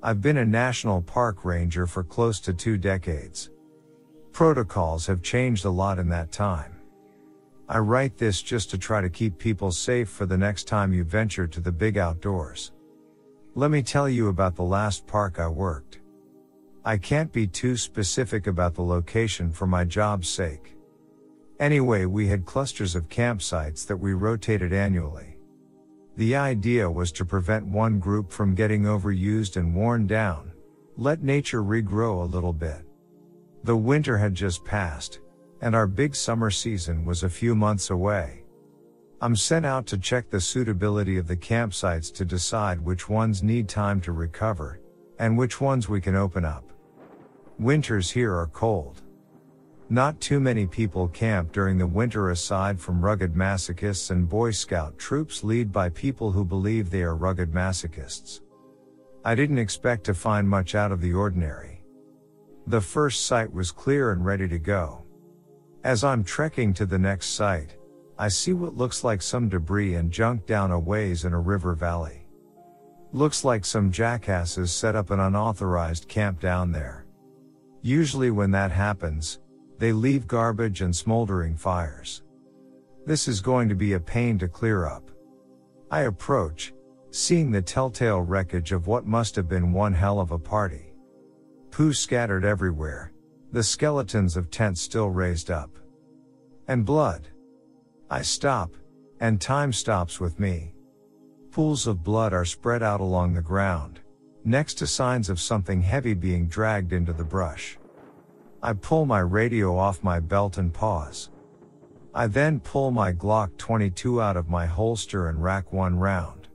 I've been a national park ranger for close to two decades. Protocols have changed a lot in that time. I write this just to try to keep people safe for the next time you venture to the big outdoors. Let me tell you about the last park I worked. I can't be too specific about the location for my job's sake. Anyway, we had clusters of campsites that we rotated annually. The idea was to prevent one group from getting overused and worn down, let nature regrow a little bit. The winter had just passed, and our big summer season was a few months away. I'm sent out to check the suitability of the campsites to decide which ones need time to recover, and which ones we can open up. Winters here are cold. Not too many people camp during the winter aside from rugged masochists and Boy Scout troops led by people who believe they are rugged masochists. I didn't expect to find much out of the ordinary. The first site was clear and ready to go. As I'm trekking to the next site, I see what looks like some debris and junk down a ways in a river valley. Looks like some jackasses set up an unauthorized camp down there. Usually when that happens, they leave garbage and smoldering fires. This is going to be a pain to clear up. I approach, seeing the telltale wreckage of what must have been one hell of a party. Poo scattered everywhere, the skeletons of tents still raised up. And blood. I stop, and time stops with me. Pools of blood are spread out along the ground, next to signs of something heavy being dragged into the brush. I pull my radio off my belt and pause. I then pull my Glock 22 out of my holster and rack one round.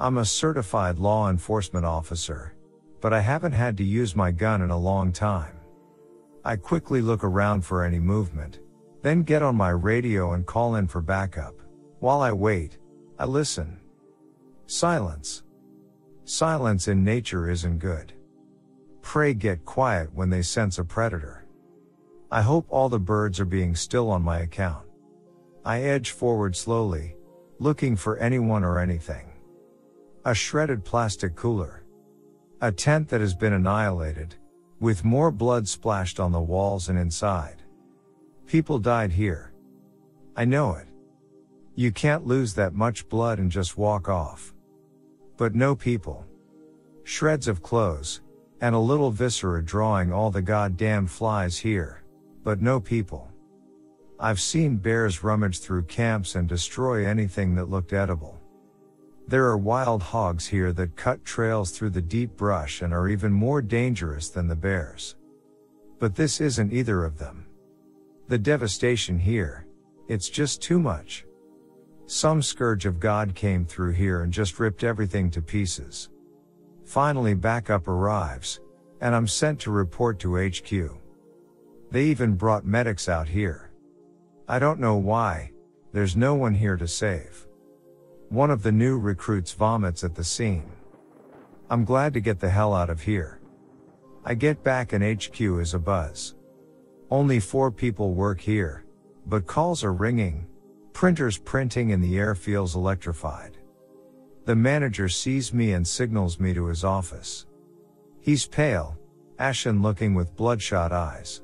I'm a certified law enforcement officer, but I haven't had to use my gun in a long time. I quickly look around for any movement, then get on my radio and call in for backup. While I wait, I listen. Silence. Silence in nature isn't good. Prey get quiet when they sense a predator. I hope all the birds are being still on my account. I edge forward slowly, looking for anyone or anything. A shredded plastic cooler. A tent that has been annihilated, with more blood splashed on the walls and inside. People died here. I know it. You can't lose that much blood and just walk off. But no people. Shreds of clothes, and a little viscera drawing all the goddamn flies here. But no people. I've seen bears rummage through camps and destroy anything that looked edible. There are wild hogs here that cut trails through the deep brush and are even more dangerous than the bears. But this isn't either of them. The devastation here, it's just too much. Some scourge of God came through here and just ripped everything to pieces. Finally backup arrives, and I'm sent to report to HQ. They even brought medics out here. I don't know why, there's no one here to save. One of the new recruits vomits at the scene. I'm glad to get the hell out of here. I get back and HQ is a buzz. Only four people work here, but calls are ringing, printers printing and the air feels electrified. The manager sees me and signals me to his office. He's pale, ashen looking with bloodshot eyes.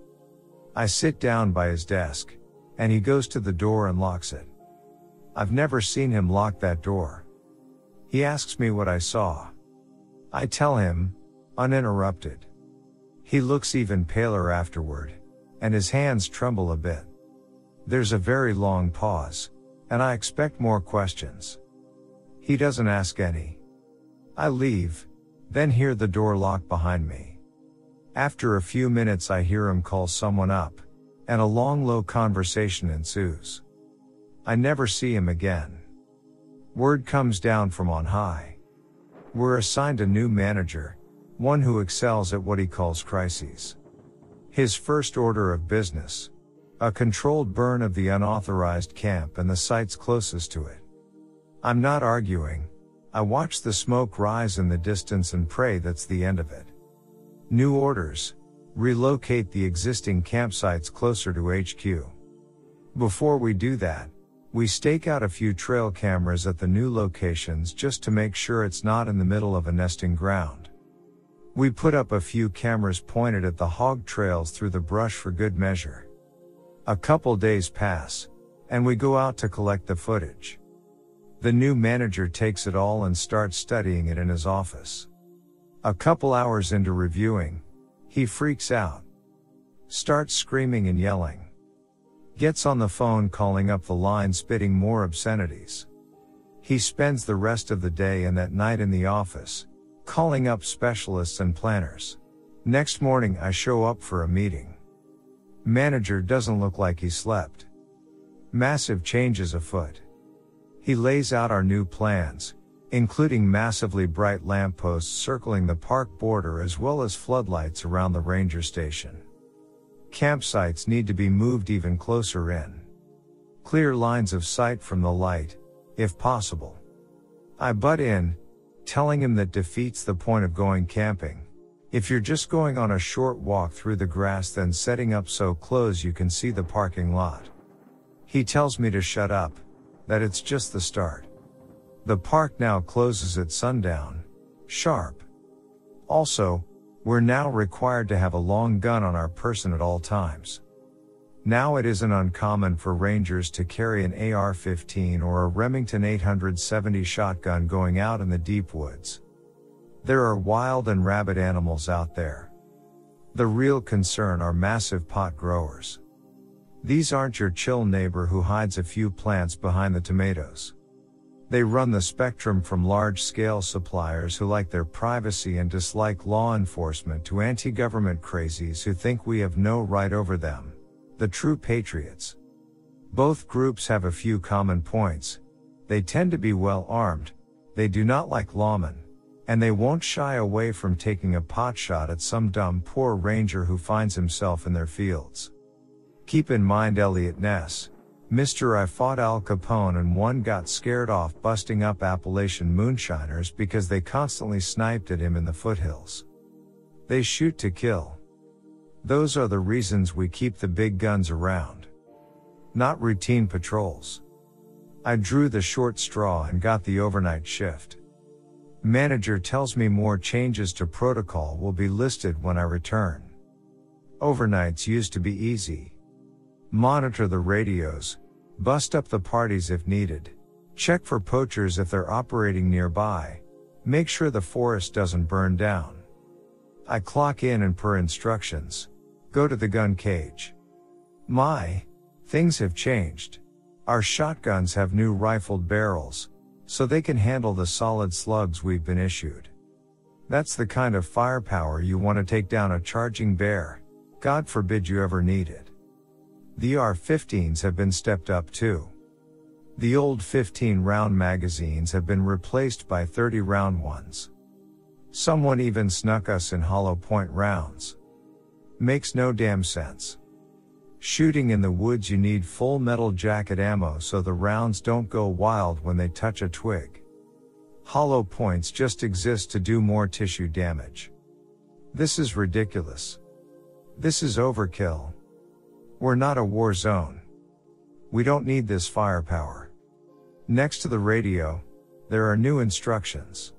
I sit down by his desk, and he goes to the door and locks it. I've never seen him lock that door. He asks me what I saw. I tell him, uninterrupted. He looks even paler afterward, and his hands tremble a bit. There's a very long pause, and I expect more questions. He doesn't ask any. I leave, then hear the door lock behind me. After a few minutes I hear him call someone up, and a long low conversation ensues. I never see him again. Word comes down from on high. We're assigned a new manager, one who excels at what he calls crises. His first order of business. A controlled burn of the unauthorized camp and the sites closest to it. I'm not arguing. I watch the smoke rise in the distance and pray that's the end of it. New orders. Relocate the existing campsites closer to HQ. Before we do that, we stake out a few trail cameras at the new locations just to make sure it's not in the middle of a nesting ground. We put up a few cameras pointed at the hog trails through the brush for good measure. A couple days pass, and we go out to collect the footage. The new manager takes it all and starts studying it in his office. A couple hours into reviewing, he freaks out. Starts screaming and yelling. Gets on the phone calling up the line spitting more obscenities. He spends the rest of the day and that night in the office, calling up specialists and planners. Next morning I show up for a meeting. Manager doesn't look like he slept. Massive changes afoot. He lays out our new plans, including massively bright lampposts circling the park border as well as floodlights around the ranger station. Campsites need to be moved even closer in. Clear lines of sight from the light, if possible. I butt in, telling him that defeats the point of going camping. If you're just going on a short walk through the grass then setting up so close you can see the parking lot. He tells me to shut up, that it's just the start. The park now closes at sundown. Sharp. Also, we're now required to have a long gun on our person at all times. Now it isn't uncommon for rangers to carry an AR-15 or a Remington 870 shotgun going out in the deep woods. There are wild and rabid animals out there. The real concern are massive pot growers. These aren't your chill neighbor who hides a few plants behind the tomatoes. They run the spectrum from large scale suppliers who like their privacy and dislike law enforcement to anti government crazies who think we have no right over them. The true patriots. Both groups have a few common points. They tend to be well armed. They do not like lawmen. And they won't shy away from taking a pot shot at some dumb poor ranger who finds himself in their fields. Keep in mind Eliot Ness. Mr. I fought Al Capone and one got scared off busting up Appalachian moonshiners because they constantly sniped at him in the foothills. They shoot to kill. Those are the reasons we keep the big guns around. Not routine patrols. I drew the short straw and got the overnight shift. Manager tells me more changes to protocol will be listed when I return. Overnights used to be easy. Monitor the radios. Bust up the parties if needed. Check for poachers if they're operating nearby. Make sure the forest doesn't burn down. I clock in and per instructions. Go to the gun cage. My, things have changed. Our shotguns have new rifled barrels, so they can handle the solid slugs we've been issued. That's the kind of firepower you want to take down a charging bear. God forbid you ever need it. The AR-15s have been stepped up too. The old 15 round magazines have been replaced by 30 round ones. Someone even snuck us in hollow point rounds. Makes no damn sense. Shooting in the woods you need full metal jacket ammo so the rounds don't go wild when they touch a twig. Hollow points just exist to do more tissue damage. This is ridiculous. This is overkill. We're not a war zone. We don't need this firepower. Next to the radio, there are new instructions.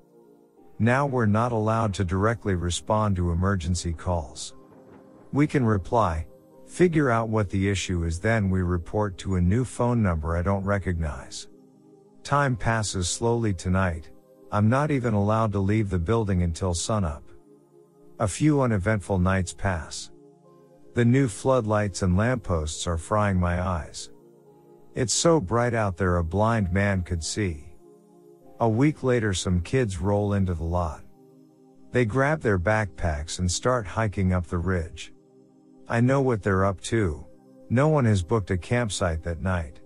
Now we're not allowed to directly respond to emergency calls. We can reply, figure out what the issue is then we report to a new phone number I don't recognize. Time passes slowly tonight. I'm not even allowed to leave the building until sunup. A few uneventful nights pass. The new floodlights and lampposts are frying my eyes. It's so bright out there a blind man could see. A week later some kids roll into the lot. They grab their backpacks and start hiking up the ridge. I know what they're up to. No one has booked a campsite that night.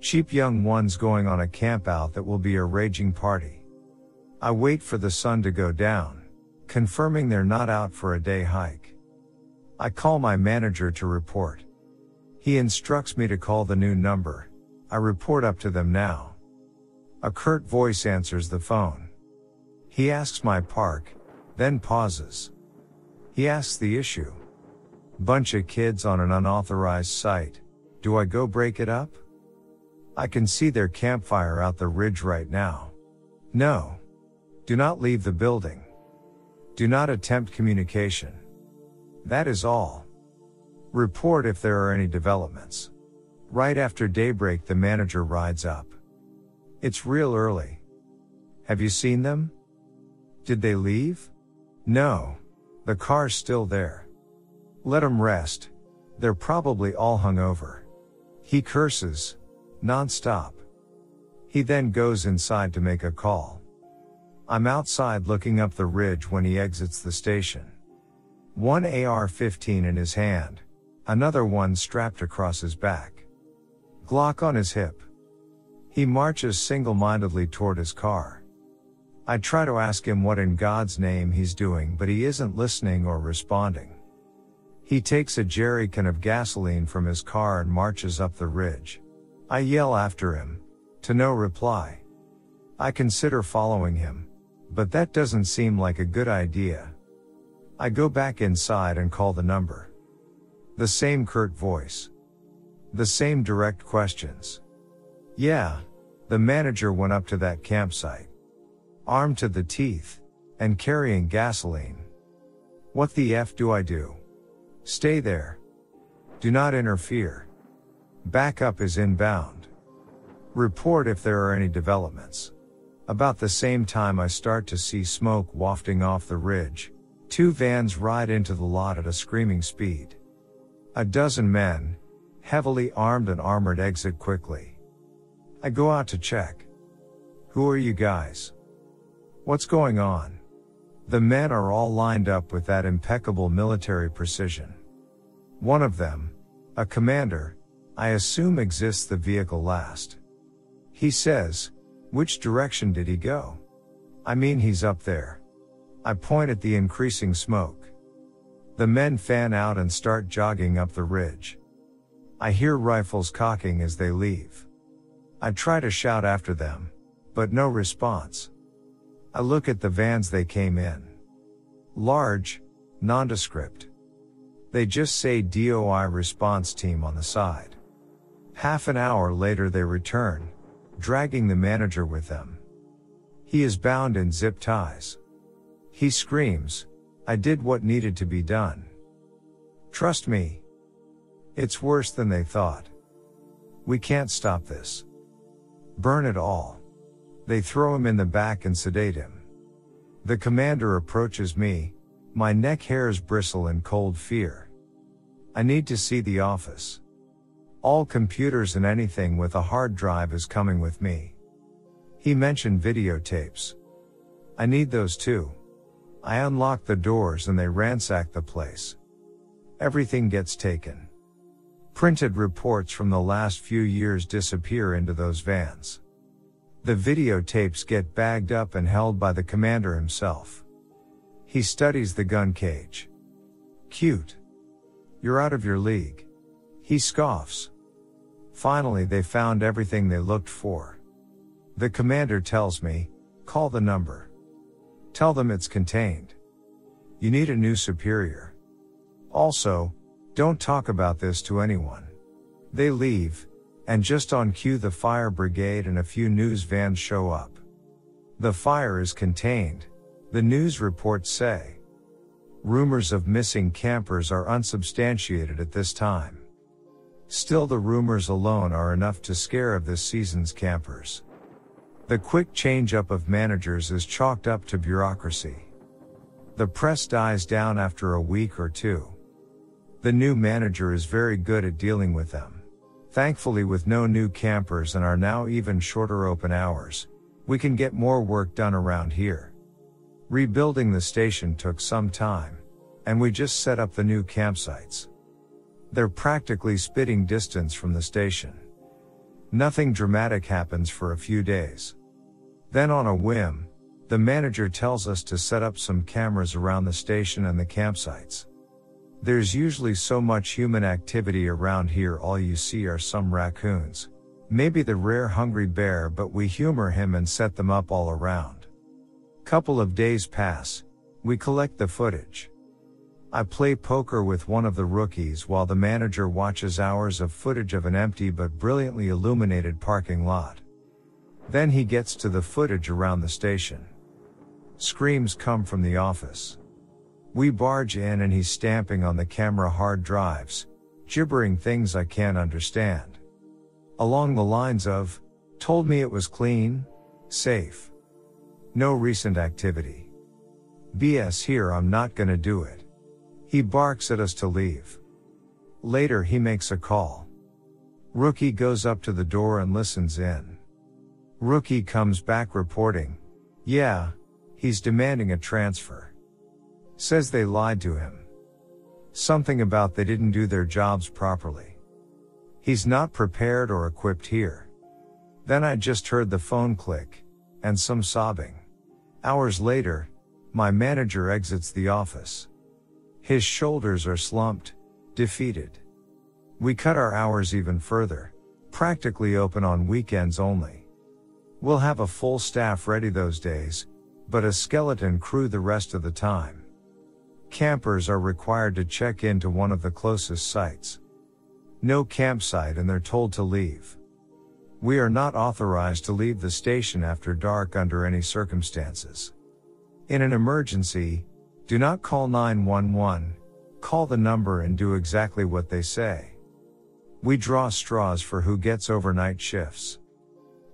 Cheap young ones going on a campout that will be a raging party. I wait for the sun to go down, confirming they're not out for a day hike. I call my manager to report. He instructs me to call the new number. I report up to them now. A curt voice answers the phone. He asks my park, then pauses. He asks the issue. Bunch of kids on an unauthorized site. Do I go break it up? I can see their campfire out the ridge right now. No. Do not leave the building. Do not attempt communication. That is all. Report if there are any developments. Right after daybreak, the manager rides up. It's real early. Have you seen them? Did they leave? No. The car's still there. Let 'em rest. They're probably all hungover. He curses. Non-stop. He then goes inside to make a call. I'm outside looking up the ridge when he exits the station. One AR-15 in his hand. Another one strapped across his back. Glock on his hip. He marches single-mindedly toward his car. I try to ask him what in God's name he's doing but he isn't listening or responding. He takes a jerry can of gasoline from his car and marches up the ridge. I yell after him. To no reply. I consider following him. But that doesn't seem like a good idea. I go back inside and call the number. The same curt voice. The same direct questions. Yeah. The manager went up to that campsite. Armed to the teeth. And carrying gasoline. What the F do I do? Stay there. Do not interfere. Backup is inbound. Report if there are any developments. About the same time I start to see smoke wafting off the ridge. Two vans ride into the lot at a screaming speed. A dozen men, heavily armed and armored exit quickly. I go out to check. Who are you guys? What's going on? The men are all lined up with that impeccable military precision. One of them, a commander, I assume exists the vehicle last. He says, which direction did he go? I mean he's up there. I point at the increasing smoke. The men fan out and start jogging up the ridge. I hear rifles cocking as they leave. I try to shout after them, but no response. I look at the vans they came in. Large, nondescript. They just say DOI response team on the side. Half an hour later they return, dragging the manager with them. He is bound in zip ties. He screams, I did what needed to be done. Trust me. It's worse than they thought. We can't stop this. Burn it all. They throw him in the back and sedate him. The commander approaches me, my neck hairs bristle in cold fear. I need to see the office. All computers and anything with a hard drive is coming with me. He mentioned videotapes. I need those too. I unlock the doors and they ransack the place. Everything gets taken. Printed reports from the last few years disappear into those vans. The videotapes get bagged up and held by the commander himself. He studies the gun cage. Cute. You're out of your league. He scoffs. Finally, they found everything they looked for. The commander tells me, call the number. Tell them it's contained. You need a new superior. Also, don't talk about this to anyone. They leave, and just on cue the fire brigade and a few news vans show up. The fire is contained, the news reports say. Rumors of missing campers are unsubstantiated at this time. Still the rumors alone are enough to scare of this season's campers. The quick change up of managers is chalked up to bureaucracy. The press dies down after a week or two. The new manager is very good at dealing with them. Thankfully with no new campers and our now even shorter open hours, we can get more work done around here. Rebuilding the station took some time, and we just set up the new campsites. They're practically spitting distance from the station. Nothing dramatic happens for a few days. Then on a whim, the manager tells us to set up some cameras around the station and the campsites. There's usually so much human activity around here all you see are some raccoons. Maybe the rare hungry bear but we humor him and set them up all around. Couple of days pass. We collect the footage. I play poker with one of the rookies while the manager watches hours of footage of an empty but brilliantly illuminated parking lot. Then he gets to the footage around the station. Screams come from the office. We barge in and he's stamping on the camera hard drives, gibbering things I can't understand. Along the lines of, told me it was clean, safe. No recent activity. BS here, I'm not gonna do it. He barks at us to leave. Later, he makes a call. Rookie goes up to the door and listens in. Rookie comes back reporting, yeah, he's demanding a transfer. Says they lied to him. Something about they didn't do their jobs properly. He's not prepared or equipped here. Then I just heard the phone click, and some sobbing. Hours later, my manager exits the office. His shoulders are slumped, defeated. We cut our hours even further, practically open on weekends only. We'll have a full staff ready those days, but a skeleton crew the rest of the time. Campers are required to check into one of the closest sites. No campsite and they're told to leave. We are not authorized to leave the station after dark under any circumstances. In an emergency, do not call 911, call the number and do exactly what they say. We draw straws for who gets overnight shifts.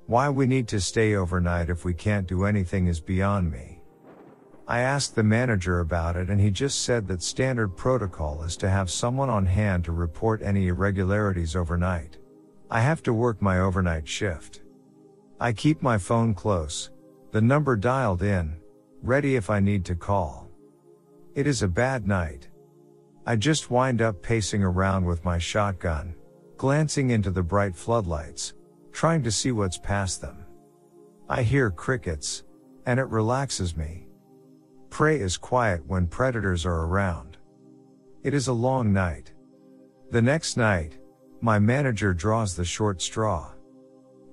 Why we need to stay overnight if we can't do anything is beyond me. I asked the manager about it and he just said that standard protocol is to have someone on hand to report any irregularities overnight. I have to work my overnight shift. I keep my phone close, the number dialed in, ready if I need to call. It is a bad night. I just wind up pacing around with my shotgun, glancing into the bright floodlights, trying to see what's past them. I hear crickets, and it relaxes me. Prey is quiet when predators are around. It is a long night. The next night, my manager draws the short straw.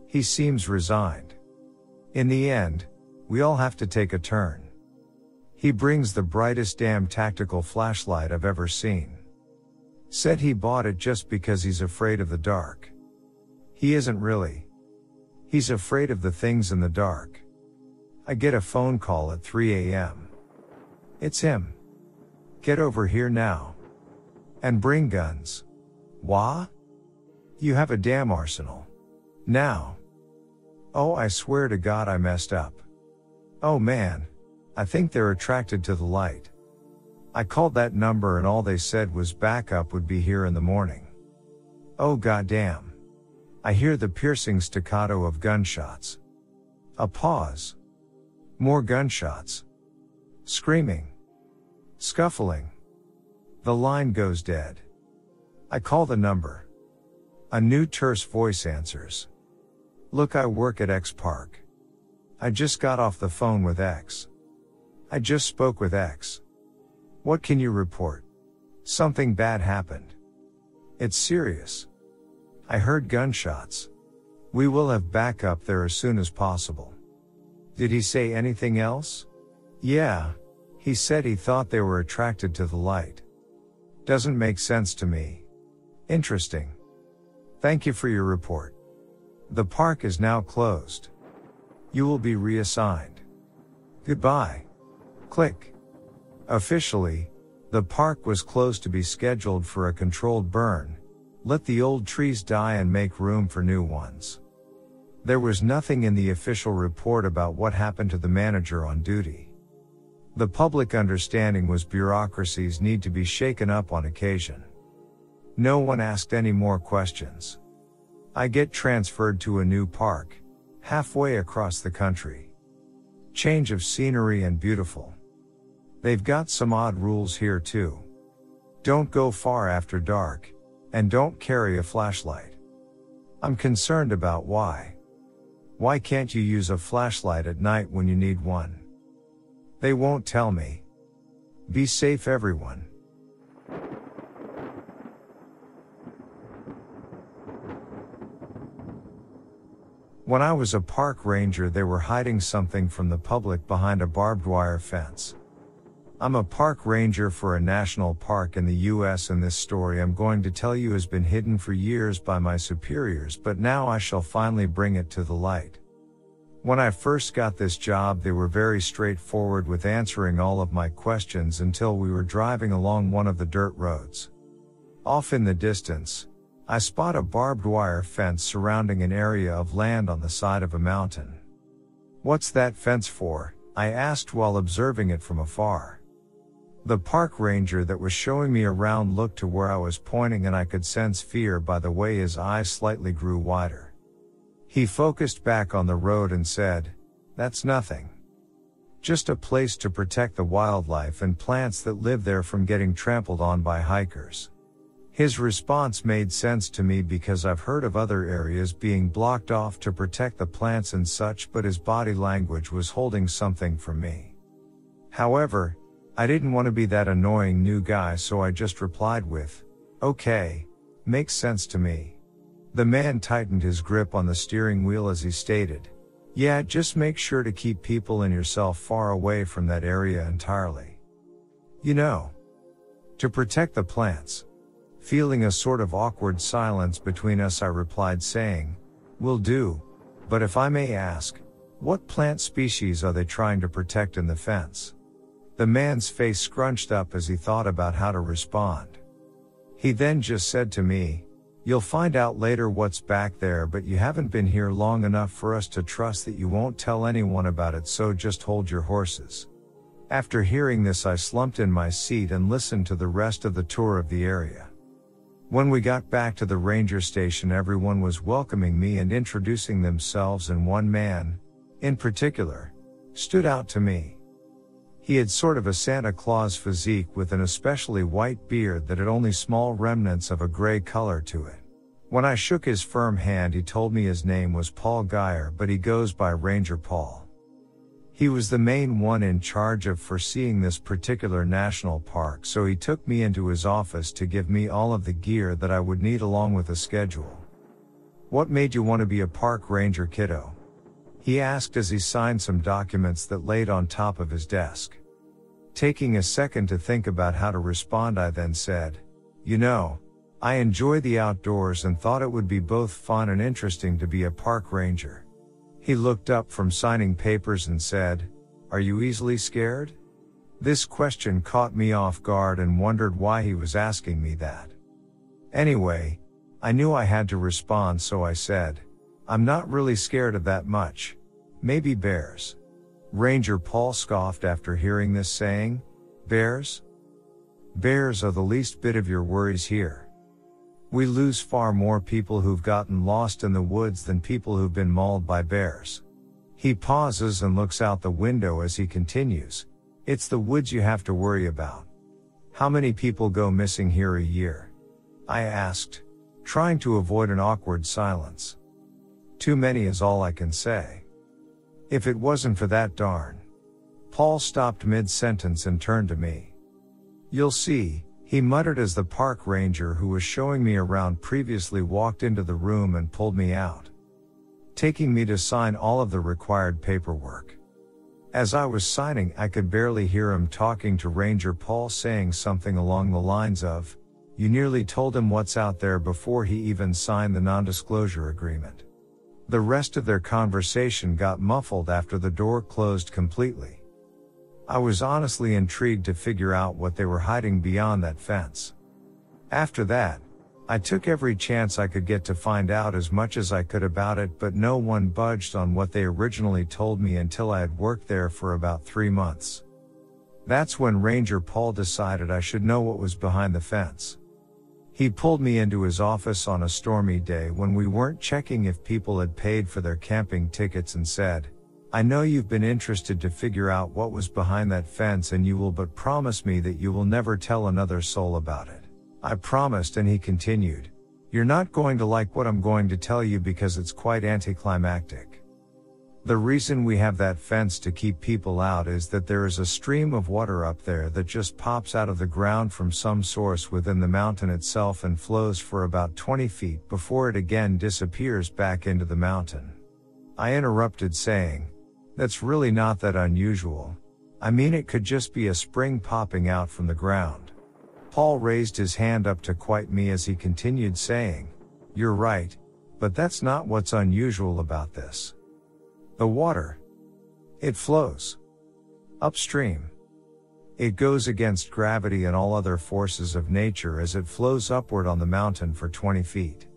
He seems resigned. In the end, we all have to take a turn. He brings the brightest damn tactical flashlight I've ever seen. Said he bought it just because he's afraid of the dark. He isn't really. He's afraid of the things in the dark. I get a phone call at 3 a.m. It's him. Get over here now. And bring guns. Wah? You have a damn arsenal. Now. Oh, I swear to God I messed up. Oh man. I think they're attracted to the light. I called that number and all they said was backup would be here in the morning. Oh goddamn. I hear the piercing staccato of gunshots. A pause. More gunshots. Screaming. Scuffling. The line goes dead. I call the number. A new terse voice answers. Look, I work at X Park. I just got off the phone with X. I just spoke with X. What can you report? Something bad happened. It's serious. I heard gunshots. We will have backup there as soon as possible. Did he say anything else? Yeah. He said he thought they were attracted to the light. Doesn't make sense to me. Interesting. Thank you for your report. The park is now closed. You will be reassigned. Goodbye. Click. Officially, the park was closed to be scheduled for a controlled burn. Let the old trees die and make room for new ones. There was nothing in the official report about what happened to the manager on duty. The public understanding was bureaucracies need to be shaken up on occasion. No one asked any more questions. I get transferred to a new park, halfway across the country. Change of scenery and beautiful. They've got some odd rules here too. Don't go far after dark, and don't carry a flashlight. I'm concerned about why. Why can't you use a flashlight at night when you need one? They won't tell me. Be safe everyone. When I was a park ranger, they were hiding something from the public behind a barbed wire fence. I'm a park ranger for a national park in the US and this story I'm going to tell you has been hidden for years by my superiors but now I shall finally bring it to the light. When I first got this job, they were very straightforward with answering all of my questions until we were driving along one of the dirt roads. Off in the distance, I spot a barbed wire fence surrounding an area of land on the side of a mountain. What's that fence for? I asked while observing it from afar. The park ranger that was showing me around looked to where I was pointing and I could sense fear by the way his eyes slightly grew wider. He focused back on the road and said, That's nothing. Just a place to protect the wildlife and plants that live there from getting trampled on by hikers. His response made sense to me because I've heard of other areas being blocked off to protect the plants and such, but his body language was holding something from me. However, I didn't want to be that annoying new guy, so I just replied with, Okay, makes sense to me. The man tightened his grip on the steering wheel as he stated, Yeah, just make sure to keep people and yourself far away from that area entirely. You know, to protect the plants. Feeling a sort of awkward silence between us, I replied saying, Will do, but if I may ask, what plant species are they trying to protect in the fence? The man's face scrunched up as he thought about how to respond. He then just said to me, You'll find out later what's back there, but you haven't been here long enough for us to trust that you won't tell anyone about it, so just hold your horses. After hearing this, I slumped in my seat and listened to the rest of the tour of the area. When we got back to the ranger station, everyone was welcoming me and introducing themselves, and one man, in particular, stood out to me. He had sort of a Santa Claus physique with an especially white beard that had only small remnants of a gray color to it. When I shook his firm hand, he told me his name was Paul Geyer, but he goes by Ranger Paul. He was the main one in charge of foreseeing this particular national park, so he took me into his office to give me all of the gear that I would need along with a schedule. What made you want to be a park ranger, kiddo? He asked as he signed some documents that laid on top of his desk. Taking a second to think about how to respond, I then said, You know, I enjoy the outdoors and thought it would be both fun and interesting to be a park ranger. He looked up from signing papers and said, Are you easily scared? This question caught me off guard and wondered why he was asking me that. Anyway, I knew I had to respond, so I said, I'm not really scared of that much. Maybe bears. Ranger Paul scoffed after hearing this saying, Bears? Bears are the least bit of your worries here. We lose far more people who've gotten lost in the woods than people who've been mauled by bears. He pauses and looks out the window as he continues. It's the woods you have to worry about. How many people go missing here a year? I asked, trying to avoid an awkward silence. Too many is all I can say. If it wasn't for that darn. Paul stopped mid sentence and turned to me. You'll see, he muttered as the park ranger who was showing me around previously walked into the room and pulled me out. Taking me to sign all of the required paperwork. As I was signing, I could barely hear him talking to Ranger Paul saying something along the lines of, You nearly told him what's out there before he even signed the non-disclosure agreement. The rest of their conversation got muffled after the door closed completely. I was honestly intrigued to figure out what they were hiding beyond that fence. After that, I took every chance I could get to find out as much as I could about it, but no one budged on what they originally told me until I had worked there for about three months. That's when Ranger Paul decided I should know what was behind the fence. He pulled me into his office on a stormy day when we weren't checking if people had paid for their camping tickets and said, I know you've been interested to figure out what was behind that fence and you will but promise me that you will never tell another soul about it. I promised and he continued. You're not going to like what I'm going to tell you because it's quite anticlimactic. The reason we have that fence to keep people out is that there is a stream of water up there that just pops out of the ground from some source within the mountain itself and flows for about 20 feet before it again disappears back into the mountain. I interrupted saying, that's really not that unusual. I mean, it could just be a spring popping out from the ground. Paul raised his hand up to quite me as he continued saying, You're right, but that's not what's unusual about this. The water. It flows. Upstream. It goes against gravity and all other forces of nature as it flows upward on the mountain for 20 feet.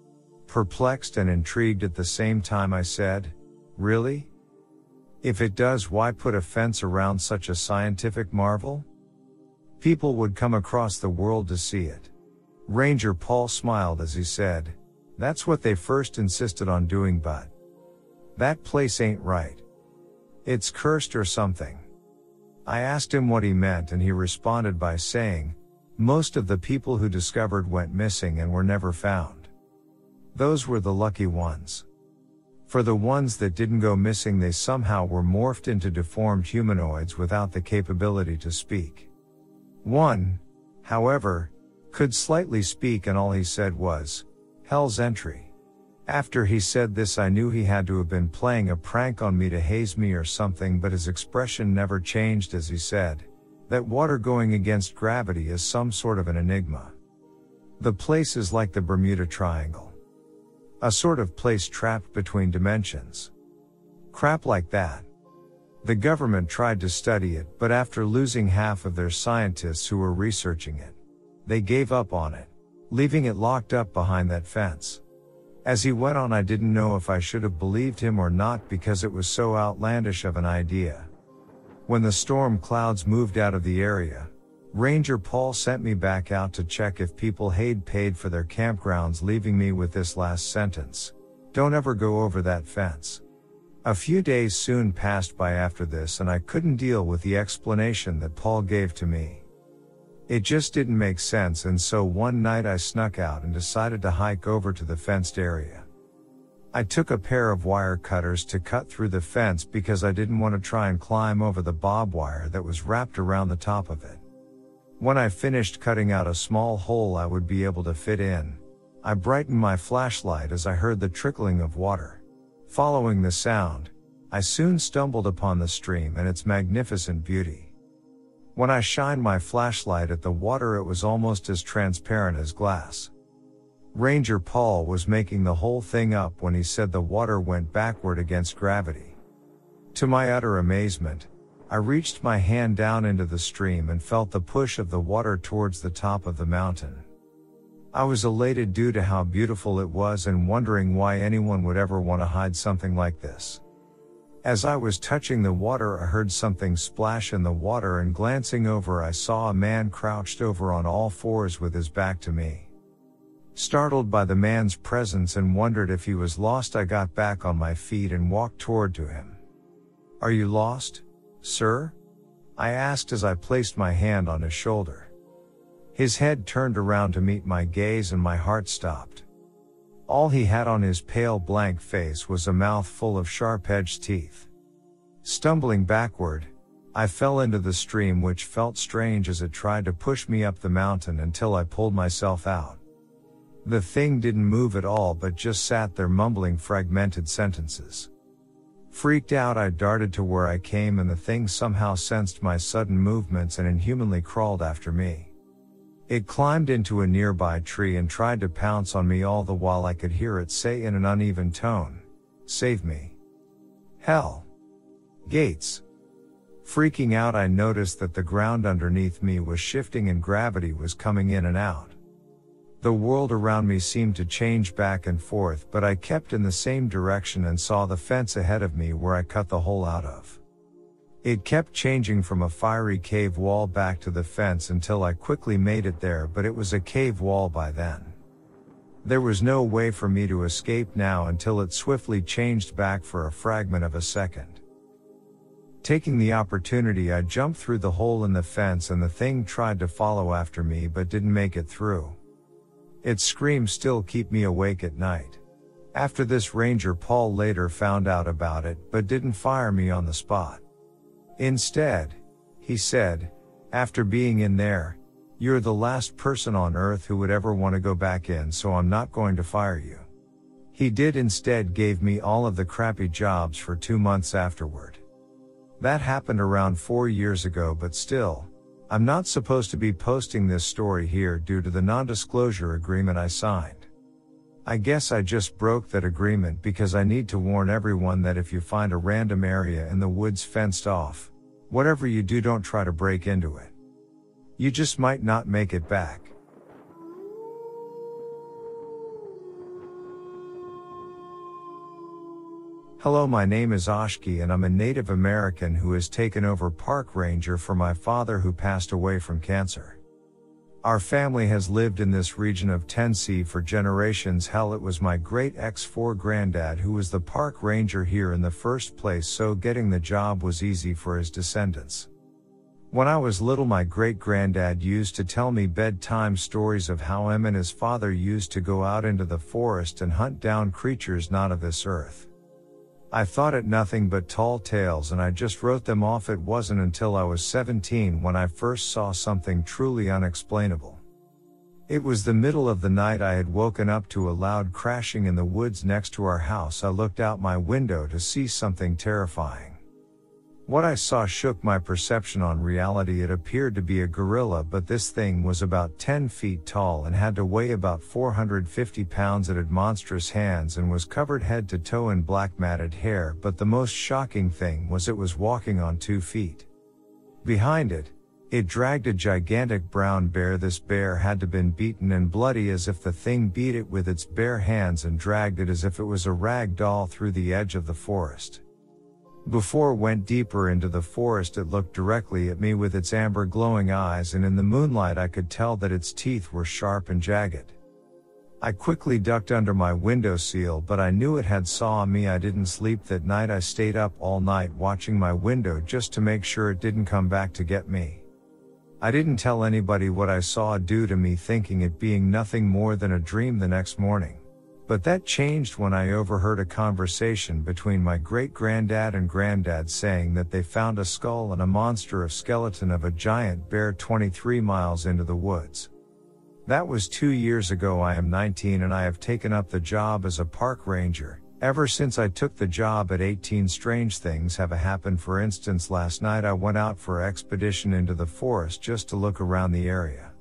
Perplexed and intrigued at the same time, I said, Really? If it does, why put a fence around such a scientific marvel? People would come across the world to see it. Ranger Paul smiled as he said, That's what they first insisted on doing, but that place ain't right. It's cursed or something. I asked him what he meant and he responded by saying, most of the people who discovered went missing and were never found. Those were the lucky ones. For the ones that didn't go missing they somehow were morphed into deformed humanoids without the capability to speak. One, however, could slightly speak and all he said was, Hell's entry. After he said this, I knew he had to have been playing a prank on me to haze me or something, but his expression never changed as he said, That water going against gravity is some sort of an enigma. The place is like the Bermuda Triangle. A sort of place trapped between dimensions. Crap like that. The government tried to study it, but after losing half of their scientists who were researching it, they gave up on it, leaving it locked up behind that fence. As he went on, I didn't know if I should have believed him or not because it was so outlandish of an idea. When the storm clouds moved out of the area, Ranger Paul sent me back out to check if people had paid for their campgrounds, leaving me with this last sentence Don't ever go over that fence. A few days soon passed by after this, and I couldn't deal with the explanation that Paul gave to me. It just didn't make sense and so one night I snuck out and decided to hike over to the fenced area. I took a pair of wire cutters to cut through the fence because I didn't want to try and climb over the bob wire that was wrapped around the top of it. When I finished cutting out a small hole I would be able to fit in, I brightened my flashlight as I heard the trickling of water. Following the sound, I soon stumbled upon the stream and its magnificent beauty. When I shined my flashlight at the water, it was almost as transparent as glass. Ranger Paul was making the whole thing up when he said the water went backward against gravity. To my utter amazement, I reached my hand down into the stream and felt the push of the water towards the top of the mountain. I was elated due to how beautiful it was and wondering why anyone would ever want to hide something like this. As I was touching the water, I heard something splash in the water and glancing over, I saw a man crouched over on all fours with his back to me. Startled by the man's presence and wondered if he was lost, I got back on my feet and walked toward to him. Are you lost, sir? I asked as I placed my hand on his shoulder. His head turned around to meet my gaze and my heart stopped. All he had on his pale blank face was a mouth full of sharp-edged teeth. Stumbling backward, I fell into the stream which felt strange as it tried to push me up the mountain until I pulled myself out. The thing didn't move at all but just sat there mumbling fragmented sentences. Freaked out, I darted to where I came and the thing somehow sensed my sudden movements and inhumanly crawled after me. It climbed into a nearby tree and tried to pounce on me all the while I could hear it say in an uneven tone, Save me. Hell. Gates. Freaking out, I noticed that the ground underneath me was shifting and gravity was coming in and out. The world around me seemed to change back and forth, but I kept in the same direction and saw the fence ahead of me where I cut the hole out of. It kept changing from a fiery cave wall back to the fence until I quickly made it there, but it was a cave wall by then. There was no way for me to escape now until it swiftly changed back for a fragment of a second. Taking the opportunity, I jumped through the hole in the fence and the thing tried to follow after me but didn't make it through. Its screams still keep me awake at night. After this ranger Paul later found out about it but didn't fire me on the spot. Instead, he said, after being in there, you're the last person on earth who would ever want to go back in, so I'm not going to fire you. He did instead gave me all of the crappy jobs for two months afterward. That happened around four years ago, but still, I'm not supposed to be posting this story here due to the non-disclosure agreement I signed. I guess I just broke that agreement because I need to warn everyone that if you find a random area in the woods fenced off, whatever you do don't try to break into it. You just might not make it back. Hello, my name is Oshki and I'm a Native American who has taken over park ranger for my father who passed away from cancer. Our family has lived in this region of Tennessee for generations. Hell, it was my great X4 granddad who was the park ranger here in the first place, so getting the job was easy for his descendants. When I was little, my great granddad used to tell me bedtime stories of how him and his father used to go out into the forest and hunt down creatures not of this earth. I thought it nothing but tall tales and I just wrote them off. It wasn't until I was 17 when I first saw something truly unexplainable. It was the middle of the night I had woken up to a loud crashing in the woods next to our house. I looked out my window to see something terrifying. What I saw shook my perception on reality. It appeared to be a gorilla, but this thing was about 10 feet tall and had to weigh about 450 pounds. It had monstrous hands and was covered head to toe in black matted hair, but the most shocking thing was it was walking on two feet. Behind it, it dragged a gigantic brown bear. This bear had to been beaten and bloody as if the thing beat it with its bare hands and dragged it as if it was a rag doll through the edge of the forest. Before went deeper into the forest, it looked directly at me with its amber glowing eyes, and in the moonlight, I could tell that its teeth were sharp and jagged. I quickly ducked under my window seal but I knew it had saw me. I didn't sleep that night. I stayed up all night watching my window just to make sure it didn't come back to get me. I didn't tell anybody what I saw due to me thinking it being nothing more than a dream the next morning. But that changed when I overheard a conversation between my great granddad and granddad saying that they found a skull and a monster of skeleton of a giant bear 23 miles into the woods. That was two years ago. I am 19 and I have taken up the job as a park ranger. Ever since I took the job at 18, strange things have happened. For instance, last night I went out for expedition into the forest just to look around the area.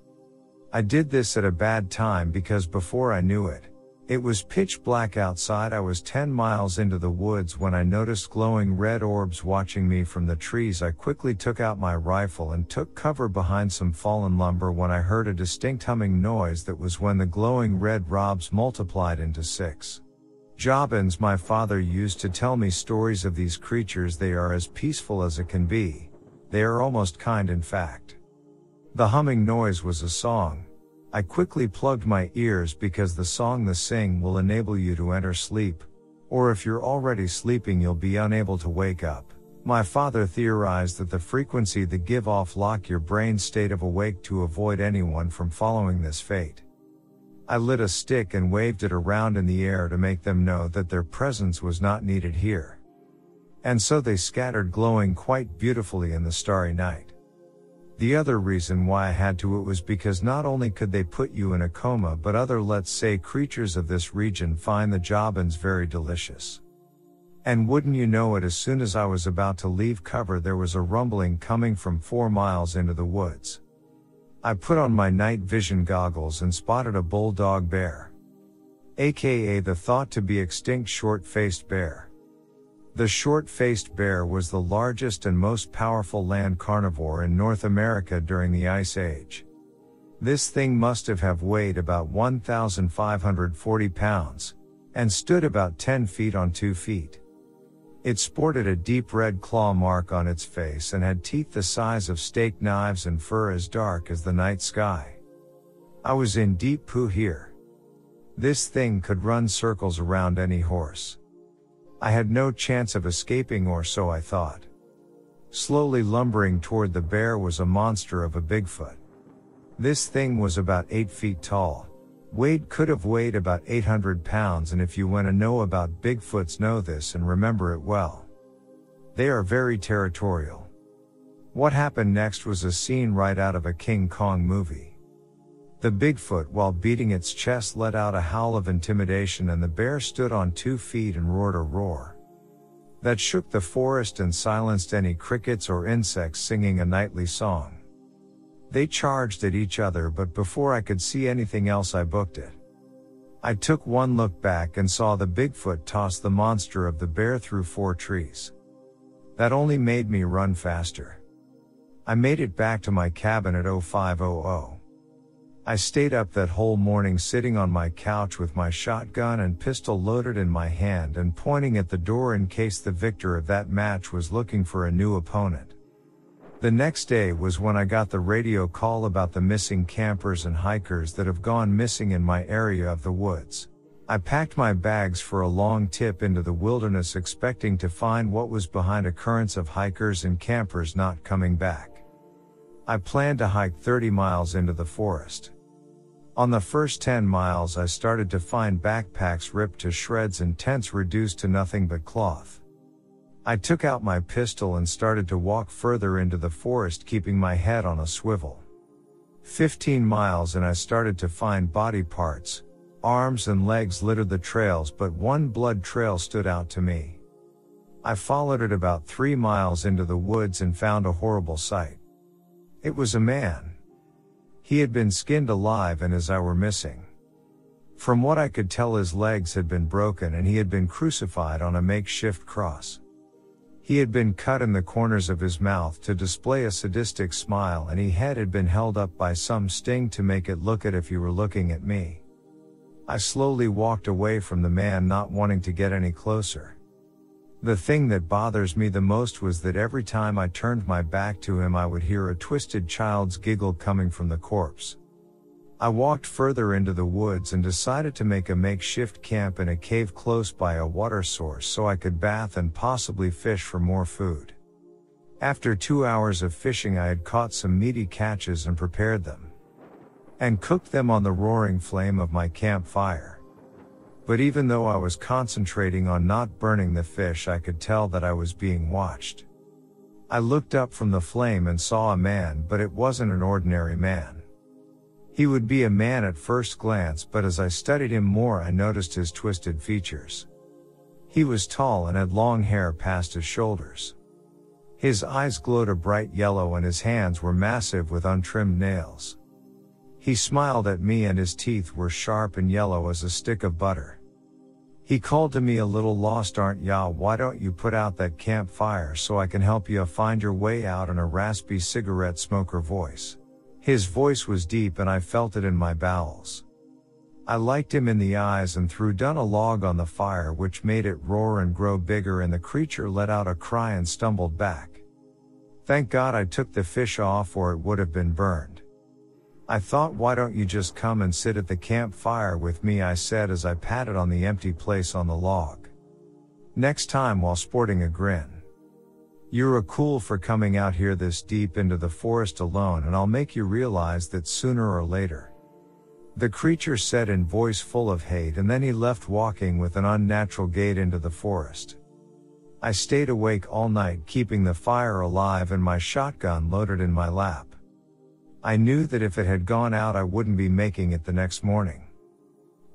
I did this at a bad time because before I knew it, it was pitch black outside. I was 10 miles into the woods when I noticed glowing red orbs watching me from the trees. I quickly took out my rifle and took cover behind some fallen lumber when I heard a distinct humming noise that was when the glowing red robs multiplied into six. Jobbins, my father used to tell me stories of these creatures. They are as peaceful as it can be. They are almost kind in fact. The humming noise was a song, I quickly plugged my ears because the song the sing will enable you to enter sleep, or if you're already sleeping you'll be unable to wake up. My father theorized that the frequency the give off lock your brain state of awake to avoid anyone from following this fate. I lit a stick and waved it around in the air to make them know that their presence was not needed here. And so they scattered glowing quite beautifully in the starry night. The other reason why I had to it was because not only could they put you in a coma but other let's say creatures of this region find the jobbins very delicious. And wouldn't you know it as soon as I was about to leave cover there was a rumbling coming from four miles into the woods. I put on my night vision goggles and spotted a bulldog bear. AKA the thought to be extinct short-faced bear. The short-faced bear was the largest and most powerful land carnivore in North America during the Ice Age. This thing must have, have weighed about 1,540 pounds, and stood about 10 feet on 2 feet. It sported a deep red claw mark on its face and had teeth the size of steak knives and fur as dark as the night sky. I was in deep poo here. This thing could run circles around any horse. I had no chance of escaping or so I thought. Slowly lumbering toward the bear was a monster of a Bigfoot. This thing was about 8 feet tall. Wade could have weighed about 800 pounds and if you wanna know about Bigfoots know this and remember it well. They are very territorial. What happened next was a scene right out of a King Kong movie. The Bigfoot, while beating its chest, let out a howl of intimidation, and the bear stood on two feet and roared a roar that shook the forest and silenced any crickets or insects singing a nightly song. They charged at each other, but before I could see anything else, I booked it. I took one look back and saw the Bigfoot toss the monster of the bear through four trees. That only made me run faster. I made it back to my cabin at 0500. I stayed up that whole morning sitting on my couch with my shotgun and pistol loaded in my hand and pointing at the door in case the victor of that match was looking for a new opponent. The next day was when I got the radio call about the missing campers and hikers that have gone missing in my area of the woods. I packed my bags for a long tip into the wilderness expecting to find what was behind a occurrence of hikers and campers not coming back. I planned to hike 30 miles into the forest. On the first 10 miles I started to find backpacks ripped to shreds and tents reduced to nothing but cloth. I took out my pistol and started to walk further into the forest keeping my head on a swivel. 15 miles and I started to find body parts. Arms and legs littered the trails but one blood trail stood out to me. I followed it about three miles into the woods and found a horrible sight. It was a man. He had been skinned alive and his eye were missing. From what I could tell his legs had been broken and he had been crucified on a makeshift cross. He had been cut in the corners of his mouth to display a sadistic smile and he head had been held up by some sting to make it look at if you were looking at me. I slowly walked away from the man not wanting to get any closer. The thing that bothers me the most was that every time I turned my back to him I would hear a twisted child's giggle coming from the corpse. I walked further into the woods and decided to make a makeshift camp in a cave close by a water source so I could bath and possibly fish for more food. After two hours of fishing I had caught some meaty catches and prepared them. And cooked them on the roaring flame of my campfire. But even though I was concentrating on not burning the fish I could tell that I was being watched. I looked up from the flame and saw a man but it wasn't an ordinary man. He would be a man at first glance, but as I studied him more, I noticed his twisted features. He was tall and had long hair past his shoulders. His eyes glowed a bright yellow and his hands were massive with untrimmed nails. He smiled at me and his teeth were sharp and yellow as a stick of butter. He called to me a little lost aren't ya why don't you put out that campfire so I can help you find your way out in a raspy cigarette smoker voice. His voice was deep and I felt it in my bowels. I liked him in the eyes and threw down a log on the fire which made it roar and grow bigger and the creature let out a cry and stumbled back. Thank God I took the fish off or it would have been burned. I thought why don't you just come and sit at the campfire with me I said as I patted on the empty place on the log. Next time while sporting a grin. You're a cool for coming out here this deep into the forest alone and I'll make you realize that sooner or later. The creature said in voice full of hate and then he left walking with an unnatural gait into the forest. I stayed awake all night keeping the fire alive and my shotgun loaded in my lap. I knew that if it had gone out I wouldn't be making it the next morning.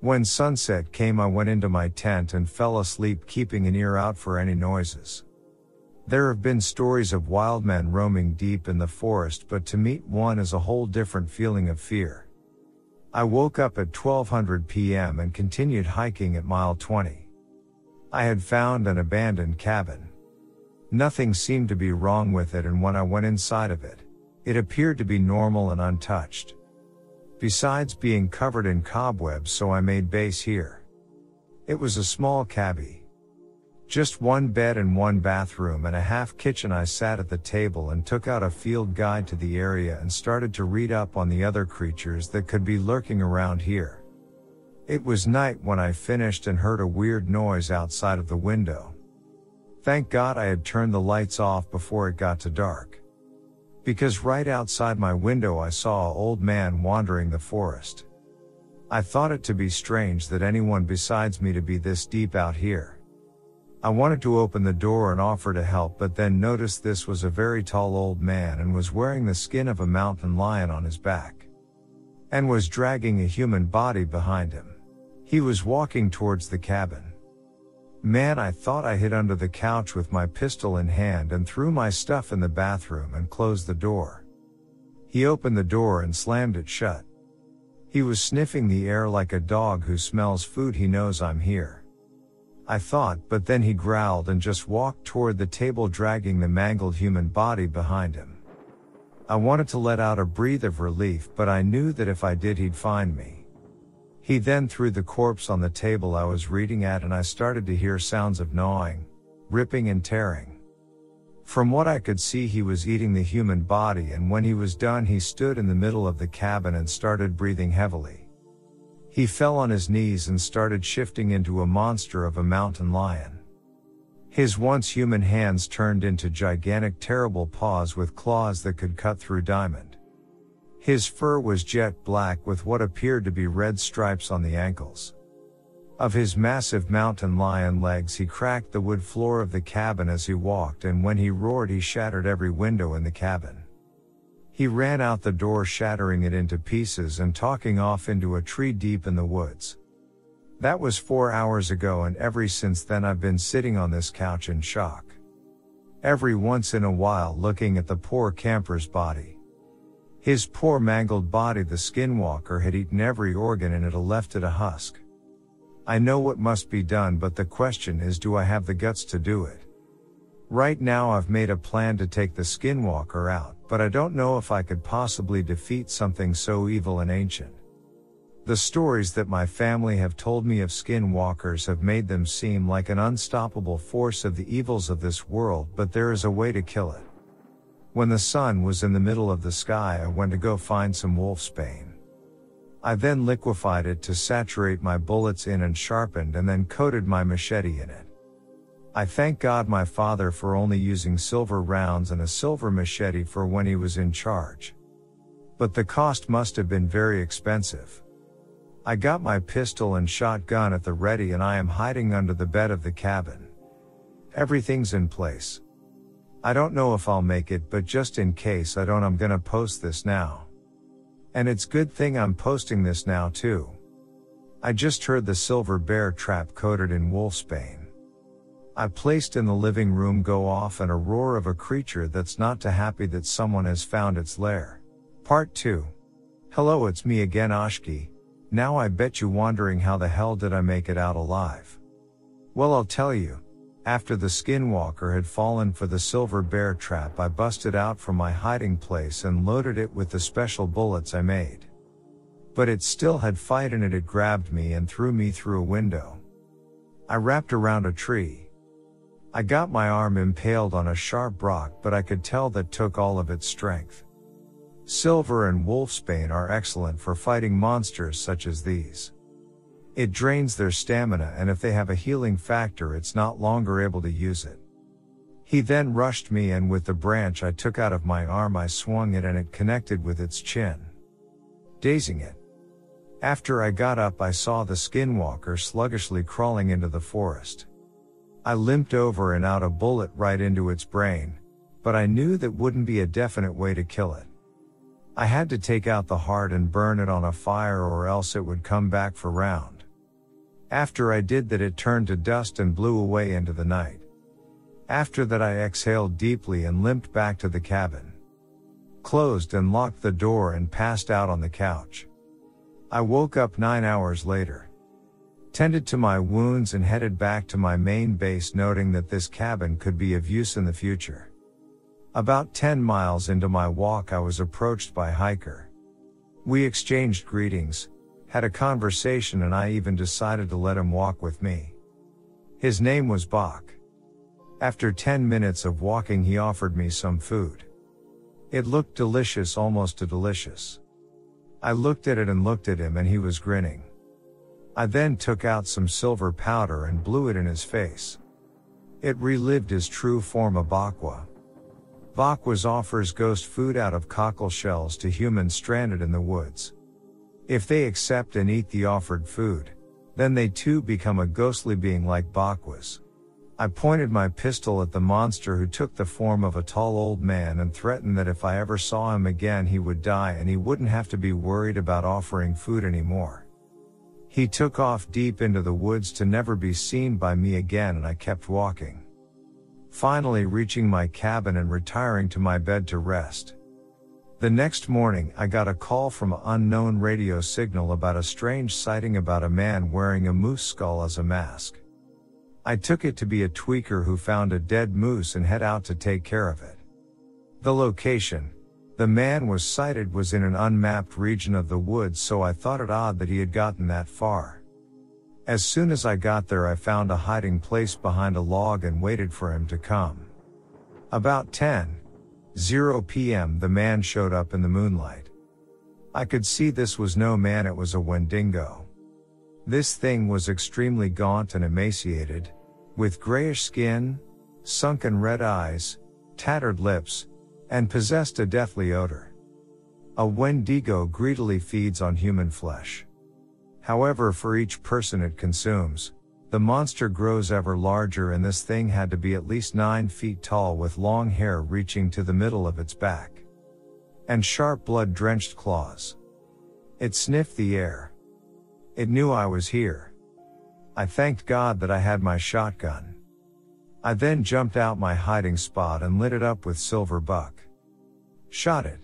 When sunset came I went into my tent and fell asleep keeping an ear out for any noises. There have been stories of wild men roaming deep in the forest, but to meet one is a whole different feeling of fear. I woke up at 1200 p.m. and continued hiking at mile 20. I had found an abandoned cabin. Nothing seemed to be wrong with it and when I went inside of it, it appeared to be normal and untouched. Besides being covered in cobwebs so I made base here. It was a small cabby, just one bed and one bathroom and a half kitchen. I sat at the table and took out a field guide to the area and started to read up on the other creatures that could be lurking around here. It was night when I finished and heard a weird noise outside of the window. Thank God I had turned the lights off before it got to dark. Because right outside my window I saw a old man wandering the forest. I thought it to be strange that anyone besides me to be this deep out here. I wanted to open the door and offer to help, but then noticed this was a very tall old man and was wearing the skin of a mountain lion on his back. And was dragging a human body behind him. He was walking towards the cabin. Man, I thought I hid under the couch with my pistol in hand and threw my stuff in the bathroom and closed the door. He opened the door and slammed it shut. He was sniffing the air like a dog who smells food he knows I'm here. I thought, but then he growled and just walked toward the table dragging the mangled human body behind him. I wanted to let out a breath of relief, but I knew that if I did he'd find me. He then threw the corpse on the table I was reading at and I started to hear sounds of gnawing, ripping and tearing. From what I could see, he was eating the human body, and when he was done, he stood in the middle of the cabin and started breathing heavily. He fell on his knees and started shifting into a monster of a mountain lion. His once human hands turned into gigantic, terrible paws with claws that could cut through diamond. His fur was jet black with what appeared to be red stripes on the ankles. Of his massive mountain lion legs he cracked the wood floor of the cabin as he walked and when he roared he shattered every window in the cabin. He ran out the door shattering it into pieces and talking off into a tree deep in the woods. That was four hours ago and ever since then I've been sitting on this couch in shock. Every once in a while looking at the poor camper's body. His poor mangled body the skinwalker had eaten every organ and it left it a husk. I know what must be done, but the question is do I have the guts to do it? Right now I've made a plan to take the skinwalker out, but I don't know if I could possibly defeat something so evil and ancient. The stories that my family have told me of skinwalkers have made them seem like an unstoppable force of the evils of this world, but there is a way to kill it. When the sun was in the middle of the sky, I went to go find some wolfsbane. I then liquefied it to saturate my bullets in and sharpened and then coated my machete in it. I thank God my father for only using silver rounds and a silver machete for when he was in charge. But the cost must have been very expensive. I got my pistol and shotgun at the ready and I am hiding under the bed of the cabin. Everything's in place. I don't know if I'll make it, but just in case I don't, I'm gonna post this now. And it's good thing I'm posting this now too. I just heard the silver bear trap coated in wolfsbane. I placed in the living room go off and a roar of a creature that's not too happy that someone has found its lair. Part 2. Hello, it's me again, Ashki. Now I bet you wondering how the hell did I make it out alive? Well, I'll tell you. After the skinwalker had fallen for the silver bear trap, I busted out from my hiding place and loaded it with the special bullets I made. But it still had fight in it, it grabbed me and threw me through a window. I wrapped around a tree. I got my arm impaled on a sharp rock, but I could tell that took all of its strength. Silver and wolfsbane are excellent for fighting monsters such as these. It drains their stamina and if they have a healing factor it's not longer able to use it. He then rushed me and with the branch I took out of my arm I swung it and it connected with its chin. Dazing it. After I got up I saw the skinwalker sluggishly crawling into the forest. I limped over and out a bullet right into its brain, but I knew that wouldn't be a definite way to kill it. I had to take out the heart and burn it on a fire or else it would come back for round. After I did that, it turned to dust and blew away into the night. After that, I exhaled deeply and limped back to the cabin. Closed and locked the door and passed out on the couch. I woke up nine hours later. Tended to my wounds and headed back to my main base, noting that this cabin could be of use in the future. About 10 miles into my walk, I was approached by hiker. We exchanged greetings, had a conversation and I even decided to let him walk with me. His name was Bach. After 10 minutes of walking, he offered me some food. It looked delicious, almost too delicious. I looked at it and looked at him and he was grinning. I then took out some silver powder and blew it in his face. It relived his true form of Bakwa. Bakwas offers ghost food out of cockle shells to humans stranded in the woods. If they accept and eat the offered food, then they too become a ghostly being like Bakwas. I pointed my pistol at the monster who took the form of a tall old man and threatened that if I ever saw him again he would die and he wouldn't have to be worried about offering food anymore. He took off deep into the woods to never be seen by me again and I kept walking. Finally reaching my cabin and retiring to my bed to rest. The next morning, I got a call from an unknown radio signal about a strange sighting about a man wearing a moose skull as a mask. I took it to be a tweaker who found a dead moose and head out to take care of it. The location, the man was sighted was in an unmapped region of the woods so I thought it odd that he had gotten that far. As soon as I got there I found a hiding place behind a log and waited for him to come. About 10, 0 p.m. the man showed up in the moonlight. I could see this was no man it was a Wendigo. This thing was extremely gaunt and emaciated, with grayish skin, sunken red eyes, tattered lips, and possessed a deathly odor. A Wendigo greedily feeds on human flesh. However, for each person it consumes, the monster grows ever larger and this thing had to be at least 9 feet tall with long hair reaching to the middle of its back. And sharp blood drenched claws. It sniffed the air. It knew I was here. I thanked God that I had my shotgun. I then jumped out my hiding spot and lit it up with silver buck. Shot it.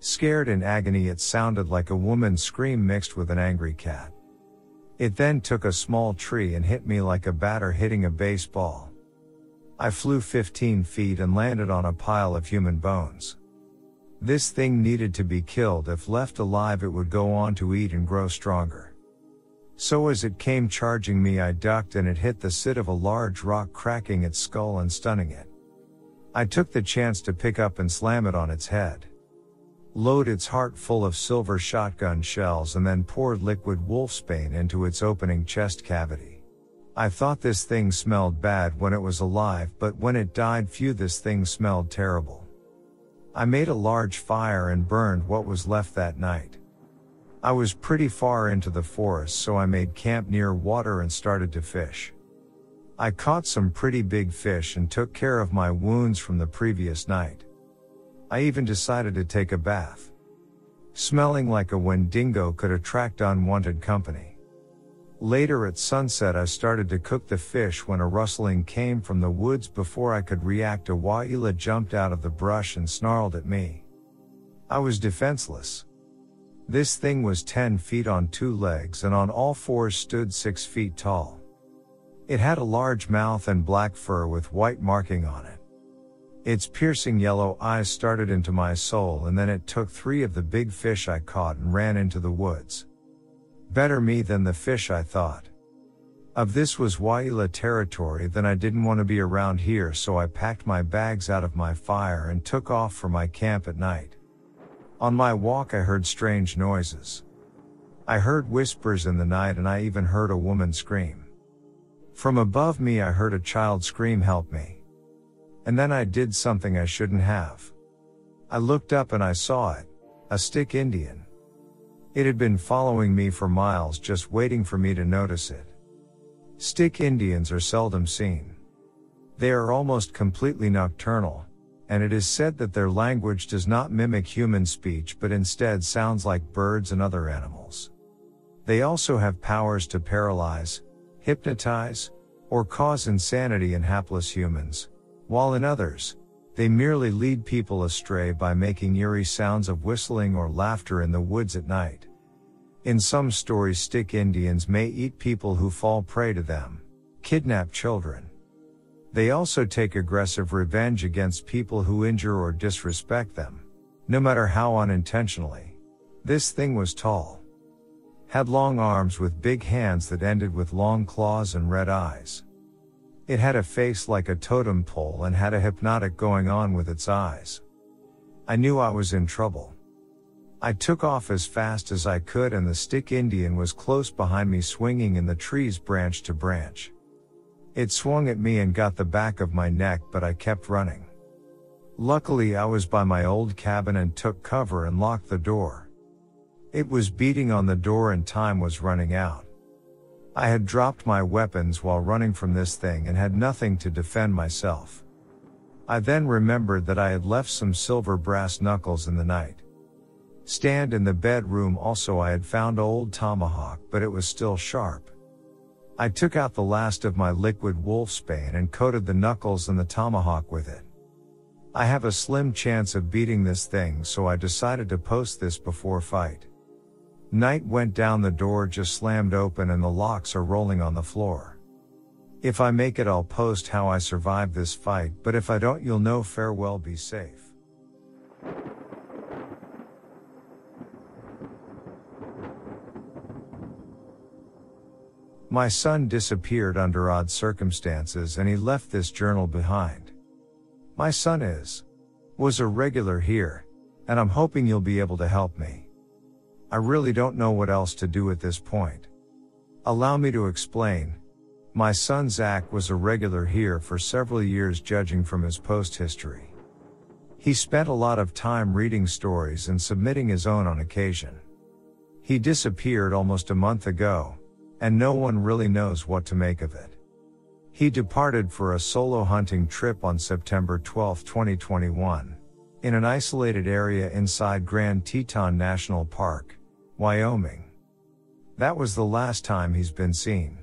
Scared in agony it sounded like a woman's scream mixed with an angry cat. It then took a small tree and hit me like a batter hitting a baseball. I flew 15 feet and landed on a pile of human bones. This thing needed to be killed if left alive it would go on to eat and grow stronger. So as it came charging me I ducked and it hit the sit of a large rock cracking its skull and stunning it. I took the chance to pick up and slam it on its head load its heart full of silver shotgun shells and then poured liquid wolfsbane into its opening chest cavity. I thought this thing smelled bad when it was alive, but when it died, phew, this thing smelled terrible. I made a large fire and burned what was left that night. I was pretty far into the forest, so I made camp near water and started to fish. I caught some pretty big fish and took care of my wounds from the previous night. I even decided to take a bath. Smelling like a Wendigo could attract unwanted company. Later at sunset I started to cook the fish when a rustling came from the woods before I could react a Waheela jumped out of the brush and snarled at me. I was defenseless. This thing was 10 feet on two legs and on all fours stood 6 feet tall. It had a large mouth and black fur with white marking on it. Its piercing yellow eyes started into my soul and then it took three of the big fish I caught and ran into the woods. Better me than the fish I thought. Of this was Waheela territory then I didn't want to be around here so I packed my bags out of my fire and took off for my camp at night. On my walk I heard strange noises. I heard whispers in the night and I even heard a woman scream. From above me I heard a child scream help me. And then I did something I shouldn't have. I looked up and I saw it. A stick Indian. It had been following me for miles just waiting for me to notice it. Stick Indians are seldom seen. They are almost completely nocturnal, and it is said that their language does not mimic human speech but instead sounds like birds and other animals. They also have powers to paralyze, hypnotize, or cause insanity in hapless humans, while in others, they merely lead people astray by making eerie sounds of whistling or laughter in the woods at night. In some stories, stick Indians may eat people who fall prey to them, kidnap children. They also take aggressive revenge against people who injure or disrespect them, no matter how unintentionally. This thing was tall. Had long arms with big hands that ended with long claws and red eyes. It had a face like a totem pole and had a hypnotic going on with its eyes. I knew I was in trouble. I took off as fast as I could and the stick Indian was close behind me swinging in the trees branch to branch. It swung at me and got the back of my neck but I kept running. Luckily I was by my old cabin and took cover and locked the door. It was beating on the door and time was running out. I had dropped my weapons while running from this thing and had nothing to defend myself. I then remembered that I had left some silver brass knuckles in the night. Stand in the bedroom also I had found old tomahawk but it was still sharp. I took out the last of my liquid wolfsbane and coated the knuckles and the tomahawk with it. I have a slim chance of beating this thing so I decided to post this before fight. Night went down the door just slammed open and the locks are rolling on the floor. If I make it I'll post how I survived this fight but if I don't you'll know farewell be safe. My son disappeared under odd circumstances and he left this journal behind. My son is, was a regular here, and I'm hoping you'll be able to help me. I really don't know what else to do at this point. Allow me to explain. My son Zach was a regular here for several years judging from his post history. He spent a lot of time reading stories and submitting his own on occasion. He disappeared almost a month ago, and no one really knows what to make of it. He departed for a solo hunting trip on September 12, 2021, in an isolated area inside Grand Teton National Park, Wyoming. That was the last time he's been seen.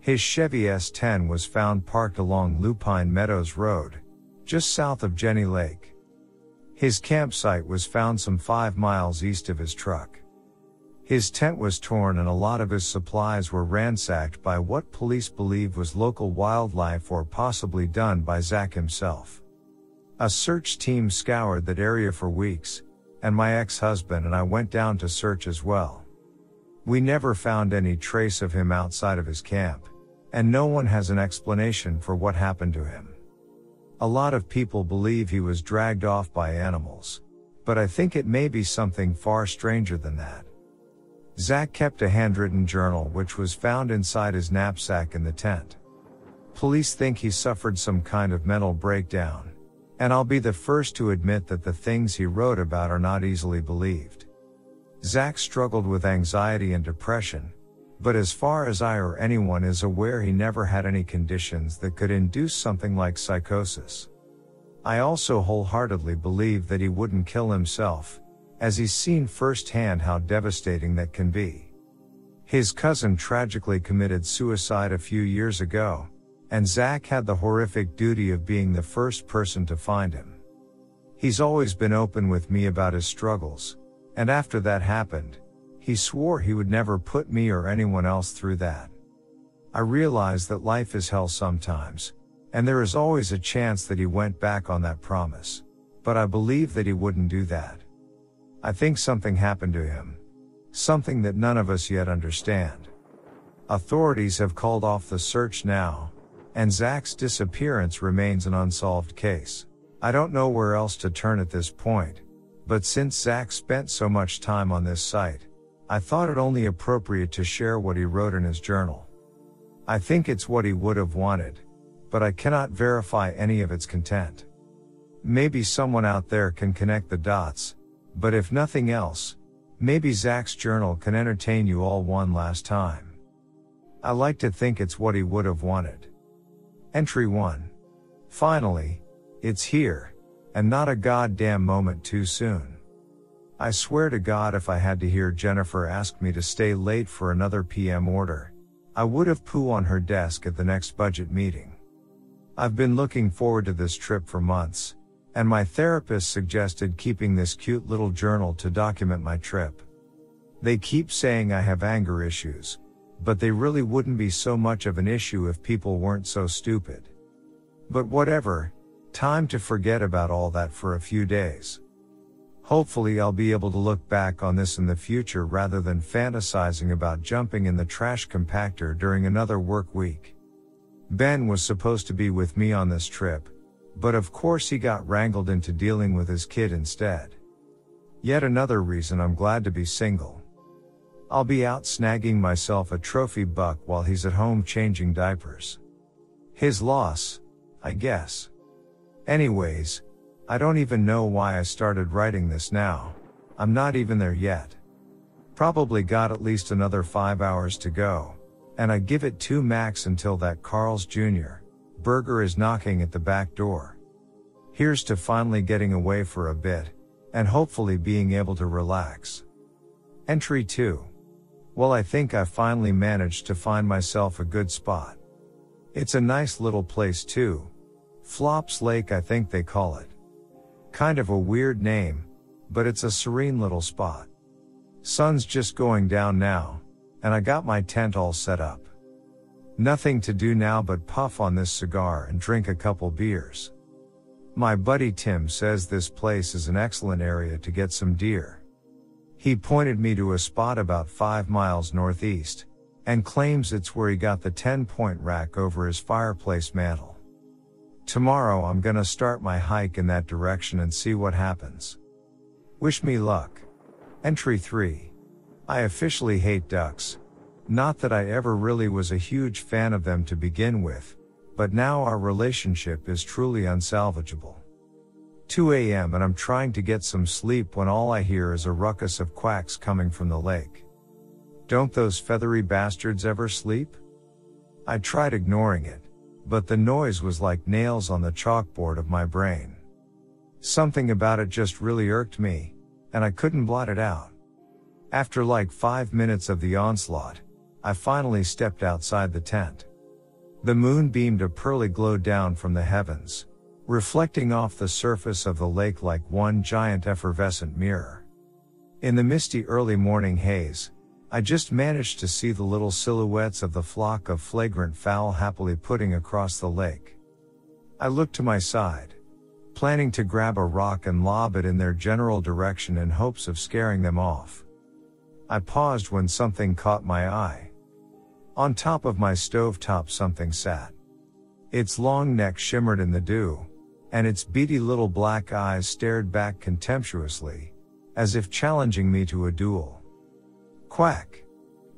His Chevy S10 was found parked along Lupine Meadows Road, just south of Jenny Lake. His campsite was found some five miles east of his truck. His tent was torn and a lot of his supplies were ransacked by what police believe was local wildlife or possibly done by Zach himself. A search team scoured that area for weeks, and my ex-husband and I went down to search as well. We never found any trace of him outside of his camp, and no one has an explanation for what happened to him. A lot of people believe he was dragged off by animals, but I think it may be something far stranger than that. Zach kept a handwritten journal which was found inside his knapsack in the tent. Police think he suffered some kind of mental breakdown. And I'll be the first to admit that the things he wrote about are not easily believed. Zach struggled with anxiety and depression, but as far as I or anyone is aware, he never had any conditions that could induce something like psychosis. I also wholeheartedly believe that he wouldn't kill himself, as he's seen firsthand how devastating that can be. His cousin tragically committed suicide a few years ago, and Zach had the horrific duty of being the first person to find him. He's always been open with me about his struggles, and after that happened, he swore he would never put me or anyone else through that. I realize that life is hell sometimes, and there is always a chance that he went back on that promise. But I believe that he wouldn't do that. I think something happened to him. Something that none of us yet understand. Authorities have called off the search now, and Zach's disappearance remains an unsolved case. I don't know where else to turn at this point, but since Zach spent so much time on this site, I thought it only appropriate to share what he wrote in his journal. I think it's what he would have wanted, but I cannot verify any of its content. Maybe someone out there can connect the dots, but if nothing else, maybe Zach's journal can entertain you all one last time. I like to think it's what he would have wanted. Entry 1. Finally, it's here, and not a goddamn moment too soon. I swear to God if I had to hear Jennifer ask me to stay late for another PM order, I would have poo on her desk at the next budget meeting. I've been looking forward to this trip for months, and my therapist suggested keeping this cute little journal to document my trip. They keep saying I have anger issues, but they really wouldn't be so much of an issue if people weren't so stupid. But whatever, time to forget about all that for a few days. Hopefully I'll be able to look back on this in the future rather than fantasizing about jumping in the trash compactor during another work week. Ben was supposed to be with me on this trip, but of course he got wrangled into dealing with his kid instead. Yet another reason I'm glad to be single. I'll be out snagging myself a trophy buck while he's at home changing diapers. His loss, I guess. Anyways, I don't even know why I started writing this now. I'm not even there yet. Probably got at least another five hours to go. And I give it two max until that Carl's Jr. Burger is knocking at the back door. Here's to finally getting away for a bit, and hopefully being able to relax. Entry 2. Well, I think I finally managed to find myself a good spot. It's a nice little place too. Flops Lake, I think they call it. Kind of a weird name, but it's a serene little spot. Sun's just going down now, and I got my tent all set up. Nothing to do now but puff on this cigar and drink a couple beers. My buddy Tim says this place is an excellent area to get some deer. He pointed me to a spot about 5 miles northeast, and claims it's where he got the 10 point rack over his fireplace mantle. Tomorrow I'm gonna start my hike in that direction and see what happens. Wish me luck. Entry 3. I officially hate ducks. Not that I ever really was a huge fan of them to begin with, but now our relationship is truly unsalvageable. 2 a.m. and I'm trying to get some sleep when all I hear is a ruckus of quacks coming from the lake. Don't those feathery bastards ever sleep? I tried ignoring it, but the noise was like nails on the chalkboard of my brain. Something about it just really irked me, and I couldn't blot it out. After like five minutes of the onslaught, I finally stepped outside the tent. The moon beamed a pearly glow down from the heavens, reflecting off the surface of the lake like one giant effervescent mirror. In the misty early morning haze, I just managed to see the little silhouettes of the flock of flagrant fowl happily putting across the lake. I looked to my side, planning to grab a rock and lob it in their general direction in hopes of scaring them off. I paused when something caught my eye. On top of my stove top something sat. Its long neck shimmered in the dew, and its beady little black eyes stared back contemptuously, as if challenging me to a duel. Quack!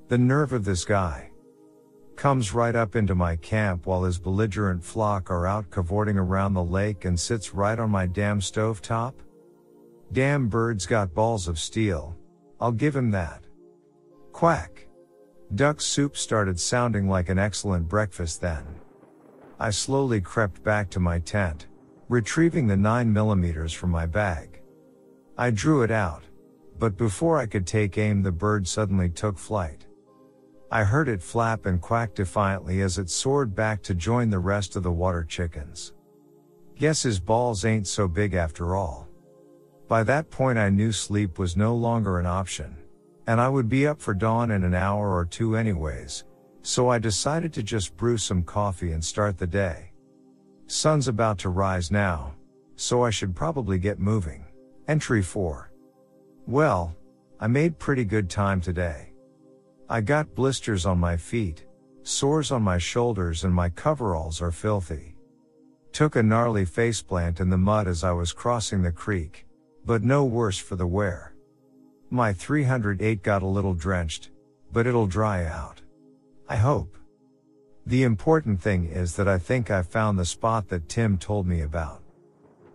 The nerve of this guy. Comes right up into my camp while his belligerent flock are out cavorting around the lake and sits right on my damn stove top. Damn bird's got balls of steel. I'll give him that. Quack! Duck soup started sounding like an excellent breakfast then. I slowly crept back to my tent, retrieving the 9mm from my bag. I drew it out, but before I could take aim the bird suddenly took flight. I heard it flap and quack defiantly as it soared back to join the rest of the water chickens. Guess his balls ain't so big after all. By that point I knew sleep was no longer an option. And I would be up for dawn in an hour or two anyways, so I decided to just brew some coffee and start the day. Sun's about to rise now, so I should probably get moving. Entry 4. Well, I made pretty good time today. I got blisters on my feet, sores on my shoulders and my coveralls are filthy. Took a gnarly faceplant in the mud as I was crossing the creek, but no worse for the wear. My 308 got a little drenched, but it'll dry out. I hope. The important thing is that I think I found the spot that Tim told me about.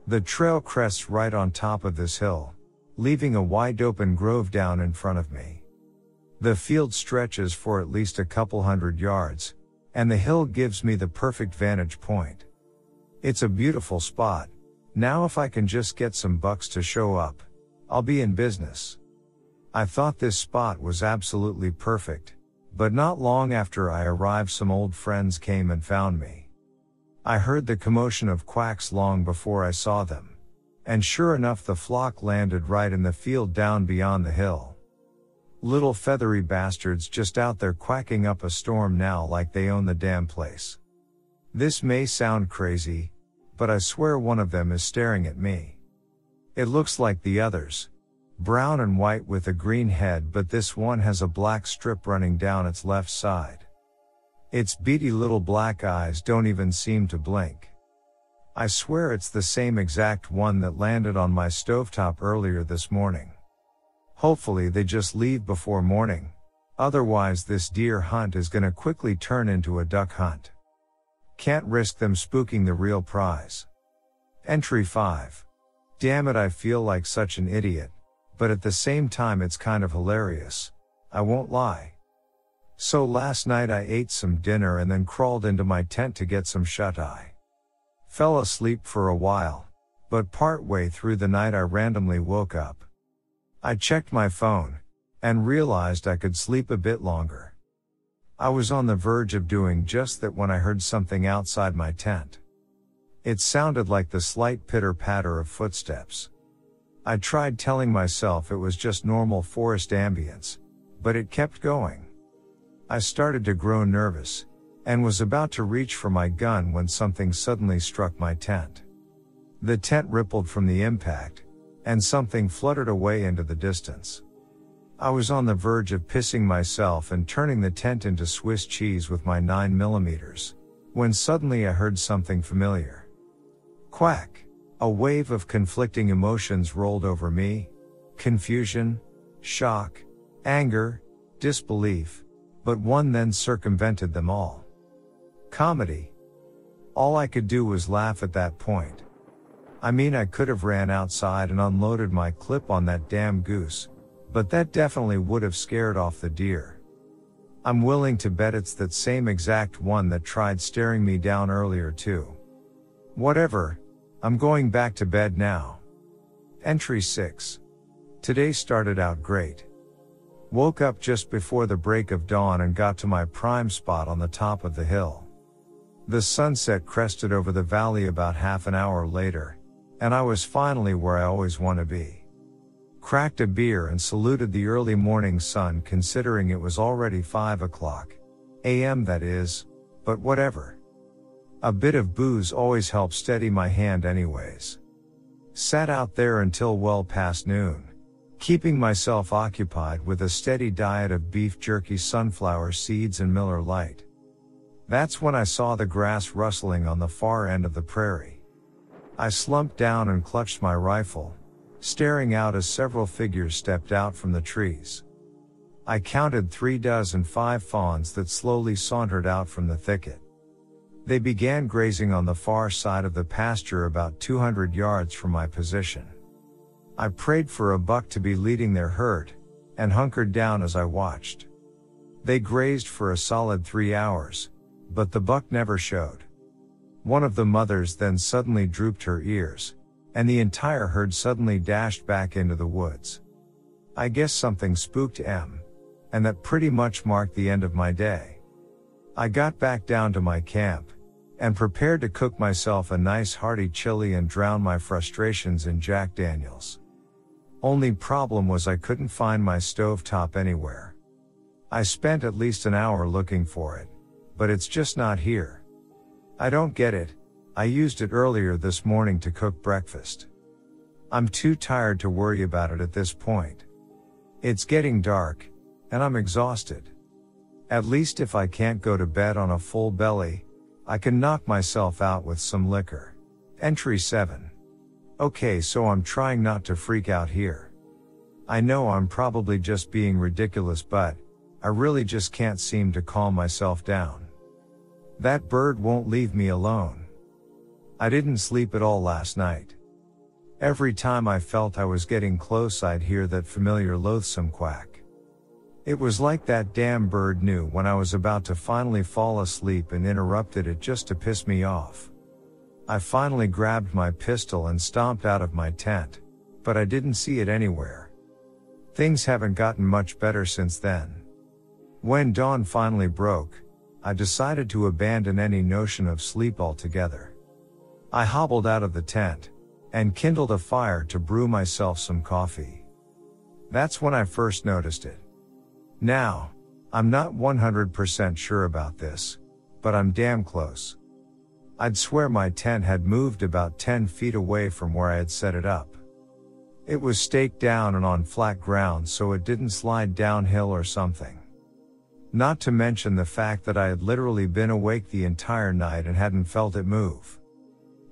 The trail crests right on top of this hill, leaving a wide open grove down in front of me. The field stretches for at least a couple hundred yards, and the hill gives me the perfect vantage point. It's a beautiful spot. Now if I can just get some bucks to show up, I'll be in business. I thought this spot was absolutely perfect, but not long after I arrived some old friends came and found me. I heard the commotion of quacks long before I saw them. And sure enough the flock landed right in the field down beyond the hill. Little feathery bastards just out there quacking up a storm now like they own the damn place. This may sound crazy, but I swear one of them is staring at me. It looks like the others, brown and white with a green head but this one has a black strip running down its left side. Its beady little black eyes don't even seem to blink. I swear it's the same exact one that landed on my stovetop earlier this morning. Hopefully they just leave before morning. Otherwise this deer hunt is gonna quickly turn into a duck hunt. Can't risk them spooking the real prize. Entry 5. Damn it I feel like such an idiot but at the same time it's kind of hilarious. I won't lie. So last night I ate some dinner and then crawled into my tent to get some shut eye. Fell asleep for a while, but part way through the night I randomly woke up. I checked my phone, and realized I could sleep a bit longer. I was on the verge of doing just that when I heard something outside my tent. It sounded like the slight pitter patter of footsteps. I tried telling myself it was just normal forest ambience, but it kept going. I started to grow nervous, and was about to reach for my gun when something suddenly struck my tent. The tent rippled from the impact, and something fluttered away into the distance. I was on the verge of pissing myself and turning the tent into Swiss cheese with my 9 millimeters, when suddenly I heard something familiar. Quack! A wave of conflicting emotions rolled over me. Confusion, shock, anger, disbelief, but one then circumvented them all. Comedy. All I could do was laugh at that point. I mean, I could have ran outside and unloaded my clip on that damn goose, but that definitely would have scared off the deer. I'm willing to bet it's that same exact one that tried staring me down earlier too. Whatever, I'm going back to bed now. Entry 6. Today started out great. Woke up just before the break of dawn and got to my prime spot on the top of the hill. The sunset crested over the valley about half an hour later, and I was finally where I always want to be. Cracked a beer and saluted the early morning sun considering it was already 5 o'clock. AM that is, but whatever. A bit of booze always helps steady my hand anyways. Sat out there until well past noon, keeping myself occupied with a steady diet of beef jerky, sunflower seeds, and Miller Lite. That's when I saw the grass rustling on the far end of the prairie. I slumped down and clutched my rifle, staring out as several figures stepped out from the trees. I counted three dozen five fawns that slowly sauntered out from the thicket. They began grazing on the far side of the pasture about 200 yards from my position. I prayed for a buck to be leading their herd, and hunkered down as I watched. They grazed for a solid three hours, but the buck never showed. One of the mothers then suddenly drooped her ears, and the entire herd suddenly dashed back into the woods. I guess something spooked M, and that pretty much marked the end of my day. I got back down to my camp, and prepared to cook myself a nice hearty chili and drown my frustrations in Jack Daniels. Only problem was I couldn't find my stove top anywhere. I spent at least an hour looking for it, but it's just not here. I don't get it. I used it earlier this morning to cook breakfast. I'm too tired to worry about it at this point. It's getting dark, and I'm exhausted. At least if I can't go to bed on a full belly, I can knock myself out with some liquor. Entry 7. Okay, so I'm trying not to freak out here. I know I'm probably just being ridiculous, but I really just can't seem to calm myself down. That bird won't leave me alone. I didn't sleep at all last night. Every time I felt I was getting close, I'd hear that familiar loathsome quack. It was like that damn bird knew when I was about to finally fall asleep and interrupted it just to piss me off. I finally grabbed my pistol and stomped out of my tent, but I didn't see it anywhere. Things haven't gotten much better since then. When dawn finally broke, I decided to abandon any notion of sleep altogether. I hobbled out of the tent and kindled a fire to brew myself some coffee. That's when I first noticed it. Now, I'm not 100% sure about this, but I'm damn close. I'd swear my tent had moved about 10 feet away from where I had set it up. It was staked down and on flat ground so it didn't slide downhill or something. Not to mention the fact that I had literally been awake the entire night and hadn't felt it move.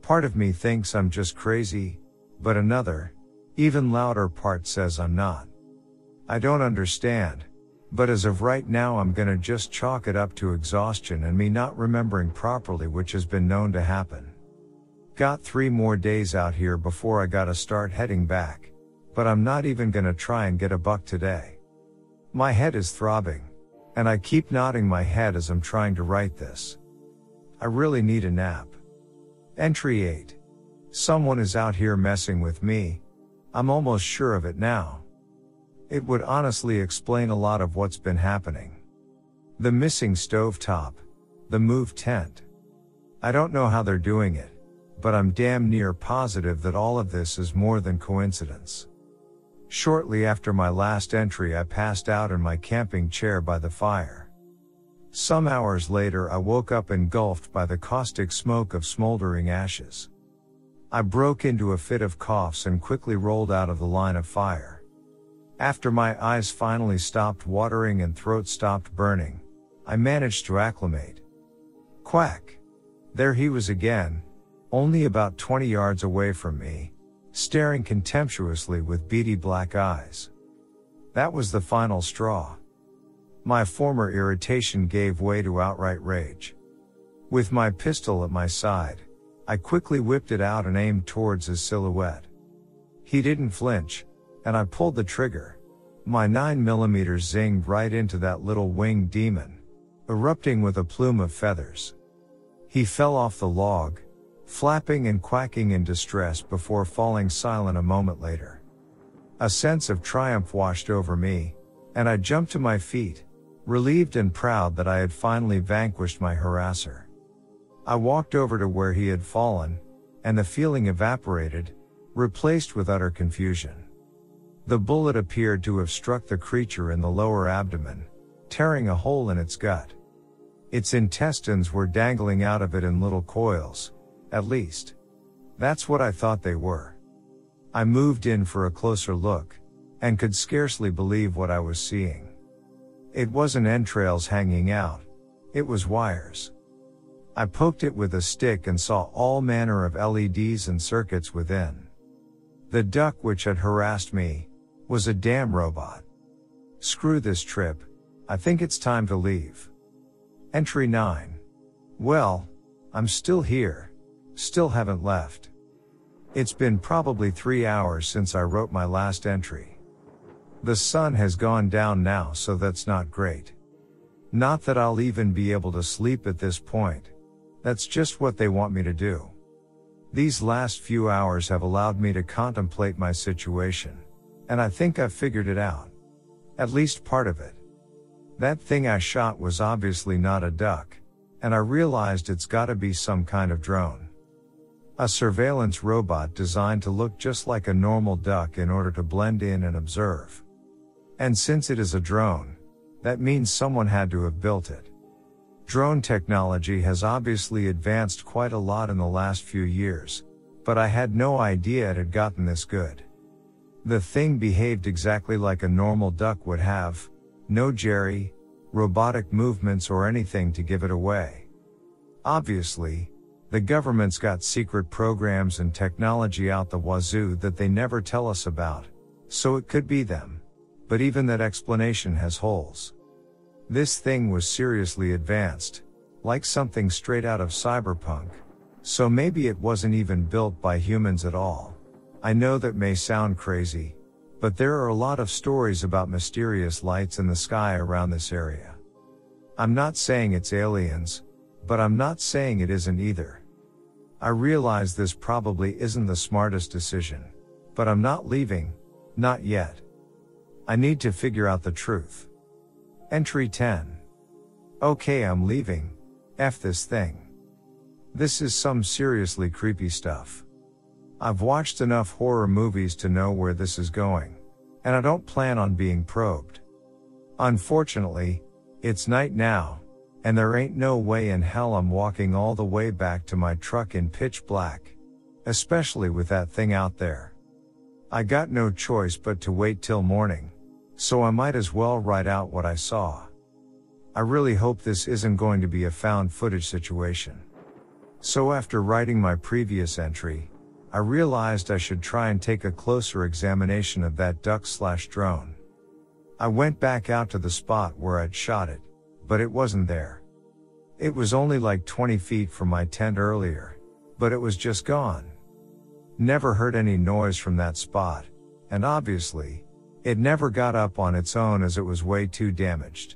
Part of me thinks I'm just crazy, but another, even louder part says I'm not. I don't understand, but as of right now, I'm gonna just chalk it up to exhaustion and me not remembering properly, which has been known to happen. Got three more days out here before I gotta start heading back, but I'm not even gonna try and get a buck today. My head is throbbing, and I keep nodding my head as I'm trying to write this. I really need a nap. Entry 8. Someone is out here messing with me. I'm almost sure of it now. It would honestly explain a lot of what's been happening. The missing stove top, the moved tent. I don't know how they're doing it, but I'm damn near positive that all of this is more than coincidence. Shortly after my last entry, I passed out in my camping chair by the fire. Some hours later, I woke up engulfed by the caustic smoke of smoldering ashes. I broke into a fit of coughs and quickly rolled out of the line of fire. After my eyes finally stopped watering and throat stopped burning, I managed to acclimate. Quack! There he was again, only about 20 yards away from me, staring contemptuously with beady black eyes. That was the final straw. My former irritation gave way to outright rage. With my pistol at my side, I quickly whipped it out and aimed towards his silhouette. He didn't flinch, and I pulled the trigger. My 9mm zinged right into that little winged demon, erupting with a plume of feathers. He fell off the log, flapping and quacking in distress before falling silent a moment later. A sense of triumph washed over me, and I jumped to my feet, relieved and proud that I had finally vanquished my harasser. I walked over to where he had fallen, and the feeling evaporated, replaced with utter confusion. The bullet appeared to have struck the creature in the lower abdomen, tearing a hole in its gut. Its intestines were dangling out of it in little coils, at least. That's what I thought they were. I moved in for a closer look, and could scarcely believe what I was seeing. It wasn't entrails hanging out, it was wires. I poked it with a stick and saw all manner of LEDs and circuits within. The duck which had harassed me was a damn robot. Screw this trip, I think it's time to leave. Entry 9. Well, I'm still here. Still haven't left. It's been probably three hours since I wrote my last entry. The sun has gone down now, so that's not great. Not that I'll even be able to sleep at this point. That's just what they want me to do. These last few hours have allowed me to contemplate my situation. And I think I've figured it out. At least part of it. That thing I shot was obviously not a duck. And I realized it's gotta be some kind of drone. A surveillance robot designed to look just like a normal duck in order to blend in and observe. And since it is a drone, that means someone had to have built it. Drone technology has obviously advanced quite a lot in the last few years, but I had no idea it had gotten this good. The thing behaved exactly like a normal duck would have, no jerry, robotic movements or anything to give it away. Obviously, the government's got secret programs and technology out the wazoo that they never tell us about. So it could be them. But even that explanation has holes. This thing was seriously advanced. Like something straight out of cyberpunk. So maybe it wasn't even built by humans at all. I know that may sound crazy. But there are a lot of stories about mysterious lights in the sky around this area. I'm not saying it's aliens, but I'm not saying it isn't either. I realize this probably isn't the smartest decision. But I'm not leaving. Not yet. I need to figure out the truth. Entry 10. Okay, I'm leaving. F this thing. This is some seriously creepy stuff. I've watched enough horror movies to know where this is going. And I don't plan on being probed. Unfortunately, it's night now, and there ain't no way in hell I'm walking all the way back to my truck in pitch black. Especially with that thing out there. I got no choice but to wait till morning. So I might as well write out what I saw. I really hope this isn't going to be a found footage situation. So after writing my previous entry, I realized I should try and take a closer examination of that duck slash drone. I went back out to the spot where I'd shot it but it wasn't there. It was only like 20 feet from my tent earlier, but it was just gone. Never heard any noise from that spot, and obviously, it never got up on its own as it was way too damaged.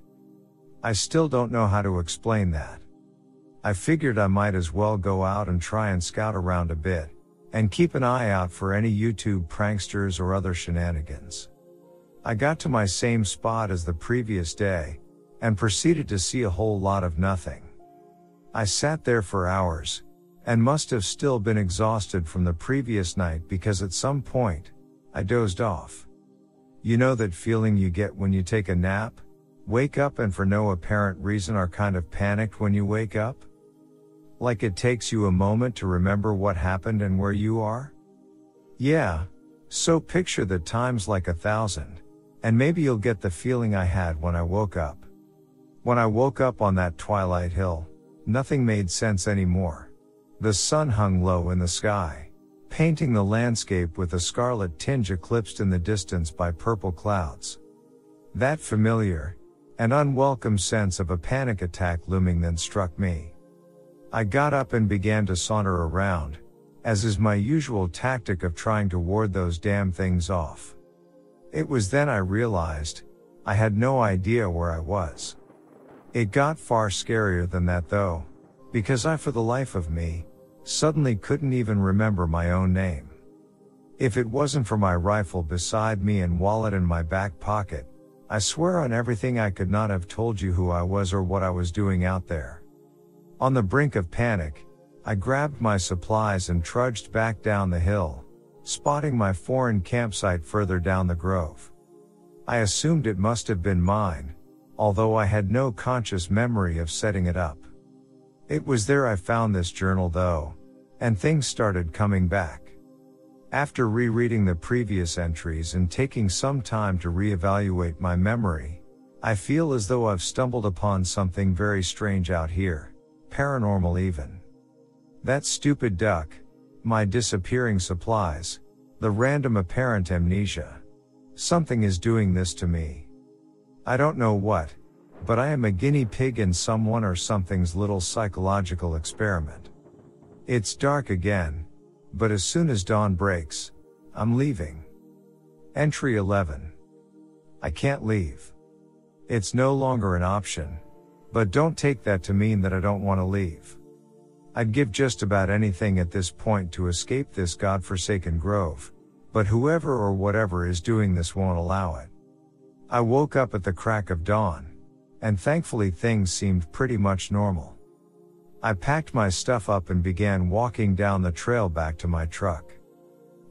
I still don't know how to explain that. I figured I might as well go out and try and scout around a bit, and keep an eye out for any YouTube pranksters or other shenanigans. I got to my same spot as the previous day, and proceeded to see a whole lot of nothing. I sat there for hours, and must have still been exhausted from the previous night because at some point, I dozed off. You know that feeling you get when you take a nap? Wake up and for no apparent reason are kind of panicked when you wake up? Like it takes you a moment to remember what happened and where you are? Yeah. So picture the times like a thousand. And maybe you'll get the feeling I had when I woke up. When I woke up on that twilight hill, nothing made sense anymore. The sun hung low in the sky, painting the landscape with a scarlet tinge eclipsed in the distance by purple clouds. That familiar and unwelcome sense of a panic attack looming then struck me. I got up and began to saunter around, as is my usual tactic of trying to ward those damn things off. It was then I realized, I had no idea where I was. It got far scarier than that though, because I for the life of me, suddenly couldn't even remember my own name. If it wasn't for my rifle beside me and wallet in my back pocket, I swear on everything I could not have told you who I was or what I was doing out there. On the brink of panic, I grabbed my supplies and trudged back down the hill, spotting my foreign campsite further down the grove. I assumed it must have been mine, although I had no conscious memory of setting it up. It was there I found this journal though, and things started coming back. After rereading the previous entries and taking some time to reevaluate my memory, I feel as though I've stumbled upon something very strange out here paranormal even. That stupid duck, my disappearing supplies, the random apparent amnesia. Something is doing this to me. I don't know what, but I am a guinea pig in someone or something's little psychological experiment. It's dark again, but as soon as dawn breaks, I'm leaving. Entry 11. I can't leave. It's no longer an option. But don't take that to mean that I don't want to leave. I'd give just about anything at this point to escape this godforsaken grove, but whoever or whatever is doing this won't allow it. I woke up at the crack of dawn, and thankfully things seemed pretty much normal. I packed my stuff up and began walking down the trail back to my truck.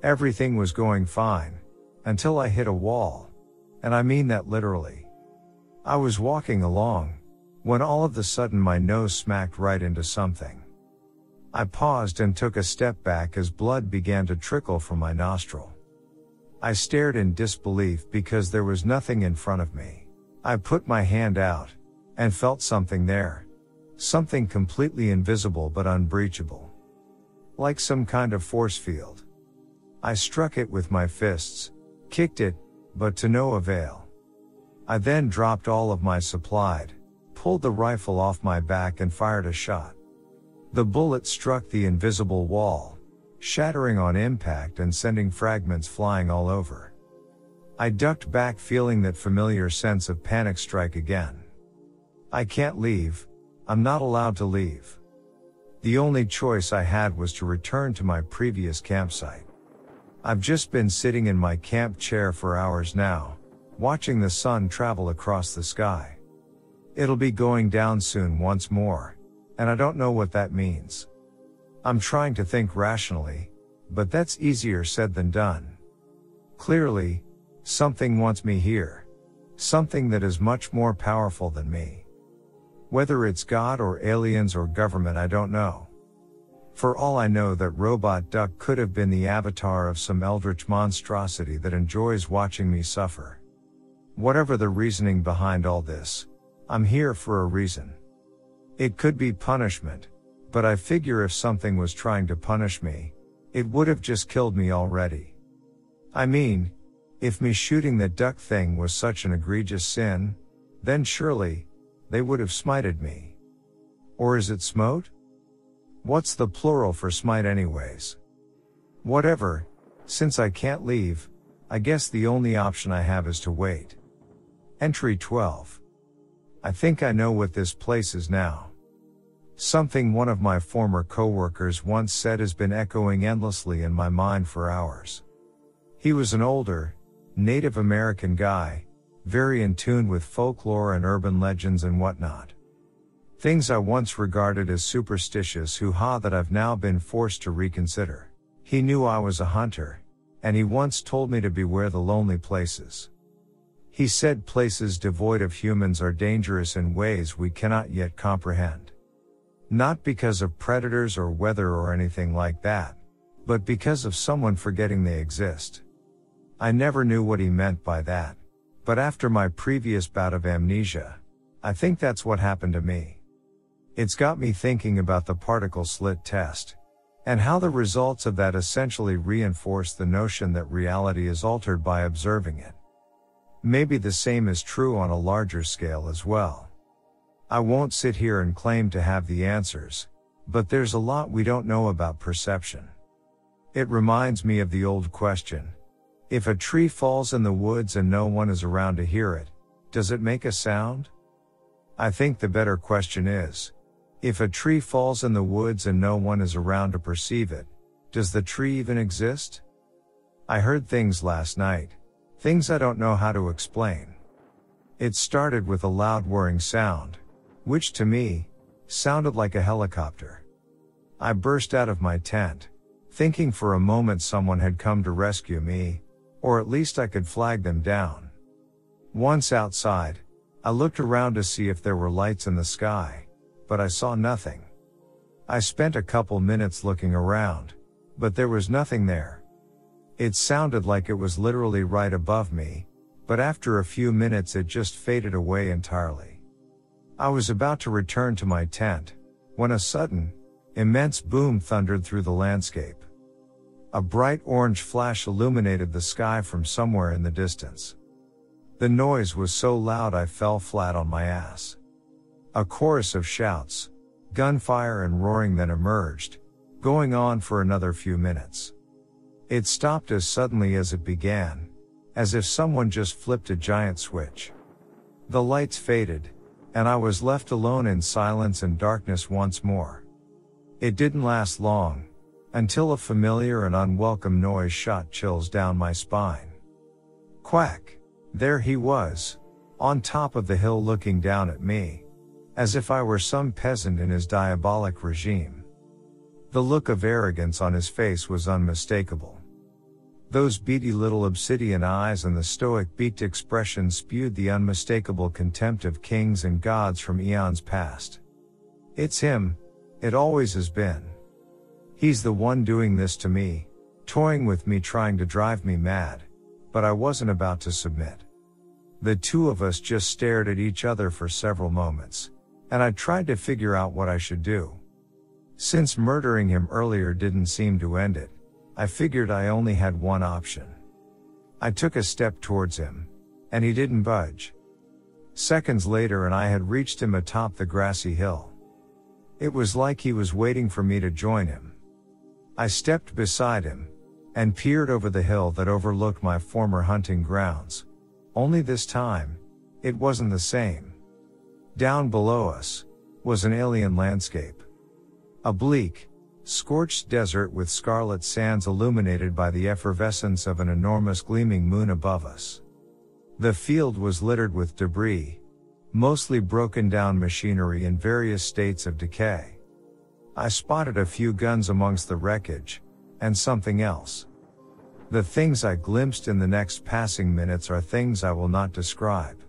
Everything was going fine, until I hit a wall. And I mean that literally. I was walking along, when all of the sudden my nose smacked right into something. I paused and took a step back as blood began to trickle from my nostril. I stared in disbelief because there was nothing in front of me. I put my hand out and felt something there. Something completely invisible but unbreachable. Like some kind of force field. I struck it with my fists, kicked it, but to no avail. I then dropped all of my supplied, pulled the rifle off my back and fired a shot. The bullet struck the invisible wall, shattering on impact and sending fragments flying all over. I ducked back feeling that familiar sense of panic strike again. I can't leave. I'm not allowed to leave. The only choice I had was to return to my previous campsite. I've just been sitting in my camp chair for hours now, watching the sun travel across the sky. It'll be going down soon once more. And I don't know what that means. I'm trying to think rationally, but that's easier said than done. Clearly, something wants me here. Something that is much more powerful than me. Whether it's God or aliens or government, I don't know. For all I know, that robot duck could have been the avatar of some eldritch monstrosity that enjoys watching me suffer. Whatever the reasoning behind all this, I'm here for a reason. It could be punishment, but I figure if something was trying to punish me, it would have just killed me already. I mean, if me shooting that duck thing was such an egregious sin, then surely, they would have smited me. Or is it smote? What's the plural for smite anyways? Whatever, since I can't leave, I guess the only option I have is to wait. Entry 12. I think I know what this place is now. Something one of my former coworkers once said has been echoing endlessly in my mind for hours. He was an older, Native American guy, very in tune with folklore and urban legends and whatnot. Things I once regarded as superstitious hoo ha that I've now been forced to reconsider. He knew I was a hunter, and he once told me to beware the lonely places. He said places devoid of humans are dangerous in ways we cannot yet comprehend. Not because of predators or weather or anything like that, but because of someone forgetting they exist. I never knew what he meant by that, but after my previous bout of amnesia, I think that's what happened to me. It's got me thinking about the particle slit test. And how the results of that essentially reinforce the notion that reality is altered by observing it. Maybe the same is true on a larger scale as well. I won't sit here and claim to have the answers, but there's a lot we don't know about perception. It reminds me of the old question. If a tree falls in the woods and no one is around to hear it, does it make a sound? I think the better question is, if a tree falls in the woods and no one is around to perceive it, does the tree even exist? I heard things last night, things I don't know how to explain. It started with a loud whirring sound, which to me, sounded like a helicopter. I burst out of my tent, thinking for a moment someone had come to rescue me, or at least I could flag them down. Once outside, I looked around to see if there were lights in the sky, but I saw nothing. I spent a couple minutes looking around, but there was nothing there. It sounded like it was literally right above me, but after a few minutes it just faded away entirely. I was about to return to my tent, when a sudden, immense boom thundered through the landscape. A bright orange flash illuminated the sky from somewhere in the distance. The noise was so loud I fell flat on my ass. A chorus of shouts, gunfire and roaring then emerged, going on for another few minutes. It stopped as suddenly as it began, as if someone just flipped a giant switch. The lights faded, and I was left alone in silence and darkness once more. It didn't last long, until a familiar and unwelcome noise shot chills down my spine. Quack! There he was, on top of the hill looking down at me. As if I were some peasant in his diabolic regime. The look of arrogance on his face was unmistakable. Those beady little obsidian eyes and the stoic beaked expression spewed the unmistakable contempt of kings and gods from eons past. It's him. It always has been. He's the one doing this to me, toying with me trying to drive me mad. But I wasn't about to submit. The two of us just stared at each other for several moments and I tried to figure out what I should do. Since murdering him earlier didn't seem to end it, I figured I only had one option. I took a step towards him, and he didn't budge. Seconds later and I had reached him atop the grassy hill. It was like he was waiting for me to join him. I stepped beside him, and peered over the hill that overlooked my former hunting grounds. Only this time, it wasn't the same. Down below us was an alien landscape. A bleak, scorched desert with scarlet sands illuminated by the effervescence of an enormous gleaming moon above us. The field was littered with debris, mostly broken down machinery in various states of decay. I spotted a few guns amongst the wreckage, and something else. The things I glimpsed in the next passing minutes are things I will not describe.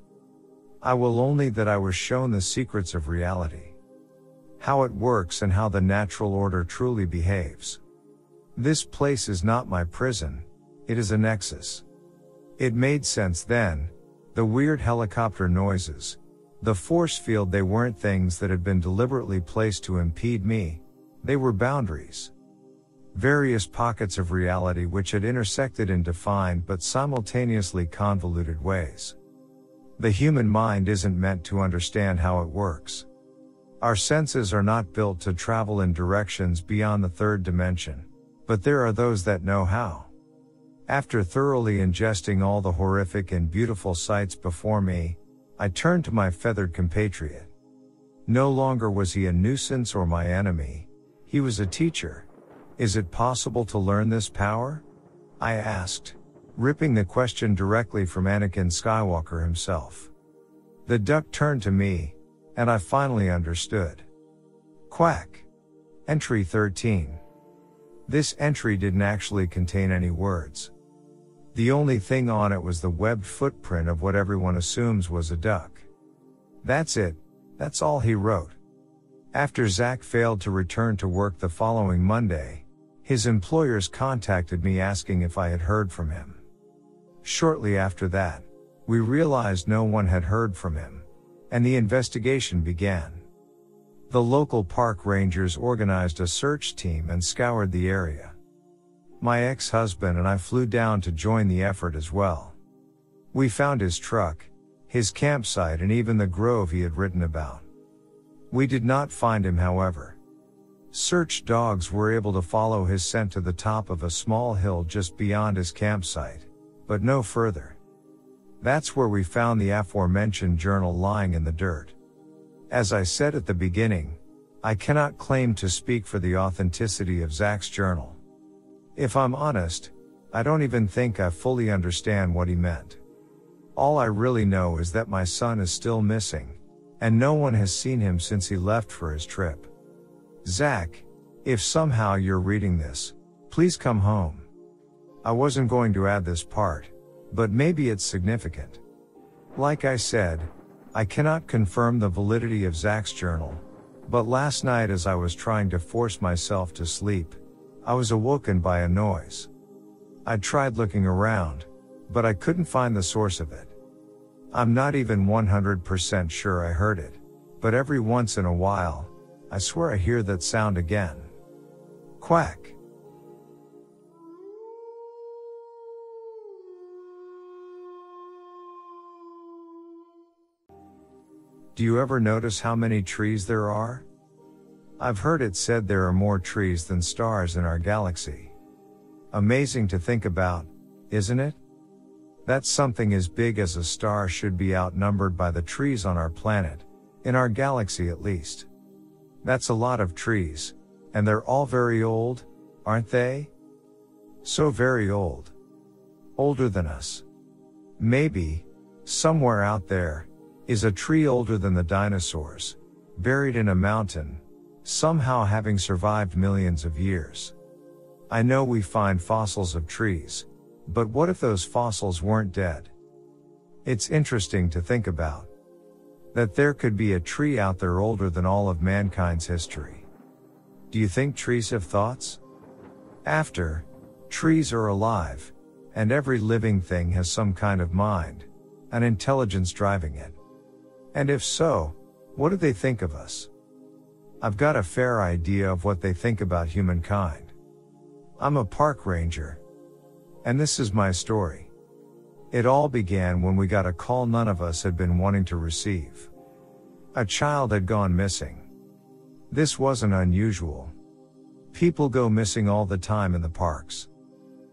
I will only that I was shown the secrets of reality. How it works and how the natural order truly behaves. This place is not my prison, it is a nexus. It made sense then, the weird helicopter noises, the force field they weren't things that had been deliberately placed to impede me, they were boundaries. Various pockets of reality which had intersected in defined but simultaneously convoluted ways. The human mind isn't meant to understand how it works. Our senses are not built to travel in directions beyond the third dimension, but there are those that know how. After thoroughly ingesting all the horrific and beautiful sights before me, I turned to my feathered compatriot. No longer was he a nuisance or my enemy, he was a teacher. Is it possible to learn this power? I asked ripping the question directly from Anakin Skywalker himself. The duck turned to me, And I finally understood. Quack. Entry 13. This entry didn't actually contain any words. The only thing on it was the webbed footprint of what everyone assumes was a duck. That's it, that's all he wrote. After Zach failed to return to work the following Monday, his employers contacted me asking if I had heard from him. Shortly after that, we realized no one had heard from him, and the investigation began. The local park rangers organized a search team and scoured the area. My ex-husband and I flew down to join the effort as well. We found his truck, his campsite and even the grove he had written about. We did not find him however. Search dogs were able to follow his scent to the top of a small hill just beyond his campsite, but no further. That's where we found the aforementioned journal lying in the dirt. As I said at the beginning, I cannot claim to speak for the authenticity of Zach's journal. If I'm honest, I don't even think I fully understand what he meant. All I really know is that my son is still missing, and no one has seen him since he left for his trip. Zach, if somehow you're reading this, please come home. I wasn't going to add this part, but maybe it's significant. Like I said, I cannot confirm the validity of Zach's journal, but last night as I was trying to force myself to sleep, I was awoken by a noise. I tried looking around, but I couldn't find the source of it. I'm not even 100% sure I heard it, but every once in a while, I swear I hear that sound again. Quack. Do you ever notice how many trees there are? I've heard it said there are more trees than stars in our galaxy. Amazing to think about, isn't it? That something as big as a star should be outnumbered by the trees on our planet, in our galaxy at least. That's a lot of trees, and they're all very old, aren't they? So very old. Older than us. Maybe, somewhere out there, is a tree older than the dinosaurs, buried in a mountain, somehow having survived millions of years. I know we find fossils of trees, but what if those fossils weren't dead? It's interesting to think about. That there could be a tree out there older than all of mankind's history. Do you think trees have thoughts? After, trees are alive, and every living thing has some kind of mind, an intelligence driving it. And if so, what do they think of us? I've got a fair idea of what they think about humankind. I'm a park ranger. And this is my story. It all began when we got a call none of us had been wanting to receive. A child had gone missing. This wasn't unusual. People go missing all the time in the parks.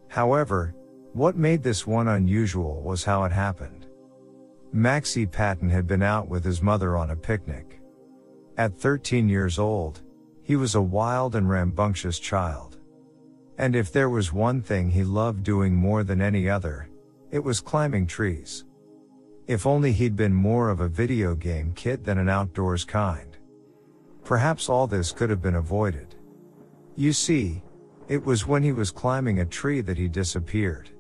However, what made this one unusual was how it happened. Maxie Patton had been out with his mother on a picnic. At 13 years old, he was a wild and rambunctious child. And if there was one thing he loved doing more than any other, it was climbing trees. If only he'd been more of a video game kid than an outdoors kind. Perhaps all this could have been avoided. You see, it was when he was climbing a tree that he disappeared.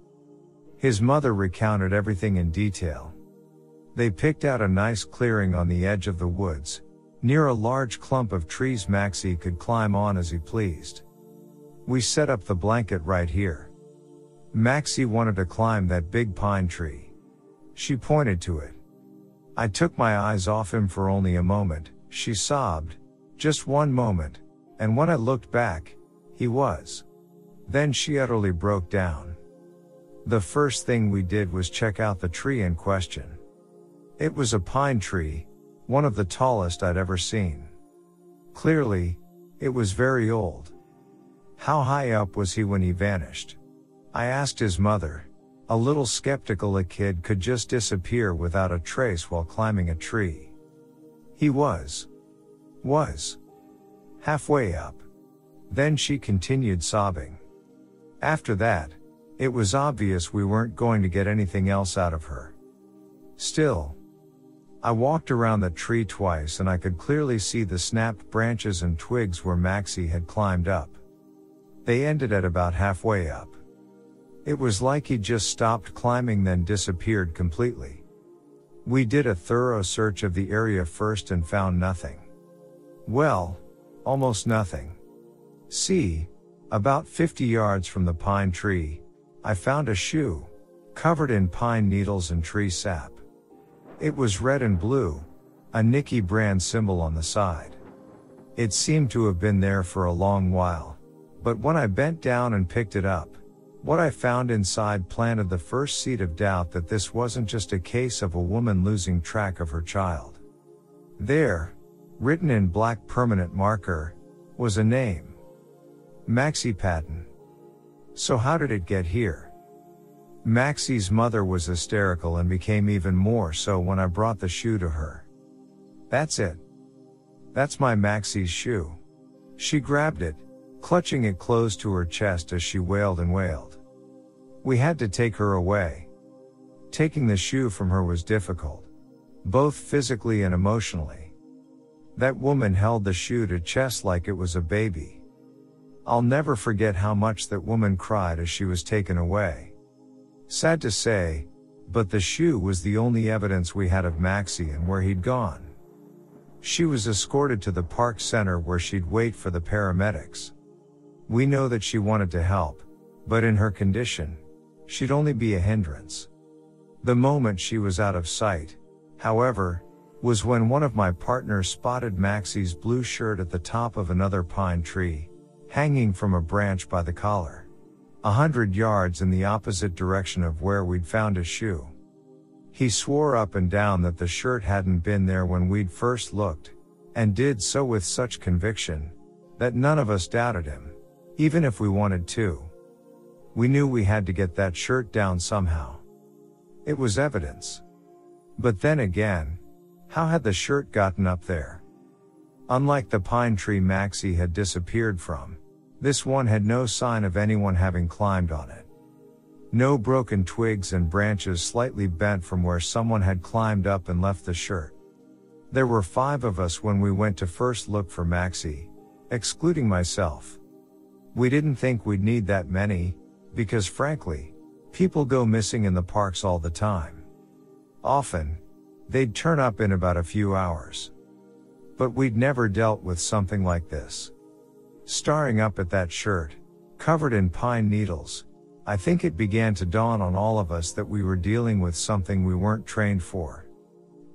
His mother recounted everything in detail. They picked out a nice clearing on the edge of the woods, near a large clump of trees Maxie could climb on as he pleased. We set up the blanket right here. Maxie wanted to climb that big pine tree. She pointed to it. I took my eyes off him for only a moment, she sobbed. Just one moment. And when I looked back, he was. Then she utterly broke down. The first thing we did was check out the tree in question. It was a pine tree, one of the tallest I'd ever seen. Clearly, it was very old. How high up was he when he vanished? I asked his mother, a little skeptical a kid could just disappear without a trace while climbing a tree. He was. Was. Halfway up. Then she continued sobbing. After that, it was obvious we weren't going to get anything else out of her. Still. I walked around the tree twice and I could clearly see the snapped branches and twigs where Maxie had climbed up. They ended at about halfway up. It was like he just stopped climbing then disappeared completely. We did a thorough search of the area first and found nothing. Well, almost nothing. See, about 50 yards from the pine tree, I found a shoe, covered in pine needles and tree sap. It was red and blue, a Nicky brand symbol on the side. It seemed to have been there for a long while, but when I bent down and picked it up, what I found inside planted the first seed of doubt that this wasn't just a case of a woman losing track of her child. There, written in black permanent marker, was a name. Maxie Patton. So how did it get here? Maxie's mother was hysterical and became even more so when I brought the shoe to her. That's it. That's my Maxie's shoe. She grabbed it, clutching it close to her chest as she wailed and wailed. We had to take her away. Taking the shoe from her was difficult, both physically and emotionally. That woman held the shoe to chest like it was a baby. I'll never forget how much that woman cried as she was taken away. Sad to say, but the shoe was the only evidence we had of Maxie and where he'd gone. She was escorted to the park center where she'd wait for the paramedics. We know that she wanted to help, but in her condition, she'd only be a hindrance. The moment she was out of sight, however, was when one of my partners spotted Maxie's blue shirt at the top of another pine tree, hanging from a branch by the collar. A hundred yards in the opposite direction of where we'd found his shoe. He swore up and down that the shirt hadn't been there when we'd first looked, and did so with such conviction, that none of us doubted him, even if we wanted to. We knew we had to get that shirt down somehow. It was evidence. But then again, how had the shirt gotten up there? Unlike the pine tree Maxie had disappeared from, this one had no sign of anyone having climbed on it. No broken twigs and branches slightly bent from where someone had climbed up and left the shirt. There were five of us when we went to first look for Maxie, excluding myself. We didn't think we'd need that many, because frankly, people go missing in the parks all the time. Often, they'd turn up in about a few hours. But we'd never dealt with something like this. Staring up at that shirt, covered in pine needles, I think it began to dawn on all of us that we were dealing with something we weren't trained for.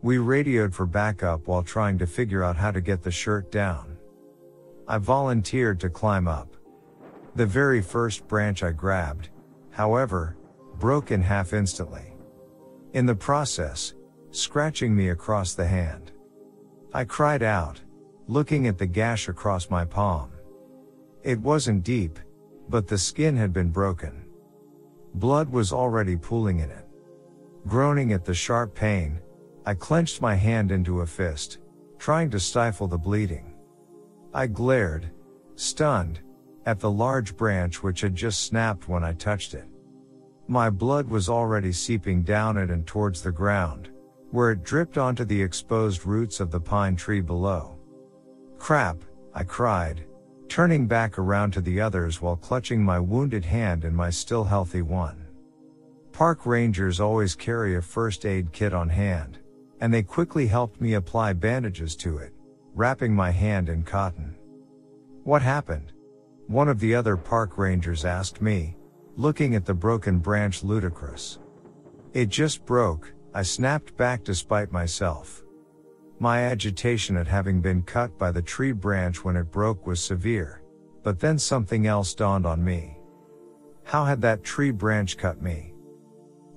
We radioed for backup while trying to figure out how to get the shirt down. I volunteered to climb up. The very first branch I grabbed, however, broke in half instantly. In the process, scratching me across the hand. I cried out, looking at the gash across my palm. It wasn't deep, but the skin had been broken. Blood was already pooling in it. Groaning at the sharp pain, I clenched my hand into a fist, trying to stifle the bleeding. I glared, stunned, at the large branch which had just snapped when I touched it. My blood was already seeping down it and towards the ground, where it dripped onto the exposed roots of the pine tree below. Crap, I cried, turning back around to the others while clutching my wounded hand in my still healthy one. Park rangers always carry a first aid kit on hand, and they quickly helped me apply bandages to it, wrapping my hand in cotton. What happened? One of the other park rangers asked me, looking at the broken branch ludicrous. It just broke, I snapped back despite myself. My agitation at having been cut by the tree branch when it broke was severe, but then something else dawned on me. How had that tree branch cut me?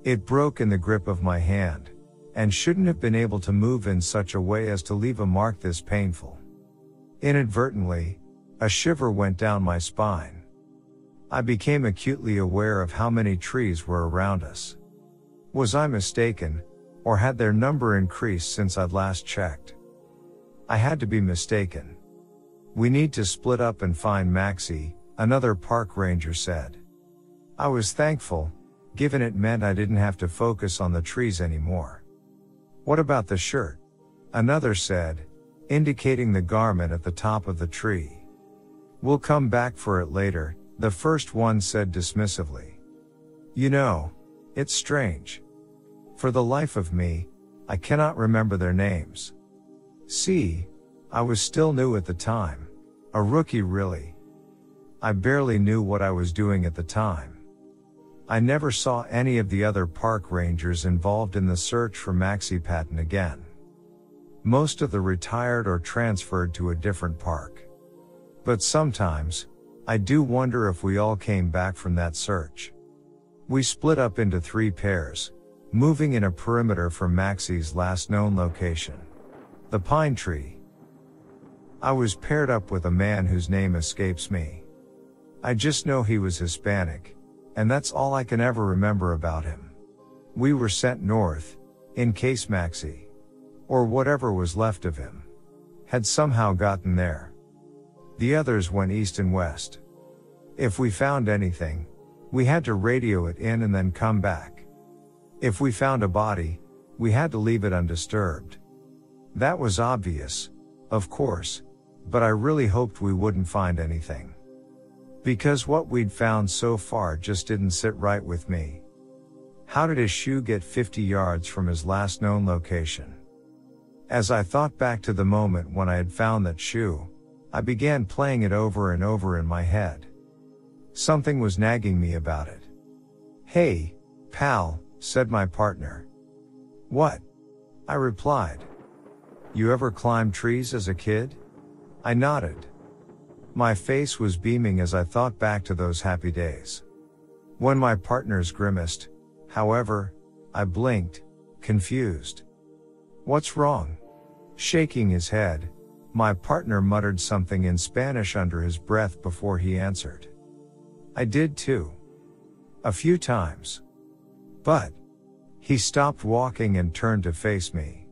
It broke in the grip of my hand, and shouldn't have been able to move in such a way as to leave a mark this painful. Inadvertently, a shiver went down my spine. I became acutely aware of how many trees were around us. Was I mistaken, or had their number increased since I'd last checked? I had to be mistaken. We need to split up and find Maxie, another park ranger said. I was thankful, given it meant I didn't have to focus on the trees anymore. What about the shirt? Another said, indicating the garment at the top of the tree. We'll come back for it later, the first one said dismissively. You know, it's strange. For the life of me, I cannot remember their names. See, I was still new at the time. A rookie really. I barely knew what I was doing at the time. I never saw any of the other park rangers involved in the search for Maxie Patton again. Most of the retired or transferred to a different park. But sometimes, I do wonder if we all came back from that search. We split up into three pairs, moving in a perimeter from Maxie's last known location. The pine tree. I was paired up with a man whose name escapes me. I just know he was Hispanic, and that's all I can ever remember about him. We were sent north, in case Maxie, or whatever was left of him, had somehow gotten there. The others went east and west. If we found anything, we had to radio it in and then come back. If we found a body, we had to leave it undisturbed. That was obvious, of course, but I really hoped we wouldn't find anything. Because what we'd found so far just didn't sit right with me. How did his shoe get 50 yards from his last known location? As I thought back to the moment when I had found that shoe, I began playing it over and over in my head. Something was nagging me about it. Hey, pal, said my partner. What? I replied. You ever climb trees as a kid? I nodded. My face was beaming as I thought back to those happy days. When my partners grimaced, however, I blinked, confused. What's wrong? Shaking his head, my partner muttered something in Spanish under his breath before he answered. I did too. A few times. But, he stopped walking and turned to face me.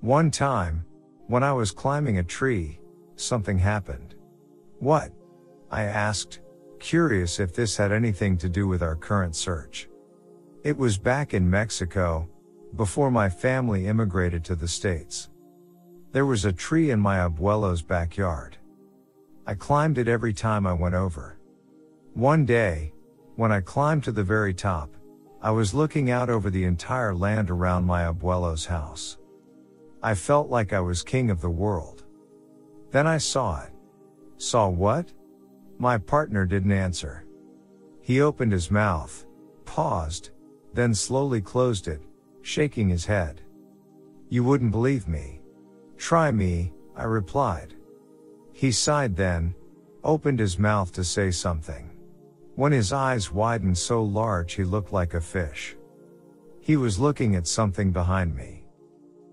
One time, when I was climbing a tree, something happened. What? I asked, curious if this had anything to do with our current search. It was back in Mexico, before my family immigrated to the States. There was a tree in my abuelo's backyard. I climbed it every time I went over. One day, when I climbed to the very top, I was looking out over the entire land around my abuelo's house. I felt like I was king of the world. Then I saw it. Saw what? My partner didn't answer. He opened his mouth, paused, then slowly closed it, shaking his head. You wouldn't believe me. Try me, I replied. He sighed then, opened his mouth to say something. When his eyes widened so large he looked like a fish. He was looking at something behind me.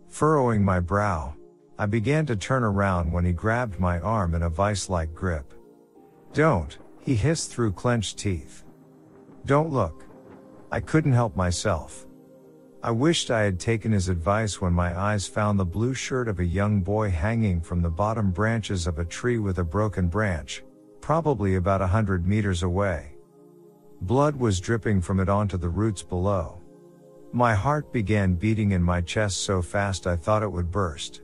Furrowing my brow, I began to turn around when he grabbed my arm in a vice-like grip. Don't, he hissed through clenched teeth. Don't look. I couldn't help myself. I wished I had taken his advice when my eyes found the blue shirt of a young boy hanging from the bottom branches of a tree with a broken branch, probably about a hundred meters away. Blood was dripping from it onto the roots below. My heart began beating in my chest so fast I thought it would burst.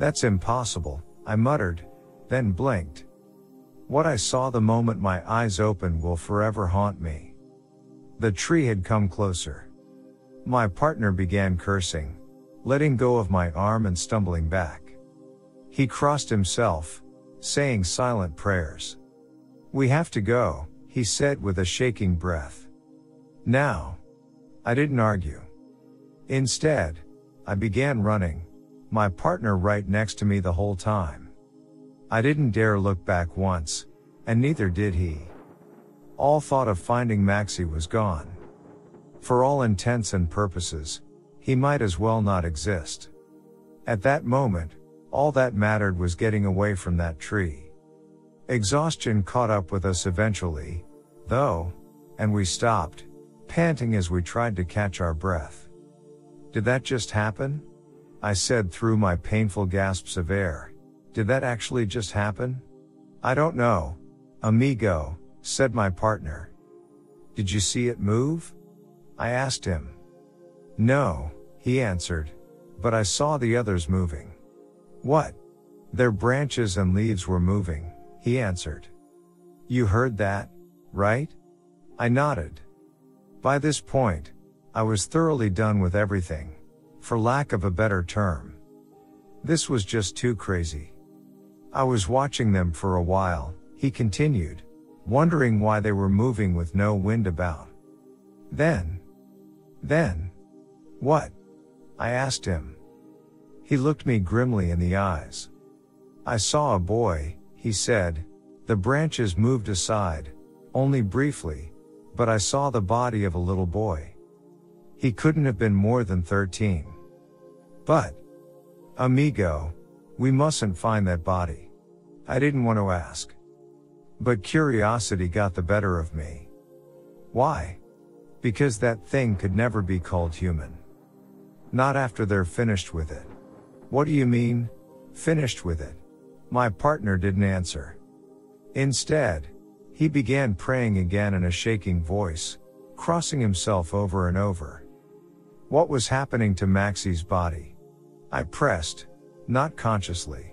That's impossible, I muttered, then blinked. What I saw the moment my eyes opened will forever haunt me. The tree had come closer. My partner began cursing, letting go of my arm and stumbling back. He crossed himself, saying silent prayers. We have to go, he said with a shaking breath. Now. I didn't argue. Instead, I began running, my partner right next to me the whole time. I didn't dare look back once, and neither did he. All thought of finding Maxie was gone. For all intents and purposes, he might as well not exist. At that moment, all that mattered was getting away from that tree. Exhaustion caught up with us eventually, though, and we stopped, panting as we tried to catch our breath. Did that just happen? I said through my painful gasps of air. Did that actually just happen? I don't know. Amigo, said my partner. Did you see it move? I asked him. No, he answered. but I saw the others moving. What? Their branches and leaves were moving, he answered. You heard that, right? I nodded. By this point, I was thoroughly done with everything, for lack of a better term. This was just too crazy. I was watching them for a while, he continued, wondering why they were moving with no wind about. Then, then, what? I asked him. He looked me grimly in the eyes. I saw a boy, he said. The branches moved aside, only briefly, but I saw the body of a little boy. He couldn't have been more than 13. But, amigo, we mustn't find that body. I didn't want to ask. But curiosity got the better of me. Why? Because that thing could never be called human. Not after they're finished with it. What do you mean? Finished with it. My partner didn't answer. Instead, he began praying again in a shaking voice, crossing himself over and over. What was happening to Maxie's body? I pressed, not consciously.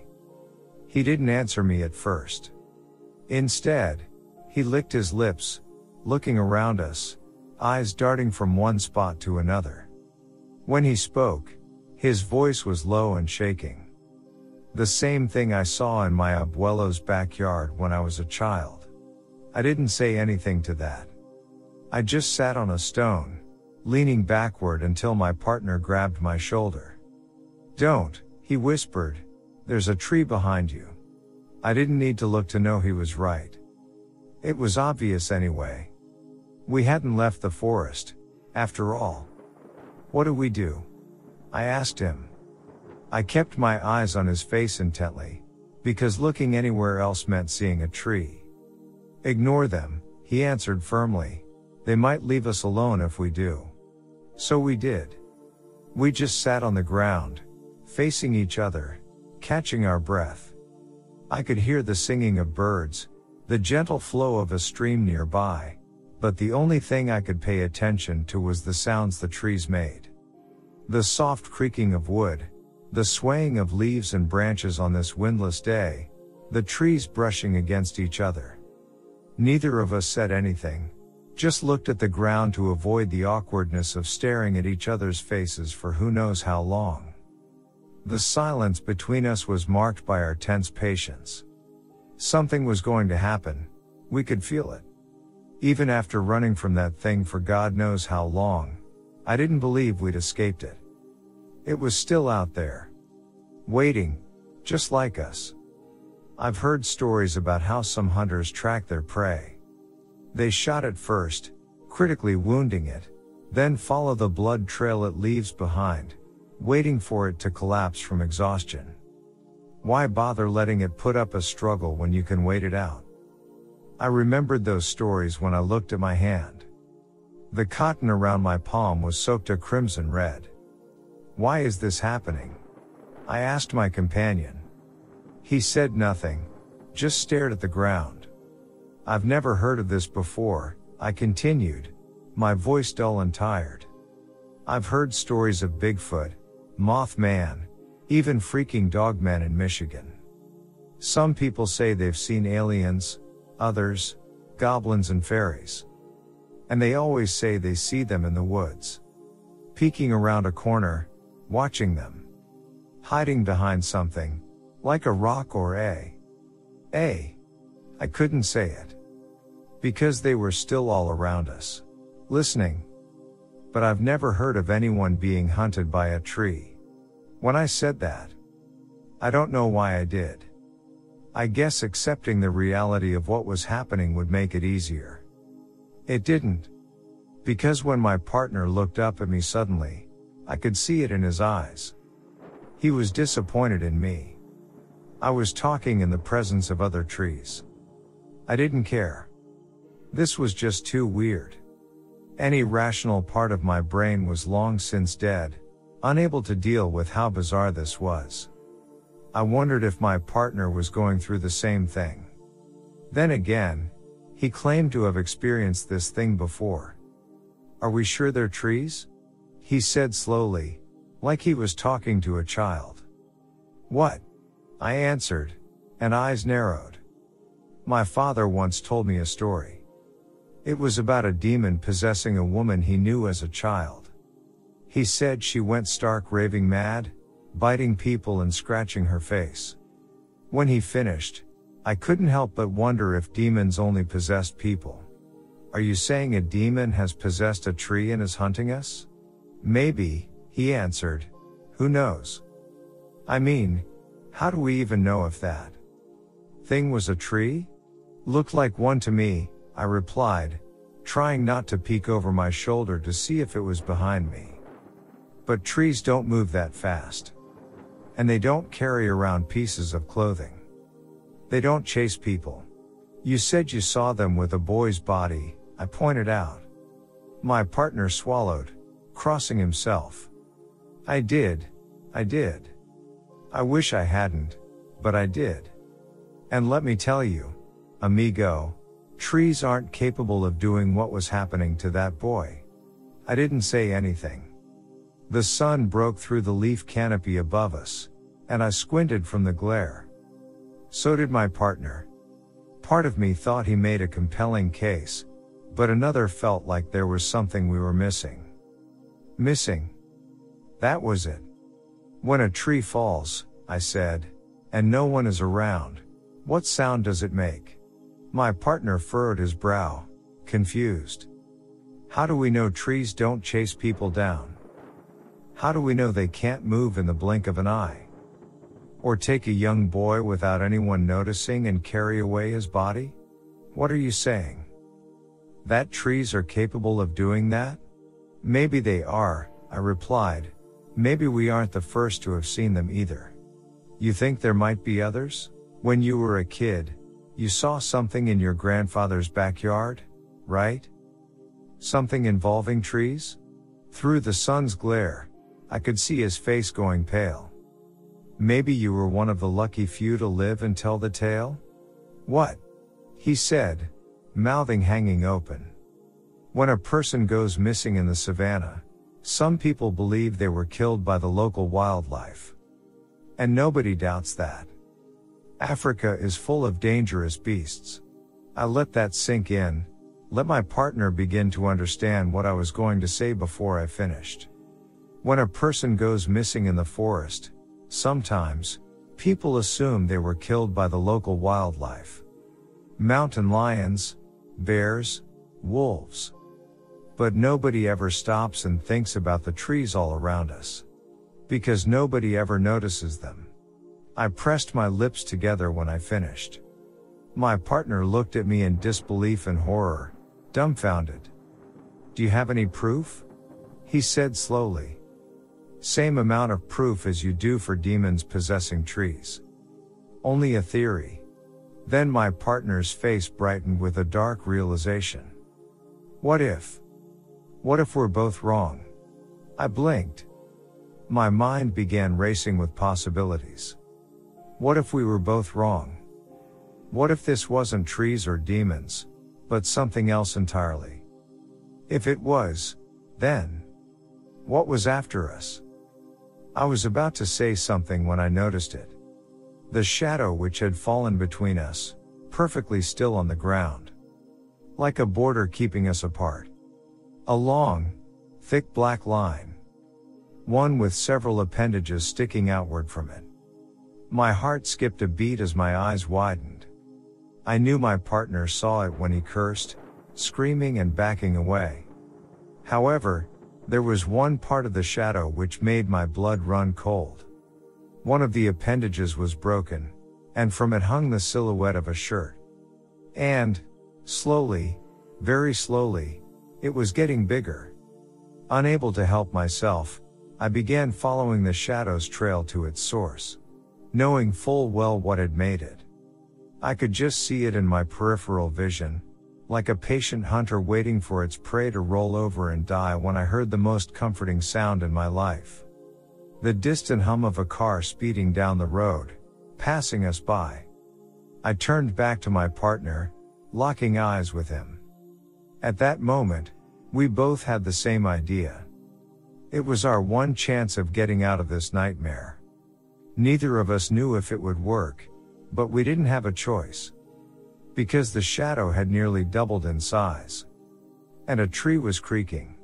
He didn't answer me at first. Instead, he licked his lips, looking around us, eyes darting from one spot to another. When he spoke, his voice was low and shaking. The same thing I saw in my abuelo's backyard when I was a child. I didn't say anything to that. I just sat on a stone, leaning backward until my partner grabbed my shoulder. Don't, he whispered, there's a tree behind you. I didn't need to look to know he was right. It was obvious anyway. We hadn't left the forest, after all. What do we do? I asked him. I kept my eyes on his face intently, because looking anywhere else meant seeing a tree. Ignore them, he answered firmly. They might leave us alone if we do. So we did. We just sat on the ground, facing each other, catching our breath. I could hear the singing of birds, the gentle flow of a stream nearby, but the only thing I could pay attention to was the sounds the trees made. The soft creaking of wood, the swaying of leaves and branches on this windless day, the trees brushing against each other. Neither of us said anything, just looked at the ground to avoid the awkwardness of staring at each other's faces for who knows how long. The silence between us was marked by our tense patience. Something was going to happen, we could feel it. Even after running from that thing for God knows how long, I didn't believe we'd escaped it. It was still out there. Waiting, just like us. I've heard stories about how some hunters track their prey. They shot it first, critically wounding it, then follow the blood trail it leaves behind, waiting for it to collapse from exhaustion. Why bother letting it put up a struggle when you can wait it out? I remembered those stories when I looked at my hand. The cotton around my palm was soaked a crimson red. Why is this happening? I asked my companion. He said nothing, just stared at the ground. I've never heard of this before, I continued, my voice dull and tired. I've heard stories of Bigfoot, Mothman, even freaking dogmen in Michigan. Some people say they've seen aliens, others, goblins and fairies. And they always say they see them in the woods. Peeking around a corner, watching them. Hiding behind something, like a rock or a. A. I couldn't say it. Because they were still all around us. Listening. But I've never heard of anyone being hunted by a tree. When I said that, I don't know why I did. I guess accepting the reality of what was happening would make it easier. It didn't. Because when my partner looked up at me suddenly, I could see it in his eyes. He was disappointed in me. I was talking in the presence of other trees. I didn't care. This was just too weird. Any rational part of my brain was long since dead, unable to deal with how bizarre this was. I wondered if my partner was going through the same thing. Then again, he claimed to have experienced this thing before. Are we sure they're trees? He said slowly, Like he was talking to a child. What? I answered, and eyes narrowed. My father once told me a story. It was about a demon possessing a woman he knew as a child. He said she went stark raving mad, biting people and scratching her face. When he finished, I couldn't help but wonder if demons only possessed people. Are you saying a demon has possessed a tree and is hunting us? Maybe, he answered. Who knows? I mean, how do we even know if that thing was a tree? Looked like one to me, I replied, trying not to peek over my shoulder to see if it was behind me. But trees don't move that fast. And they don't carry around pieces of clothing. They don't chase people. You said you saw them with a boy's body, I pointed out. My partner swallowed, crossing himself. I did, I did. I wish I hadn't, but I did. And let me tell you, amigo, trees aren't capable of doing what was happening to that boy. I didn't say anything. The sun broke through the leaf canopy above us, and I squinted from the glare. So did my partner. Part of me thought he made a compelling case, but another felt like there was something we were missing. Missing. That was it. When a tree falls, I said, and no one is around, what sound does it make? My partner furrowed his brow, confused. How do we know trees don't chase people down? How do we know they can't move in the blink of an eye? Or take a young boy without anyone noticing and carry away his body? What are you saying? That trees are capable of doing that? Maybe they are, I replied. Maybe we aren't the first to have seen them either. You think there might be others? When you were a kid, you saw something in your grandfather's backyard, right? Something involving trees? Through the sun's glare, I could see his face going pale. Maybe you were one of the lucky few to live and tell the tale? What? He said, mouthing hanging open. When a person goes missing in the savannah, some people believe they were killed by the local wildlife. And nobody doubts that. Africa is full of dangerous beasts. I let that sink in, let my partner begin to understand what I was going to say before I finished. When a person goes missing in the forest, sometimes, people assume they were killed by the local wildlife. Mountain lions, bears, wolves. But nobody ever stops and thinks about the trees all around us. Because nobody ever notices them. I pressed my lips together when I finished. My partner looked at me in disbelief and horror, dumbfounded. Do you have any proof? He said slowly. Same amount of proof as you do for demons possessing trees. Only a theory. Then my partner's face brightened with a dark realization. What if? What if we're both wrong? I blinked. My mind began racing with possibilities. What if we were both wrong? What if this wasn't trees or demons, but something else entirely? If it was, then, what was after us? I was about to say something when I noticed it. The shadow which had fallen between us, perfectly still on the ground. Like a border keeping us apart. A long, thick black line. One with several appendages sticking outward from it. My heart skipped a beat as my eyes widened. I knew my partner saw it when he cursed, screaming and backing away. However, there was one part of the shadow which made my blood run cold. One of the appendages was broken, and from it hung the silhouette of a shirt. And, slowly, very slowly, it was getting bigger. Unable to help myself, I began following the shadow's trail to its source. Knowing full well what had made it. I could just see it in my peripheral vision, like a patient hunter waiting for its prey to roll over and die when I heard the most comforting sound in my life. The distant hum of a car speeding down the road, passing us by. I turned back to my partner, locking eyes with him. At that moment, we both had the same idea. It was our one chance of getting out of this nightmare. Neither of us knew if it would work, but we didn't have a choice. Because the shadow had nearly doubled in size. And a tree was creaking.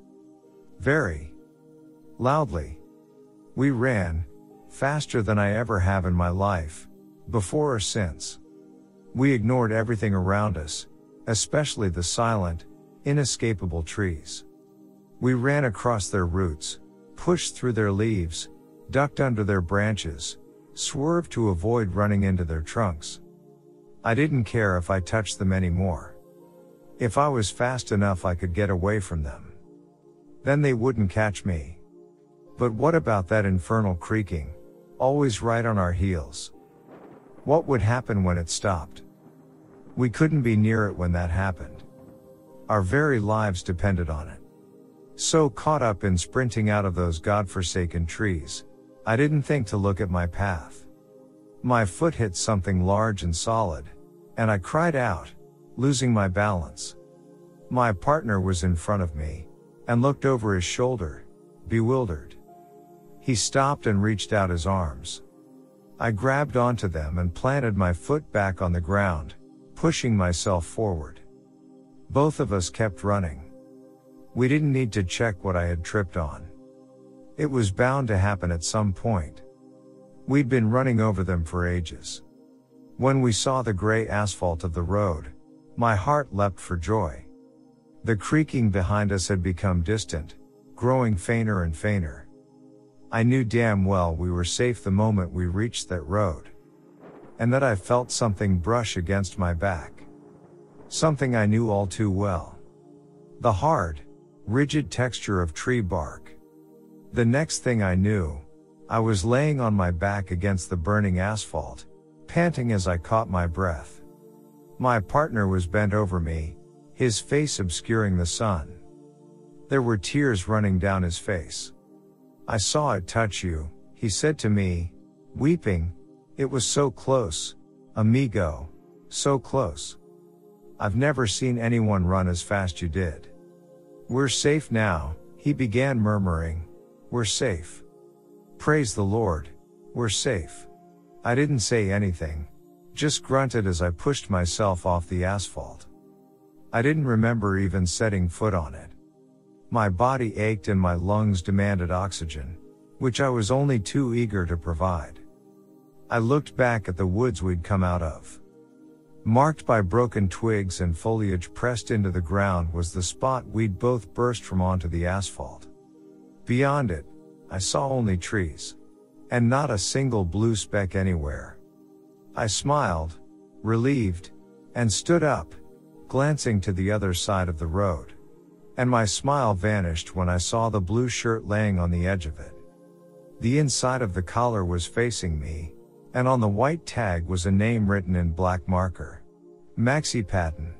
Very loudly. We ran, faster than I ever have in my life, before or since. We ignored everything around us, especially the silent, inescapable trees. We ran across their roots, pushed through their leaves, ducked under their branches, swerved to avoid running into their trunks. I didn't care if I touched them anymore. If I was fast enough I could get away from them. Then they wouldn't catch me. But what about that infernal creaking? Always right on our heels. What would happen when it stopped? We couldn't be near it when that happened. Our very lives depended on it. So caught up in sprinting out of those godforsaken trees, I didn't think to look at my path. My foot hit something large and solid, and I cried out, losing my balance. My partner was in front of me, and looked over his shoulder, bewildered. He stopped and reached out his arms. I grabbed onto them and planted my foot back on the ground, pushing myself forward. Both of us kept running. We didn't need to check what I had tripped on. It was bound to happen at some point. We'd been running over them for ages. When we saw the gray asphalt of the road, my heart leapt for joy. The creaking behind us had become distant, growing fainter and fainter. I knew damn well we were safe the moment we reached that road. And that I felt something brush against my back. Something I knew all too well. The hard, rigid texture of tree bark. The next thing I knew, I was laying on my back against the burning asphalt, panting as I caught my breath. My partner was bent over me, his face obscuring the sun. There were tears running down his face. I saw it touch you, he said to me, weeping. It was so close, amigo, so close. I've never seen anyone run as fast you did. We're safe now, he began murmuring. We're safe. Praise the Lord. We're safe. I didn't say anything. Just grunted as I pushed myself off the asphalt. I didn't remember even setting foot on it. My body ached and my lungs demanded oxygen, which I was only too eager to provide. I looked back at the woods we'd come out of. Marked by broken twigs and foliage pressed into the ground was the spot we'd both burst from onto the asphalt. Beyond it, I saw only trees. And not a single blue speck anywhere. I smiled, relieved, and stood up, glancing to the other side of the road. And my smile vanished when I saw the blue shirt laying on the edge of it. The inside of the collar was facing me, and on the white tag was a name written in black marker. Maxie Patton.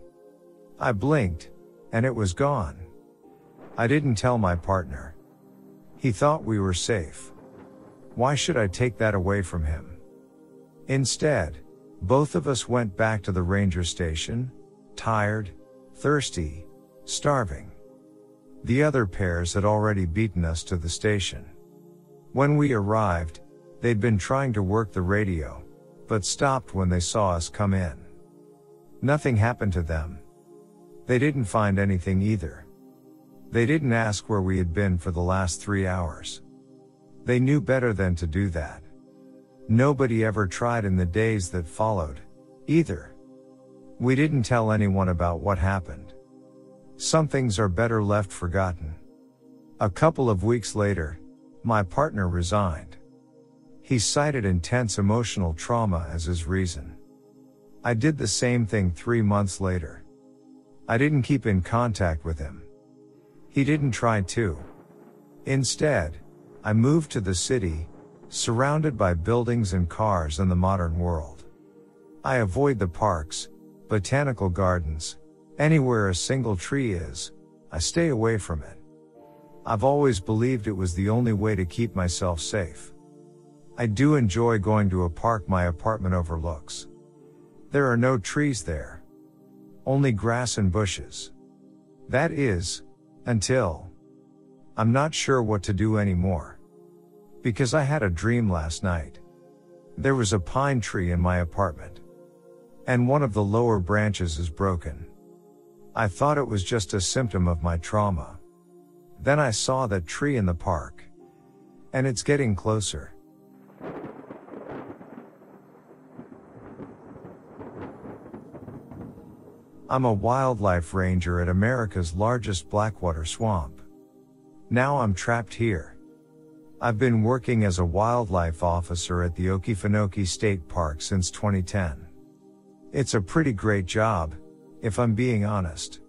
I blinked, and it was gone. I didn't tell my partner. He thought we were safe. Why should I take that away from him? Instead, both of us went back to the ranger station, tired, thirsty, starving. The other pairs had already beaten us to the station. When we arrived, They'd been trying to work the radio, but stopped when they saw us come in. Nothing happened to them. They didn't find anything either. They didn't ask where we had been for the last three hours. They knew better than to do that. Nobody ever tried in the days that followed, either. We didn't tell anyone about what happened. Some things are better left forgotten. A couple of weeks later, my partner resigned. He cited intense emotional trauma as his reason. I did the same thing three months later. I didn't keep in contact with him. He didn't try to. Instead, I moved to the city, surrounded by buildings and cars and the modern world. I avoid the parks, botanical gardens, anywhere a single tree is, I stay away from it. I've always believed it was the only way to keep myself safe. I do enjoy going to a park my apartment overlooks. There are no trees there. Only grass and bushes. That is, until I'm not sure what to do anymore. Because I had a dream last night. There was a pine tree in my apartment. And one of the lower branches is broken. I thought it was just a symptom of my trauma. Then I saw that tree in the park. And it's getting closer. I'm a wildlife ranger at America's largest blackwater swamp. Now I'm trapped here. I've been working as a wildlife officer at the Okefenokee State Park since 2010. It's a pretty great job, if I'm being honest.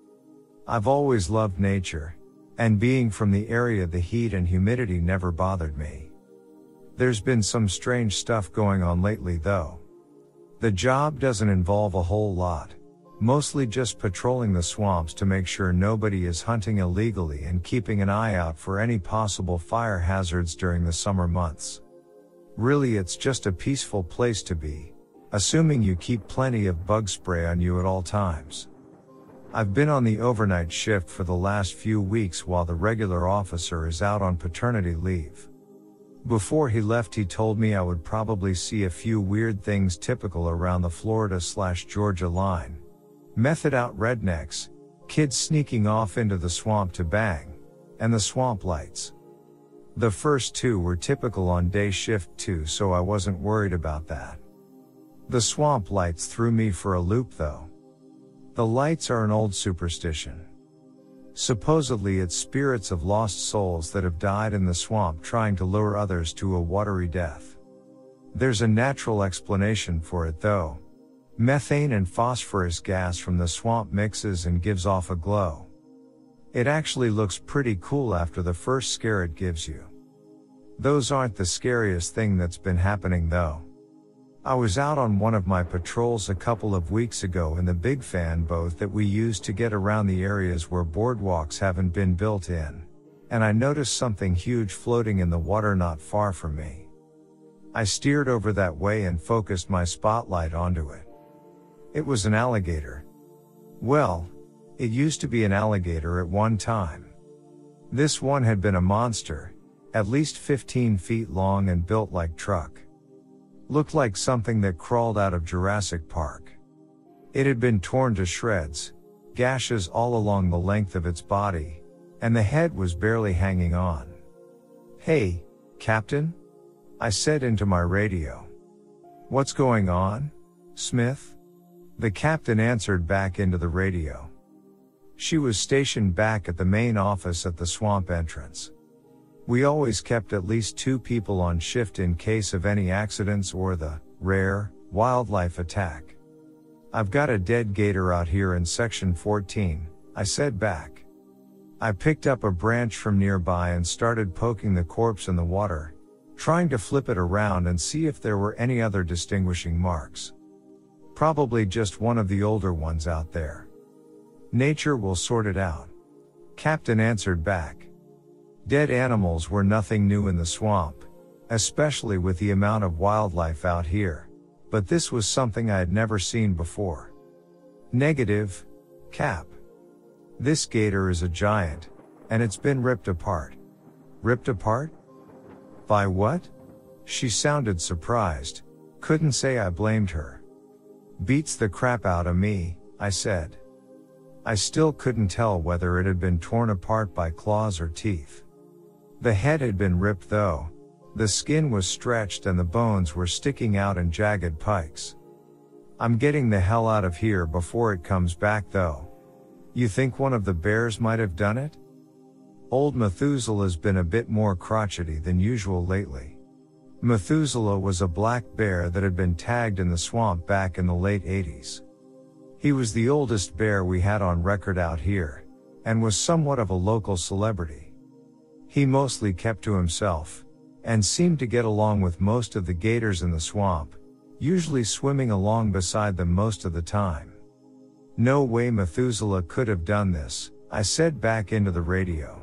I've always loved nature, and being from the area the heat and humidity never bothered me. There's been some strange stuff going on lately though. The job doesn't involve a whole lot. Mostly just patrolling the swamps to make sure nobody is hunting illegally and keeping an eye out for any possible fire hazards during the summer months. Really it's just a peaceful place to be, assuming you keep plenty of bug spray on you at all times. I've been on the overnight shift for the last few weeks while the regular officer is out on paternity leave. Before he left he told me I would probably see a few weird things typical around the Florida slash Georgia line, Method out rednecks, kids sneaking off into the swamp to bang, and the swamp lights. The first two were typical on day shift too, so I wasn't worried about that. The swamp lights threw me for a loop though. The lights are an old superstition. Supposedly it's spirits of lost souls that have died in the swamp trying to lure others to a watery death. There's a natural explanation for it though, Methane and phosphorus gas from the swamp mixes and gives off a glow. It actually looks pretty cool after the first scare it gives you. Those aren't the scariest thing that's been happening though. I was out on one of my patrols a couple of weeks ago in the big fan boat that we use to get around the areas where boardwalks haven't been built in. And I noticed something huge floating in the water not far from me. I steered over that way and focused my spotlight onto it. It was an alligator. Well, it used to be an alligator at one time. This one had been a monster, at least 15 feet long and built like truck. Looked like something that crawled out of Jurassic Park. It had been torn to shreds, gashes all along the length of its body, and the head was barely hanging on. Hey, Captain? I said into my radio. What's going on, Smith? The captain answered back into the radio. She was stationed back at the main office at the swamp entrance. We always kept at least two people on shift in case of any accidents or the rare wildlife attack. I've got a dead gator out here in section 14, I said back. I picked up a branch from nearby and started poking the corpse in the water, trying to flip it around and see if there were any other distinguishing marks. Probably just one of the older ones out there. Nature will sort it out. Captain answered back. Dead animals were nothing new in the swamp, especially with the amount of wildlife out here, but this was something I had never seen before. Negative, Cap. This gator is a giant, and it's been ripped apart. Ripped apart? By what? She sounded surprised, couldn't say I blamed her. Beats the crap out of me, I said. I still couldn't tell whether it had been torn apart by claws or teeth. The head had been ripped though. The skin was stretched and the bones were sticking out in jagged pikes. I'm getting the hell out of here before it comes back though. You think one of the bears might have done it? Old Methuselah's been a bit more crotchety than usual lately. Methuselah was a black bear that had been tagged in the swamp back in the late 80s. He was the oldest bear we had on record out here, and was somewhat of a local celebrity. He mostly kept to himself, and seemed to get along with most of the gators in the swamp, usually swimming along beside them most of the time. No way Methuselah could have done this, I said back into the radio.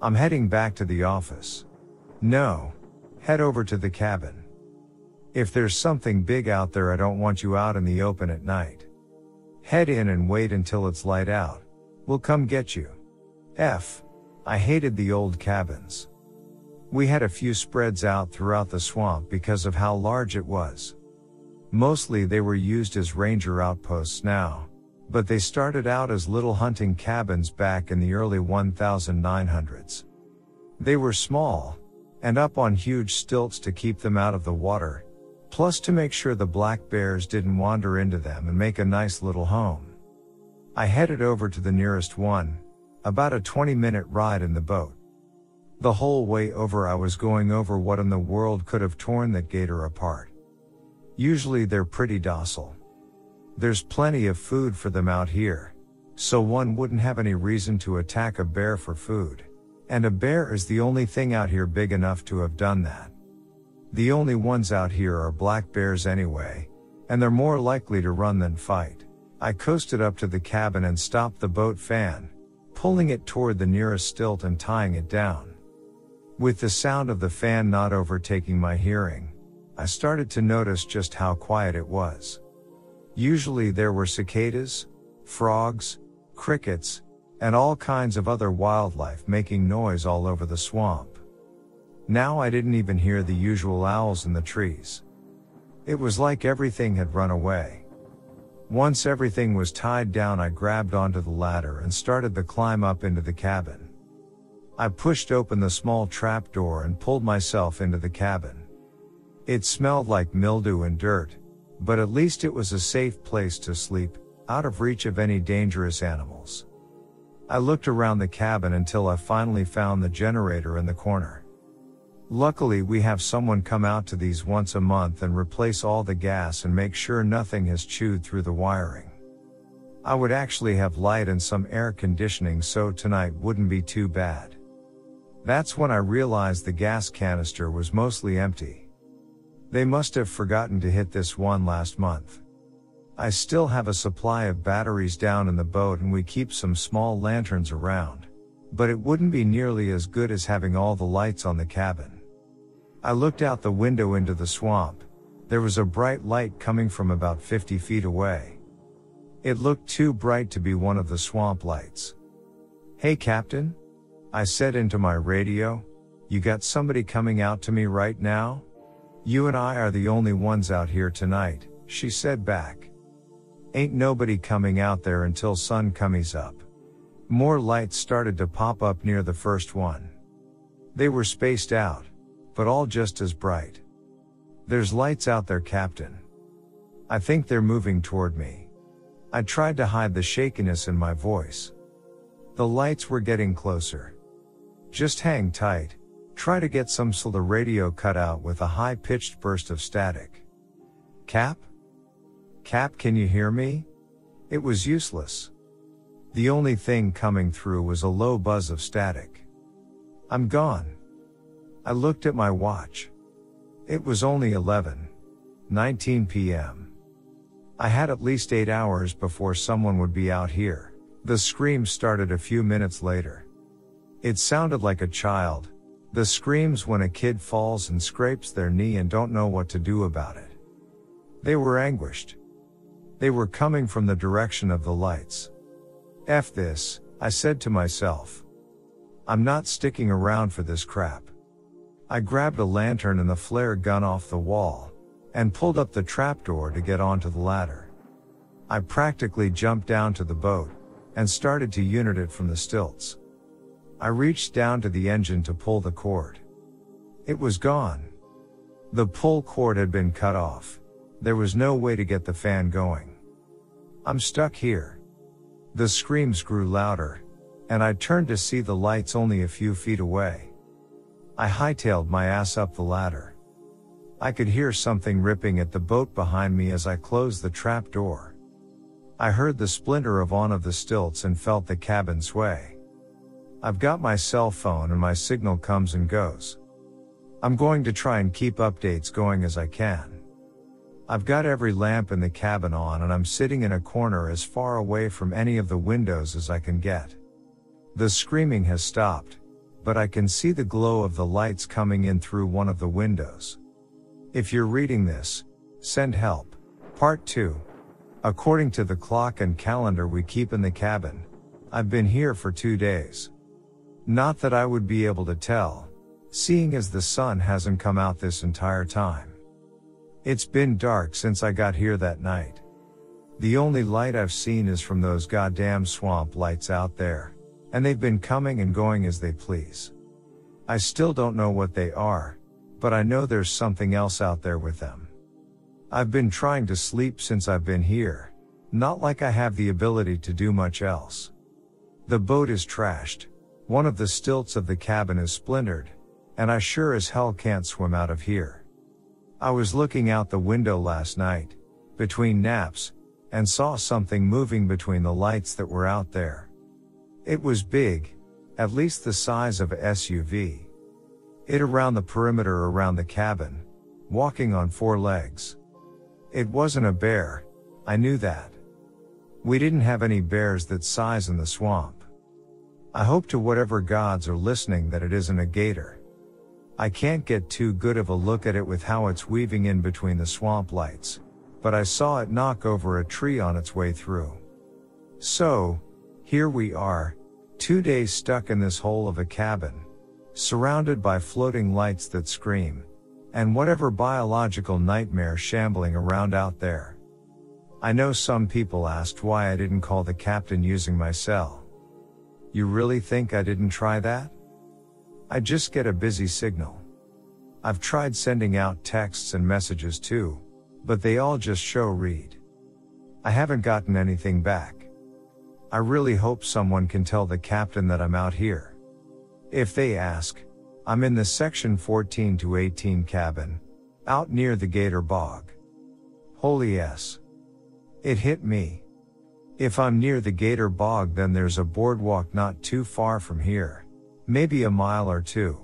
I'm heading back to the office. No, Head over to the cabin. If there's something big out there, I don't want you out in the open at night. Head in and wait until it's light out. We'll come get you. F. I hated the old cabins. We had a few spreads out throughout the swamp because of how large it was. Mostly they were used as ranger outposts now, but they started out as little hunting cabins back in the early 1900s. They were small, and up on huge stilts to keep them out of the water, plus to make sure the black bears didn't wander into them and make a nice little home. I headed over to the nearest one, about a 20 minute ride in the boat. The whole way over I was going over what in the world could have torn that gator apart. Usually they're pretty docile. There's plenty of food for them out here, so one wouldn't have any reason to attack a bear for food. And a bear is the only thing out here big enough to have done that. The only ones out here are black bears anyway, and they're more likely to run than fight. I coasted up to the cabin and stopped the boat fan, pulling it toward the nearest stilt and tying it down. With the sound of the fan not overtaking my hearing, I started to notice just how quiet it was. Usually there were cicadas, frogs, crickets, and all kinds of other wildlife making noise all over the swamp. Now I didn't even hear the usual owls in the trees. It was like everything had run away. Once everything was tied down, I grabbed onto the ladder and started the climb up into the cabin. I pushed open the small trap door and pulled myself into the cabin. It smelled like mildew and dirt, but at least it was a safe place to sleep, out of reach of any dangerous animals. I looked around the cabin until I finally found the generator in the corner. Luckily we have someone come out to these once a month and replace all the gas and make sure nothing has chewed through the wiring. I would actually have light and some air conditioning so tonight wouldn't be too bad. That's when I realized the gas canister was mostly empty. They must have forgotten to hit this one last month. I still have a supply of batteries down in the boat and we keep some small lanterns around. But it wouldn't be nearly as good as having all the lights on the cabin. I looked out the window into the swamp. There was a bright light coming from about 50 feet away. It looked too bright to be one of the swamp lights. Hey Captain? I said into my radio, you got somebody coming out to me right now? You and I are the only ones out here tonight, she said back. Ain't nobody coming out there until sun comes up. More lights started to pop up near the first one. They were spaced out, but all just as bright. There's lights out there, Captain. I think they're moving toward me. I tried to hide the shakiness in my voice. The lights were getting closer. Just hang tight. Try to get some so the radio cut out with a high pitched burst of static. Cap? Cap, can you hear me? It was useless. The only thing coming through was a low buzz of static. I'm gone. I looked at my watch. It was only 11. 19 p.m. I had at least 8 hours before someone would be out here. The scream started a few minutes later. It sounded like a child. The screams when a kid falls and scrapes their knee and don't know what to do about it. They were anguished. They were coming from the direction of the lights. F this, I said to myself. I'm not sticking around for this crap. I grabbed a lantern and the flare gun off the wall, and pulled up the trapdoor to get onto the ladder. I practically jumped down to the boat, and started to unit it from the stilts. I reached down to the engine to pull the cord. It was gone. The pull cord had been cut off. There was no way to get the fan going. I'm stuck here. The screams grew louder, and I turned to see the lights only a few feet away. I hightailed my ass up the ladder. I could hear something ripping at the boat behind me as I closed the trap door. I heard the splinter of one of the stilts and felt the cabin sway. I've got my cell phone and my signal comes and goes. I'm going to try and keep updates going as I can. I've got every lamp in the cabin on and I'm sitting in a corner as far away from any of the windows as I can get. The screaming has stopped, but I can see the glow of the lights coming in through one of the windows. If you're reading this, send help. Part 2. According to the clock and calendar we keep in the cabin, I've been here for two days. Not that I would be able to tell, seeing as the sun hasn't come out this entire time. It's been dark since I got here that night. The only light I've seen is from those goddamn swamp lights out there, and they've been coming and going as they please. I still don't know what they are, but I know there's something else out there with them. I've been trying to sleep since I've been here, not like I have the ability to do much else. The boat is trashed, one of the stilts of the cabin is splintered, and I sure as hell can't swim out of here. I was looking out the window last night, between naps, and saw something moving between the lights that were out there. It was big, at least the size of a SUV. It around the perimeter around the cabin, walking on four legs. It wasn't a bear, I knew that. We didn't have any bears that size in the swamp. I hope to whatever gods are listening that it isn't a gator. I can't get too good of a look at it with how it's weaving in between the swamp lights, but I saw it knock over a tree on its way through. So, here we are, two days stuck in this hole of a cabin, surrounded by floating lights that scream, and whatever biological nightmare shambling around out there. I know some people asked why I didn't call the captain using my cell. You really think I didn't try that? I just get a busy signal. I've tried sending out texts and messages too, but they all just show read. I haven't gotten anything back. I really hope someone can tell the captain that I'm out here. If they ask, I'm in the section 14 to 18 cabin, out near the Gator Bog. Holy S. It hit me. If I'm near the Gator Bog then there's a boardwalk not too far from here. Maybe a mile or two.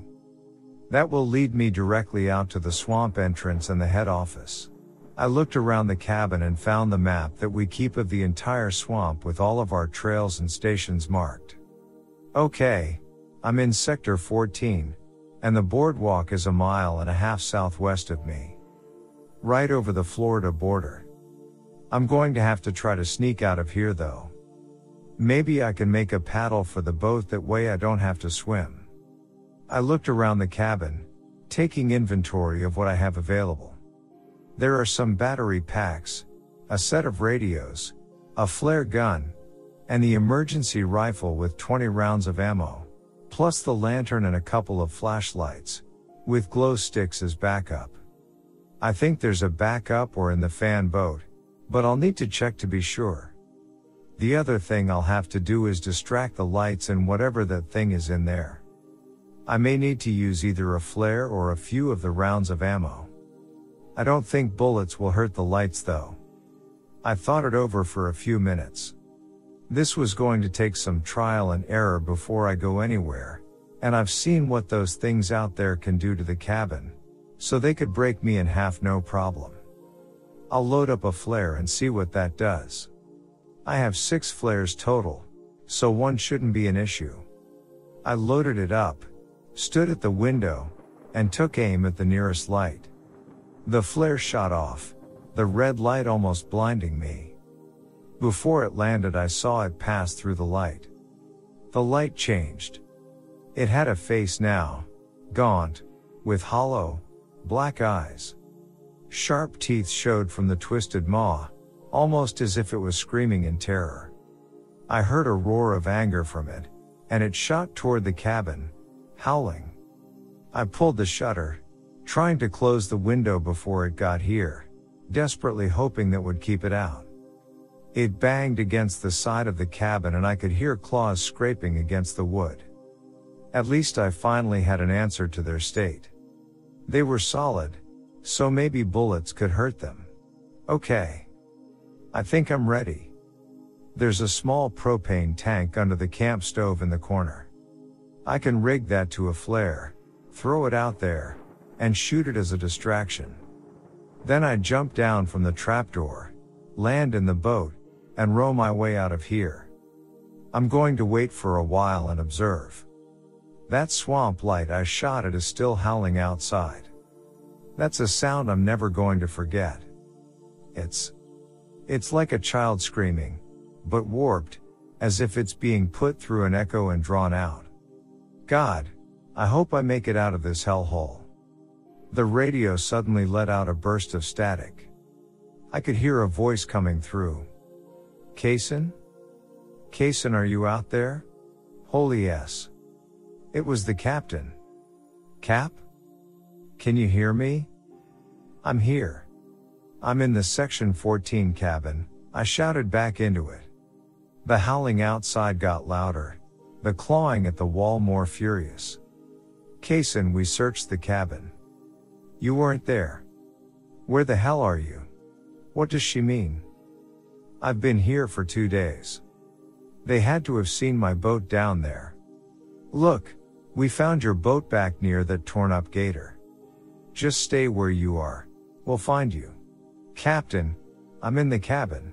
That will lead me directly out to the swamp entrance and the head office. I looked around the cabin and found the map that we keep of the entire swamp with all of our trails and stations marked. Okay. I'm in sector 14, and the boardwalk is a mile and a half southwest of me. Right over the Florida border. I'm going to have to try to sneak out of here though. Maybe I can make a paddle for the boat that way I don't have to swim. I looked around the cabin, taking inventory of what I have available. There are some battery packs, a set of radios, a flare gun, and the emergency rifle with 20 rounds of ammo, plus the lantern and a couple of flashlights, with glow sticks as backup. I think there's a backup oar in the fan boat, but I'll need to check to be sure. The other thing I'll have to do is distract the lights and whatever that thing is in there. I may need to use either a flare or a few of the rounds of ammo. I don't think bullets will hurt the lights though. I thought it over for a few minutes. This was going to take some trial and error before I go anywhere, and I've seen what those things out there can do to the cabin, so they could break me in half no problem. I'll load up a flare and see what that does. I have six flares total, so one shouldn't be an issue. I loaded it up, stood at the window, and took aim at the nearest light. The flare shot off, the red light almost blinding me. Before it landed, I saw it pass through the light. The light changed. It had a face now, gaunt, with hollow, black eyes. Sharp teeth showed from the twisted maw, almost as if it was screaming in terror. I heard a roar of anger from it, and it shot toward the cabin, howling. I pulled the shutter, trying to close the window before it got here, desperately hoping that would keep it out. It banged against the side of the cabin and I could hear claws scraping against the wood. At least I finally had an answer to their state. They were solid, so maybe bullets could hurt them. Okay. I think I'm ready. There's a small propane tank under the camp stove in the corner. I can rig that to a flare, throw it out there, and shoot it as a distraction. Then I jump down from the trapdoor, land in the boat, and row my way out of here. I'm going to wait for a while and observe. That swamp light I shot at is still howling outside. That's a sound I'm never going to forget. It's it's like a child screaming, but warped, as if it's being put through an echo and drawn out. God, I hope I make it out of this hellhole. The radio suddenly let out a burst of static. I could hear a voice coming through. Kaysen? Kaysen, are you out there? Holy yes. It was the captain. Cap? Can you hear me? I'm here. I'm in the section 14 cabin, I shouted back into it. The howling outside got louder, the clawing at the wall more furious. Kaysen, we searched the cabin. You weren't there. Where the hell are you? What does she mean? I've been here for two days. They had to have seen my boat down there. Look, we found your boat back near that torn up gator. Just stay where you are. We'll find you. Captain, I'm in the cabin.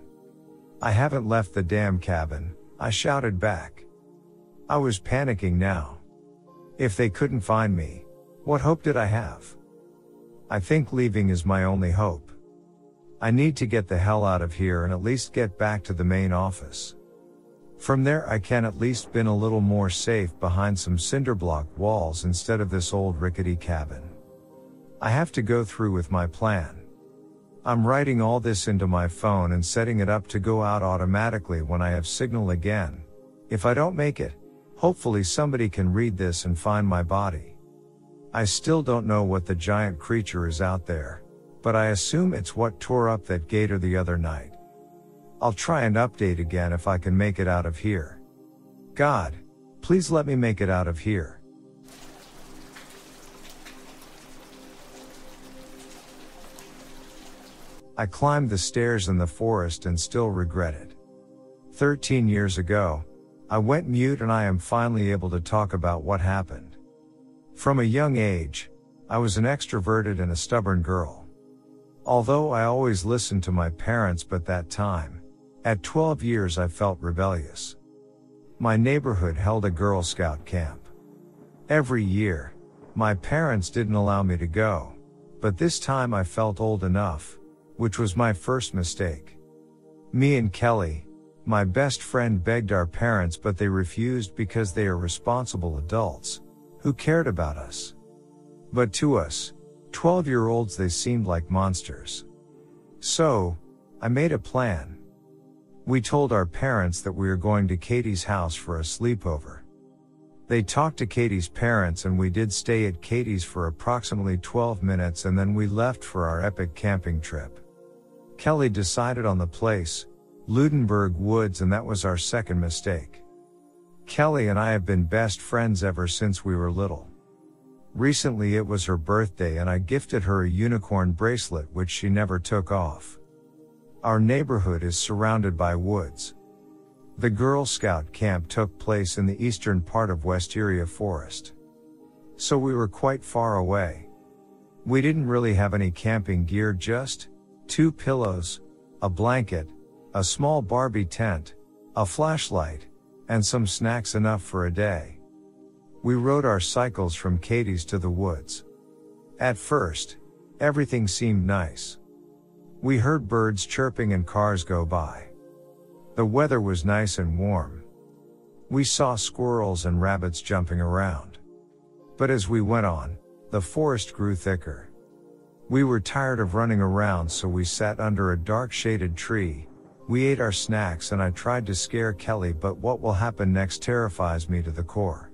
I haven't left the damn cabin, I shouted back. I was panicking now. If they couldn't find me, what hope did I have? I think leaving is my only hope. I need to get the hell out of here and at least get back to the main office. From there I can at least been a little more safe behind some cinderblock walls instead of this old rickety cabin. I have to go through with my plan. I'm writing all this into my phone and setting it up to go out automatically when I have signal again. If I don't make it, hopefully somebody can read this and find my body. I still don't know what the giant creature is out there, but I assume it's what tore up that gator the other night. I'll try and update again if I can make it out of here. God, please let me make it out of here. I climbed the stairs in the forest and still regret it. 13 years ago, I went mute and I am finally able to talk about what happened. From a young age, I was an extroverted and a stubborn girl. Although I always listened to my parents but that time, at 12 years I felt rebellious. My neighborhood held a Girl Scout camp. Every year, my parents didn't allow me to go, but this time I felt old enough, which was my first mistake. Me and Kelly, my best friend begged our parents but they refused because they are responsible adults, who cared about us. But to us, 12 year olds they seemed like monsters. So, I made a plan. We told our parents that we were going to Katie's house for a sleepover. They talked to Katie's parents and we did stay at Katie's for approximately 12 minutes and then we left for our epic camping trip. Kelly decided on the place, Ludenberg Woods, and that was our second mistake. Kelly and I have been best friends ever since we were little. Recently it was her birthday and I gifted her a unicorn bracelet which she never took off. Our neighborhood is surrounded by woods. The Girl Scout camp took place in the eastern part of Westeria Forest. So we were quite far away. We didn't really have any camping gear just, two pillows, a blanket, a small Barbie tent, a flashlight, and some snacks enough for a day. We rode our cycles from Katie's to the woods. At first, everything seemed nice. We heard birds chirping and cars go by. The weather was nice and warm. We saw squirrels and rabbits jumping around. But as we went on, the forest grew thicker. We were tired of running around so we sat under a dark shaded tree. We ate our snacks and I tried to scare Kelly but what will happen next terrifies me to the core.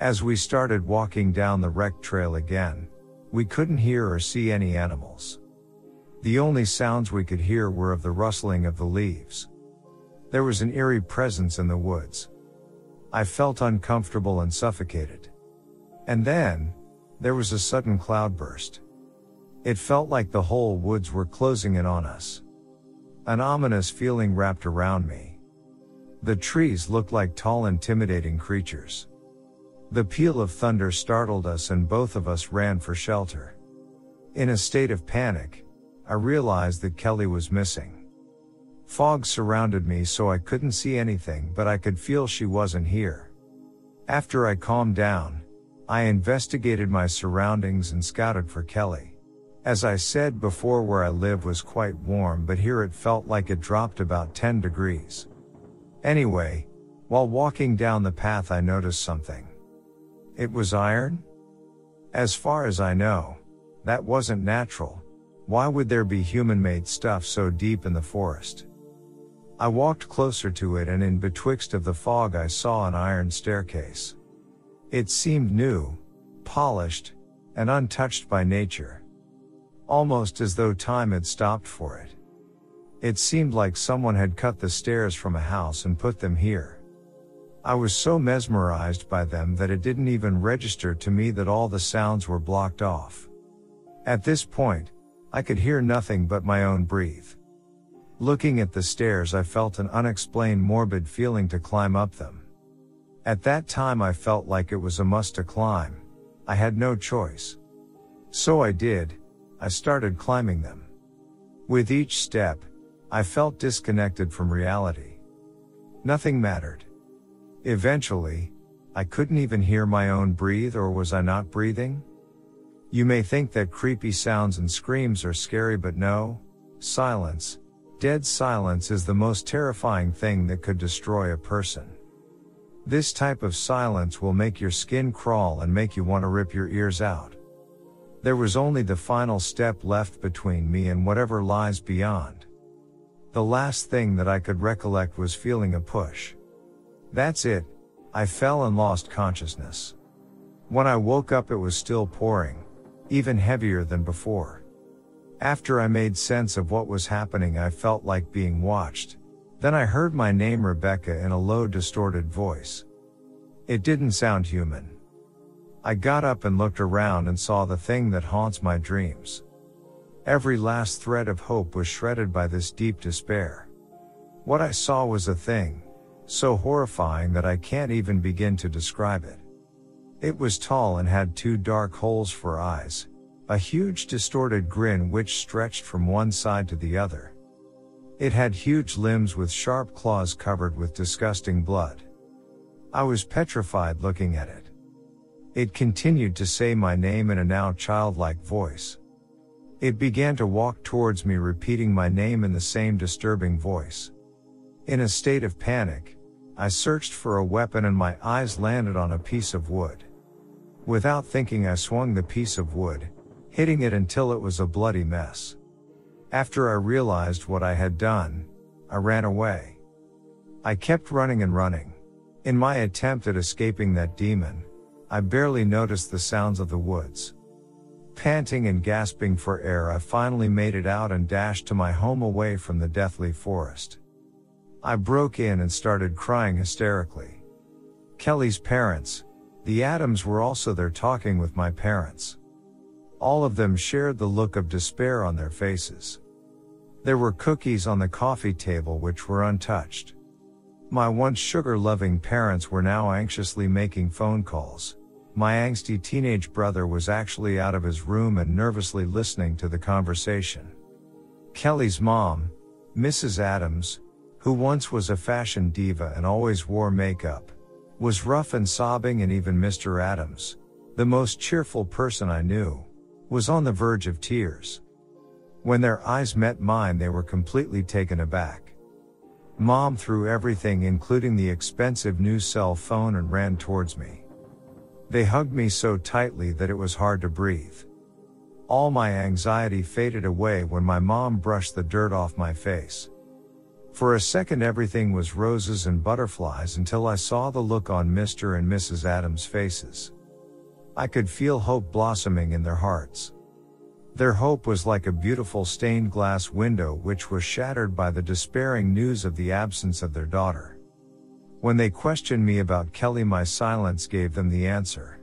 As we started walking down the wrecked trail again, we couldn't hear or see any animals. The only sounds we could hear were of the rustling of the leaves. There was an eerie presence in the woods. I felt uncomfortable and suffocated. And then, there was a sudden cloudburst. It felt like the whole woods were closing in on us. An ominous feeling wrapped around me. The trees looked like tall intimidating creatures. The peal of thunder startled us and both of us ran for shelter. In a state of panic, I realized that Kelly was missing. Fog surrounded me so I couldn't see anything but I could feel she wasn't here. After I calmed down, I investigated my surroundings and scouted for Kelly. As I said before where I live was quite warm but here it felt like it dropped about 10 degrees. Anyway, while walking down the path I noticed something. It was iron? As far as I know, that wasn't natural. Why would there be human made stuff so deep in the forest? I walked closer to it and in betwixt of the fog I saw an iron staircase. It seemed new, polished, and untouched by nature. Almost as though time had stopped for it. It seemed like someone had cut the stairs from a house and put them here. I was so mesmerized by them that it didn't even register to me that all the sounds were blocked off. At this point, I could hear nothing but my own breathe. Looking at the stairs, I felt an unexplained morbid feeling to climb up them. At that time, I felt like it was a must to climb. I had no choice. So I did. I started climbing them. With each step, I felt disconnected from reality. Nothing mattered. Eventually, I couldn't even hear my own breathe or was I not breathing? You may think that creepy sounds and screams are scary but no. Silence. Dead silence is the most terrifying thing that could destroy a person. This type of silence will make your skin crawl and make you want to rip your ears out. There was only the final step left between me and whatever lies beyond. The last thing that I could recollect was feeling a push. That's it. I fell and lost consciousness. When I woke up, it was still pouring, even heavier than before. After I made sense of what was happening, I felt like being watched. Then I heard my name Rebecca in a low, distorted voice. It didn't sound human. I got up and looked around and saw the thing that haunts my dreams. Every last thread of hope was shredded by this deep despair. What I saw was a thing, so horrifying that I can't even begin to describe it. It was tall and had two dark holes for eyes, a huge distorted grin which stretched from one side to the other. It had huge limbs with sharp claws covered with disgusting blood. I was petrified looking at it. It continued to say my name in a now childlike voice. It began to walk towards me repeating my name in the same disturbing voice. In a state of panic, I searched for a weapon and my eyes landed on a piece of wood. Without thinking I swung the piece of wood, hitting it until it was a bloody mess. After I realized what I had done, I ran away. I kept running and running. In my attempt at escaping that demon, I barely noticed the sounds of the woods. Panting and gasping for air, I finally made it out and dashed to my home away from the deathly forest. I broke in and started crying hysterically. Kelly's parents, the Adams were also there talking with my parents. All of them shared the look of despair on their faces. There were cookies on the coffee table which were untouched. My once sugar loving parents were now anxiously making phone calls. My angsty teenage brother was actually out of his room and nervously listening to the conversation. Kelly's mom, Mrs. Adams, who once was a fashion diva and always wore makeup, was rough and sobbing and even Mr. Adams, the most cheerful person I knew, was on the verge of tears. When their eyes met mine they were completely taken aback. Mom threw everything including the expensive new cell phone and ran towards me. They hugged me so tightly that it was hard to breathe. All my anxiety faded away when my mom brushed the dirt off my face. For a second everything was roses and butterflies until I saw the look on Mr. and Mrs. Adams' faces. I could feel hope blossoming in their hearts. Their hope was like a beautiful stained glass window which was shattered by the despairing news of the absence of their daughter. When they questioned me about Kelly my silence gave them the answer.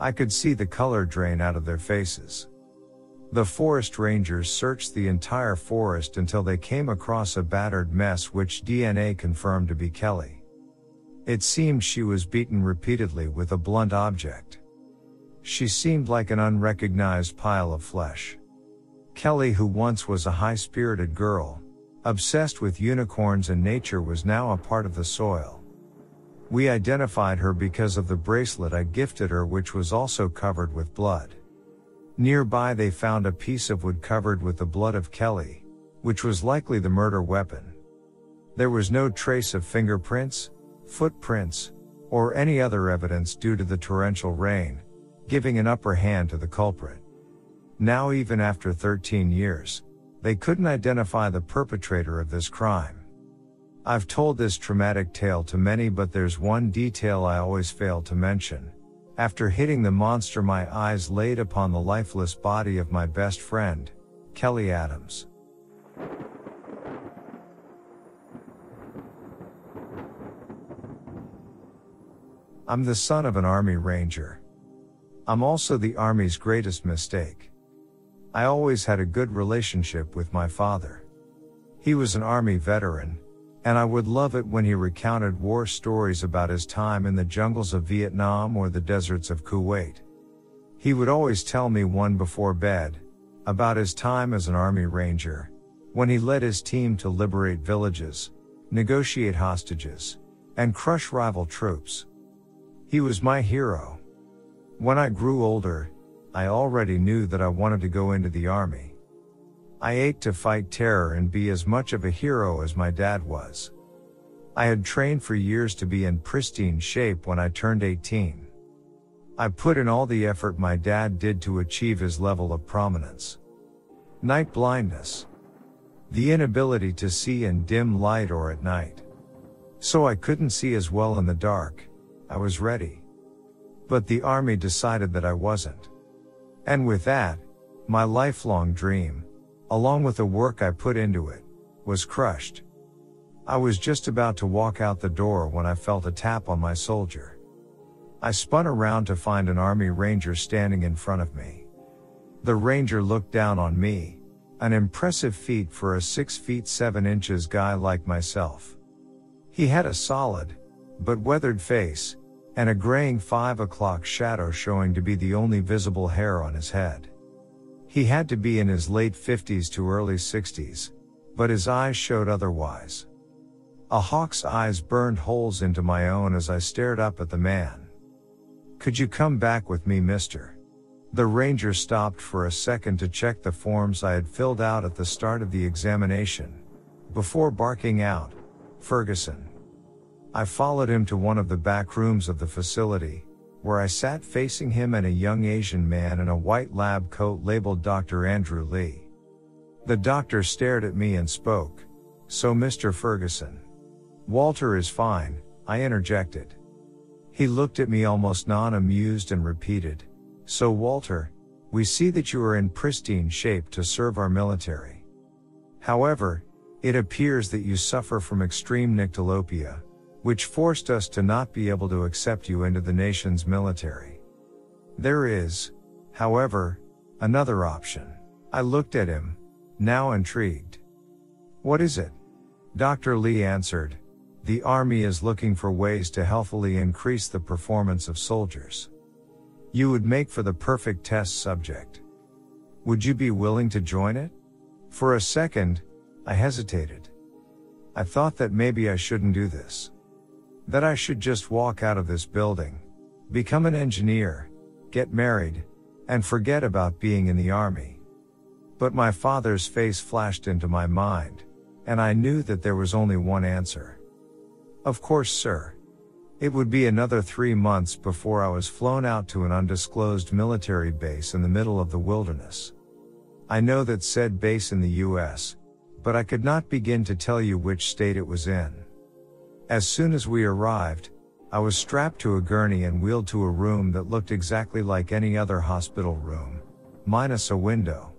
I could see the color drain out of their faces. The forest rangers searched the entire forest until they came across a battered mess which DNA confirmed to be Kelly. It seemed she was beaten repeatedly with a blunt object. She seemed like an unrecognized pile of flesh. Kelly, who once was a high spirited girl, obsessed with unicorns and nature, was now a part of the soil. We identified her because of the bracelet I gifted her, which was also covered with blood. Nearby they found a piece of wood covered with the blood of Kelly, which was likely the murder weapon. There was no trace of fingerprints, footprints, or any other evidence due to the torrential rain, giving an upper hand to the culprit. Now even after 13 years, they couldn't identify the perpetrator of this crime. I've told this traumatic tale to many but there's one detail I always fail to mention. After hitting the monster my eyes laid upon the lifeless body of my best friend, Kelly Adams. I'm the son of an Army Ranger. I'm also the Army's greatest mistake. I always had a good relationship with my father. He was an Army veteran, and I would love it when he recounted war stories about his time in the jungles of Vietnam or the deserts of Kuwait. He would always tell me one before bed, about his time as an Army Ranger, when he led his team to liberate villages, negotiate hostages, and crush rival troops. He was my hero. When I grew older, I already knew that I wanted to go into the army. I ate to fight terror and be as much of a hero as my dad was. I had trained for years to be in pristine shape when I turned 18. I put in all the effort my dad did to achieve his level of prominence. Night blindness. The inability to see in dim light or at night. So I couldn't see as well in the dark. I was ready. But the army decided that I wasn't. And with that, my lifelong dream, along with the work I put into it, was crushed. I was just about to walk out the door when I felt a tap on my soldier. I spun around to find an army ranger standing in front of me. The ranger looked down on me, an impressive feat for a 6 feet 7 inches guy like myself. He had a solid, but weathered face, and a graying five o'clock shadow showing to be the only visible hair on his head. He had to be in his late 50s to early 60s, but his eyes showed otherwise. A hawk's eyes burned holes into my own as I stared up at the man. Could you come back with me, mister? The ranger stopped for a second to check the forms I had filled out at the start of the examination. Before barking out, Ferguson. I followed him to one of the back rooms of the facility, where I sat facing him and a young Asian man in a white lab coat labeled Dr. Andrew Lee. The doctor stared at me and spoke. So Mr. Ferguson. Walter is fine, I interjected. He looked at me almost non-amused and repeated, So Walter, we see that you are in pristine shape to serve our military. However, it appears that you suffer from extreme nyctalopia, which forced us to not be able to accept you into the nation's military. There is, however, another option. I looked at him, now intrigued. What is it? Dr. Lee answered, the Army is looking for ways to healthily increase the performance of soldiers. You would make for the perfect test subject. Would you be willing to join it? For a second, I hesitated. I thought that maybe I shouldn't do this. That I should just walk out of this building, become an engineer, get married, and forget about being in the army. But my father's face flashed into my mind, and I knew that there was only one answer. Of course, sir. It would be another three months before I was flown out to an undisclosed military base in the middle of the wilderness. I know that said base in the US, but I could not begin to tell you which state it was in. As soon as we arrived, I was strapped to a gurney and wheeled to a room that looked exactly like any other hospital room, minus a window.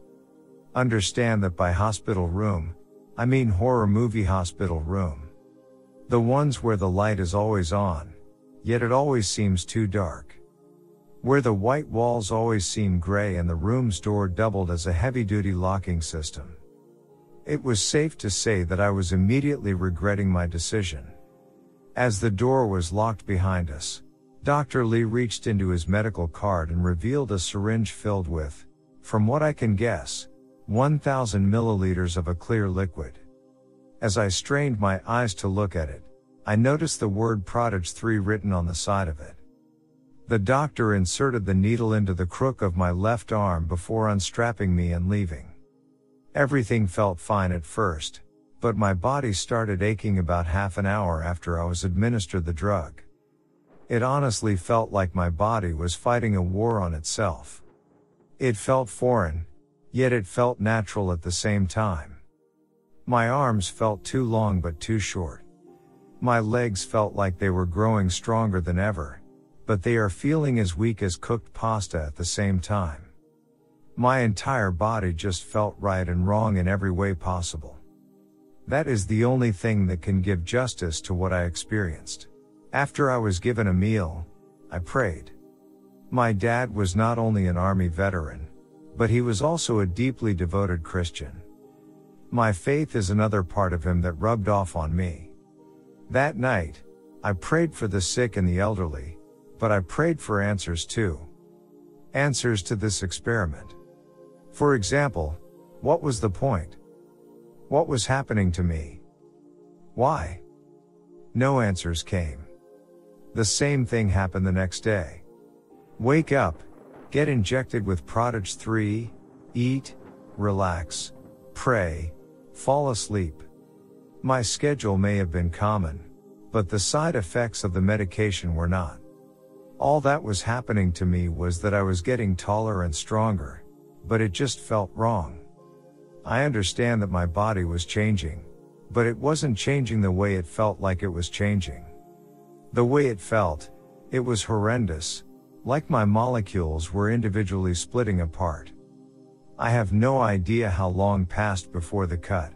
Understand that by hospital room, I mean horror movie hospital room. The ones where the light is always on, yet it always seems too dark. Where the white walls always seem gray and the room's door doubled as a heavy duty locking system. It was safe to say that I was immediately regretting my decision. As the door was locked behind us, Dr. Lee reached into his medical card and revealed a syringe filled with, from what I can guess, 1000 milliliters of a clear liquid. As I strained my eyes to look at it, I noticed the word Prodigy 3 written on the side of it. The doctor inserted the needle into the crook of my left arm before unstrapping me and leaving. Everything felt fine at first, but my body started aching about half an hour after I was administered the drug. It honestly felt like my body was fighting a war on itself. It felt foreign, yet it felt natural at the same time. My arms felt too long but too short. My legs felt like they were growing stronger than ever, but they are feeling as weak as cooked pasta at the same time. My entire body just felt right and wrong in every way possible. That is the only thing that can give justice to what I experienced. After I was given a meal, I prayed. My dad was not only an army veteran, but he was also a deeply devoted Christian. My faith is another part of him that rubbed off on me. That night, I prayed for the sick and the elderly, but I prayed for answers too. Answers to this experiment. For example, what was the point? What was happening to me? Why? No answers came. The same thing happened the next day. Wake up, get injected with Prodigy 3, eat, relax, pray, fall asleep. My schedule may have been common, but the side effects of the medication were not. All that was happening to me was that I was getting taller and stronger, but it just felt wrong. I understand that my body was changing, but it wasn't changing the way it felt like it was changing. The way it felt, it was horrendous, like my molecules were individually splitting apart. I have no idea how long passed before the cut.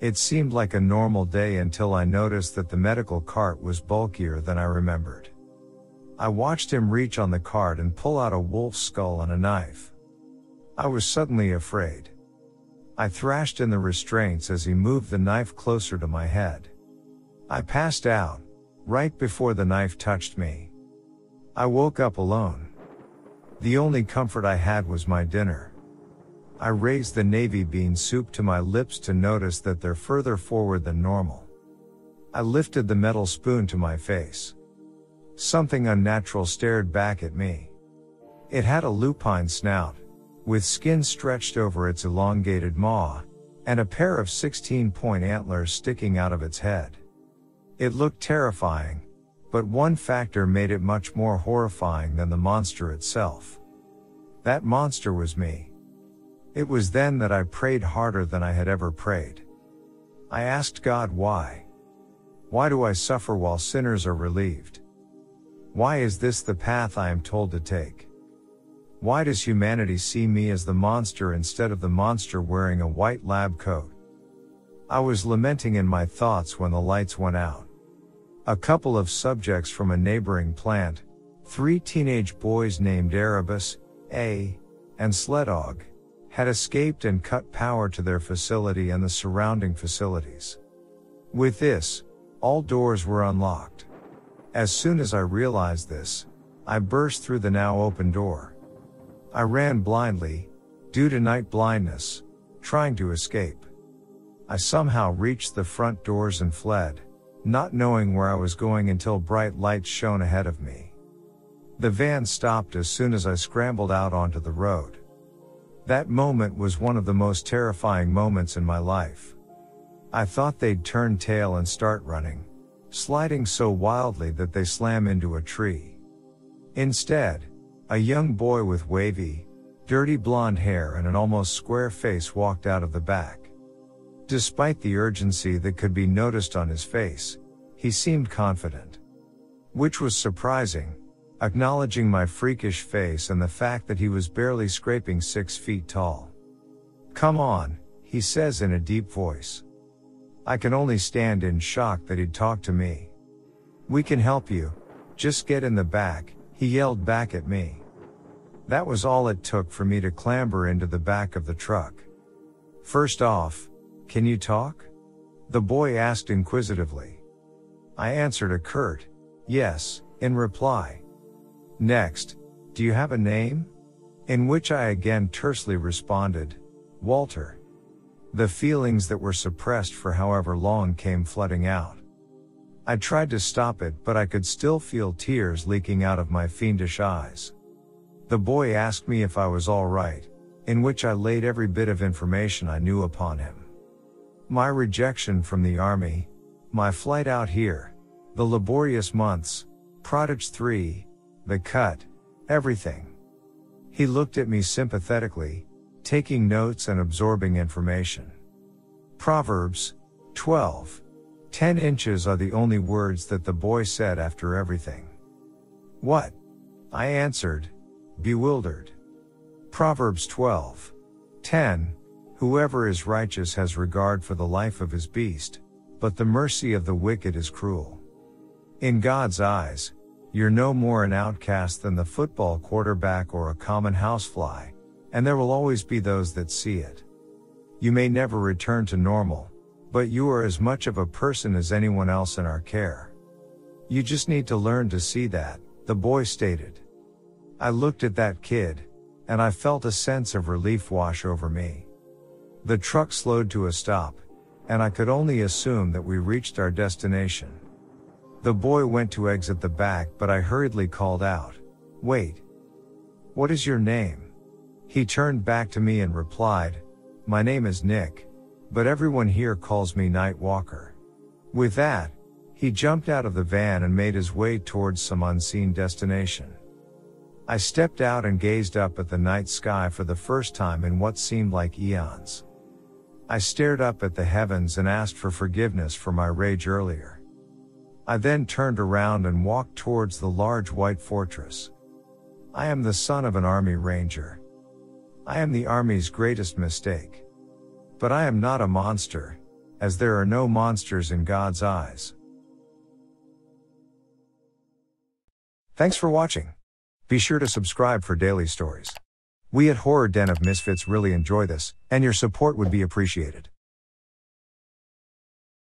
It seemed like a normal day until I noticed that the medical cart was bulkier than I remembered. I watched him reach on the cart and pull out a wolf's skull and a knife. I was suddenly afraid. I thrashed in the restraints as he moved the knife closer to my head. I passed out, right before the knife touched me. I woke up alone. The only comfort I had was my dinner. I raised the navy bean soup to my lips to notice that they're further forward than normal. I lifted the metal spoon to my face. Something unnatural stared back at me. It had a lupine snout, with skin stretched over its elongated maw, and a pair of 16 point antlers sticking out of its head. It looked terrifying, but one factor made it much more horrifying than the monster itself. That monster was me. It was then that I prayed harder than I had ever prayed. I asked God why. Why do I suffer while sinners are relieved? Why is this the path I am told to take? Why does humanity see me as the monster instead of the monster wearing a white lab coat? I was lamenting in my thoughts when the lights went out. A couple of subjects from a neighboring plant, three teenage boys named Erebus, A, and Sledog, had escaped and cut power to their facility and the surrounding facilities. With this, all doors were unlocked. As soon as I realized this, I burst through the now open door. I ran blindly, due to night blindness, trying to escape. I somehow reached the front doors and fled, not knowing where I was going until bright lights shone ahead of me. The van stopped as soon as I scrambled out onto the road. That moment was one of the most terrifying moments in my life. I thought they'd turn tail and start running, sliding so wildly that they slam into a tree. Instead, a young boy with wavy, dirty blonde hair and an almost square face walked out of the back. Despite the urgency that could be noticed on his face, he seemed confident. Which was surprising, acknowledging my freakish face and the fact that he was barely scraping six feet tall. Come on, he says in a deep voice. I can only stand in shock that he'd talk to me. We can help you. Just get in the back, he yelled back at me. That was all it took for me to clamber into the back of the truck. First off, can you talk? The boy asked inquisitively. I answered a curt, yes, in reply. Next, do you have a name? In which I again tersely responded, Walter. The feelings that were suppressed for however long came flooding out. I tried to stop it, but I could still feel tears leaking out of my fiendish eyes. The boy asked me if I was alright, in which I laid every bit of information I knew upon him. My rejection from the army, my flight out here, the laborious months, Prodigy 3, The Cut, Everything. He looked at me sympathetically, taking notes and absorbing information. Proverbs 12. 10 inches are the only words that the boy said after everything. What? I answered, bewildered. Proverbs 12. 10. Whoever is righteous has regard for the life of his beast, but the mercy of the wicked is cruel. In God's eyes, you're no more an outcast than the football quarterback or a common housefly, and there will always be those that see it. You may never return to normal, but you are as much of a person as anyone else in our care. You just need to learn to see that, the boy stated. I looked at that kid, and I felt a sense of relief wash over me. The truck slowed to a stop, and I could only assume that we reached our destination. The boy went to exit the back, but I hurriedly called out, Wait. What is your name? He turned back to me and replied, My name is Nick, but everyone here calls me Night Walker. With that, he jumped out of the van and made his way towards some unseen destination. I stepped out and gazed up at the night sky for the first time in what seemed like eons. I stared up at the heavens and asked for forgiveness for my rage earlier. I then turned around and walked towards the large white fortress. I am the son of an army ranger. I am the army's greatest mistake. But I am not a monster, as there are no monsters in God's eyes. Thanks for watching. Be sure to subscribe for daily stories. We at Horror Den of Misfits really enjoy this, and your support would be appreciated.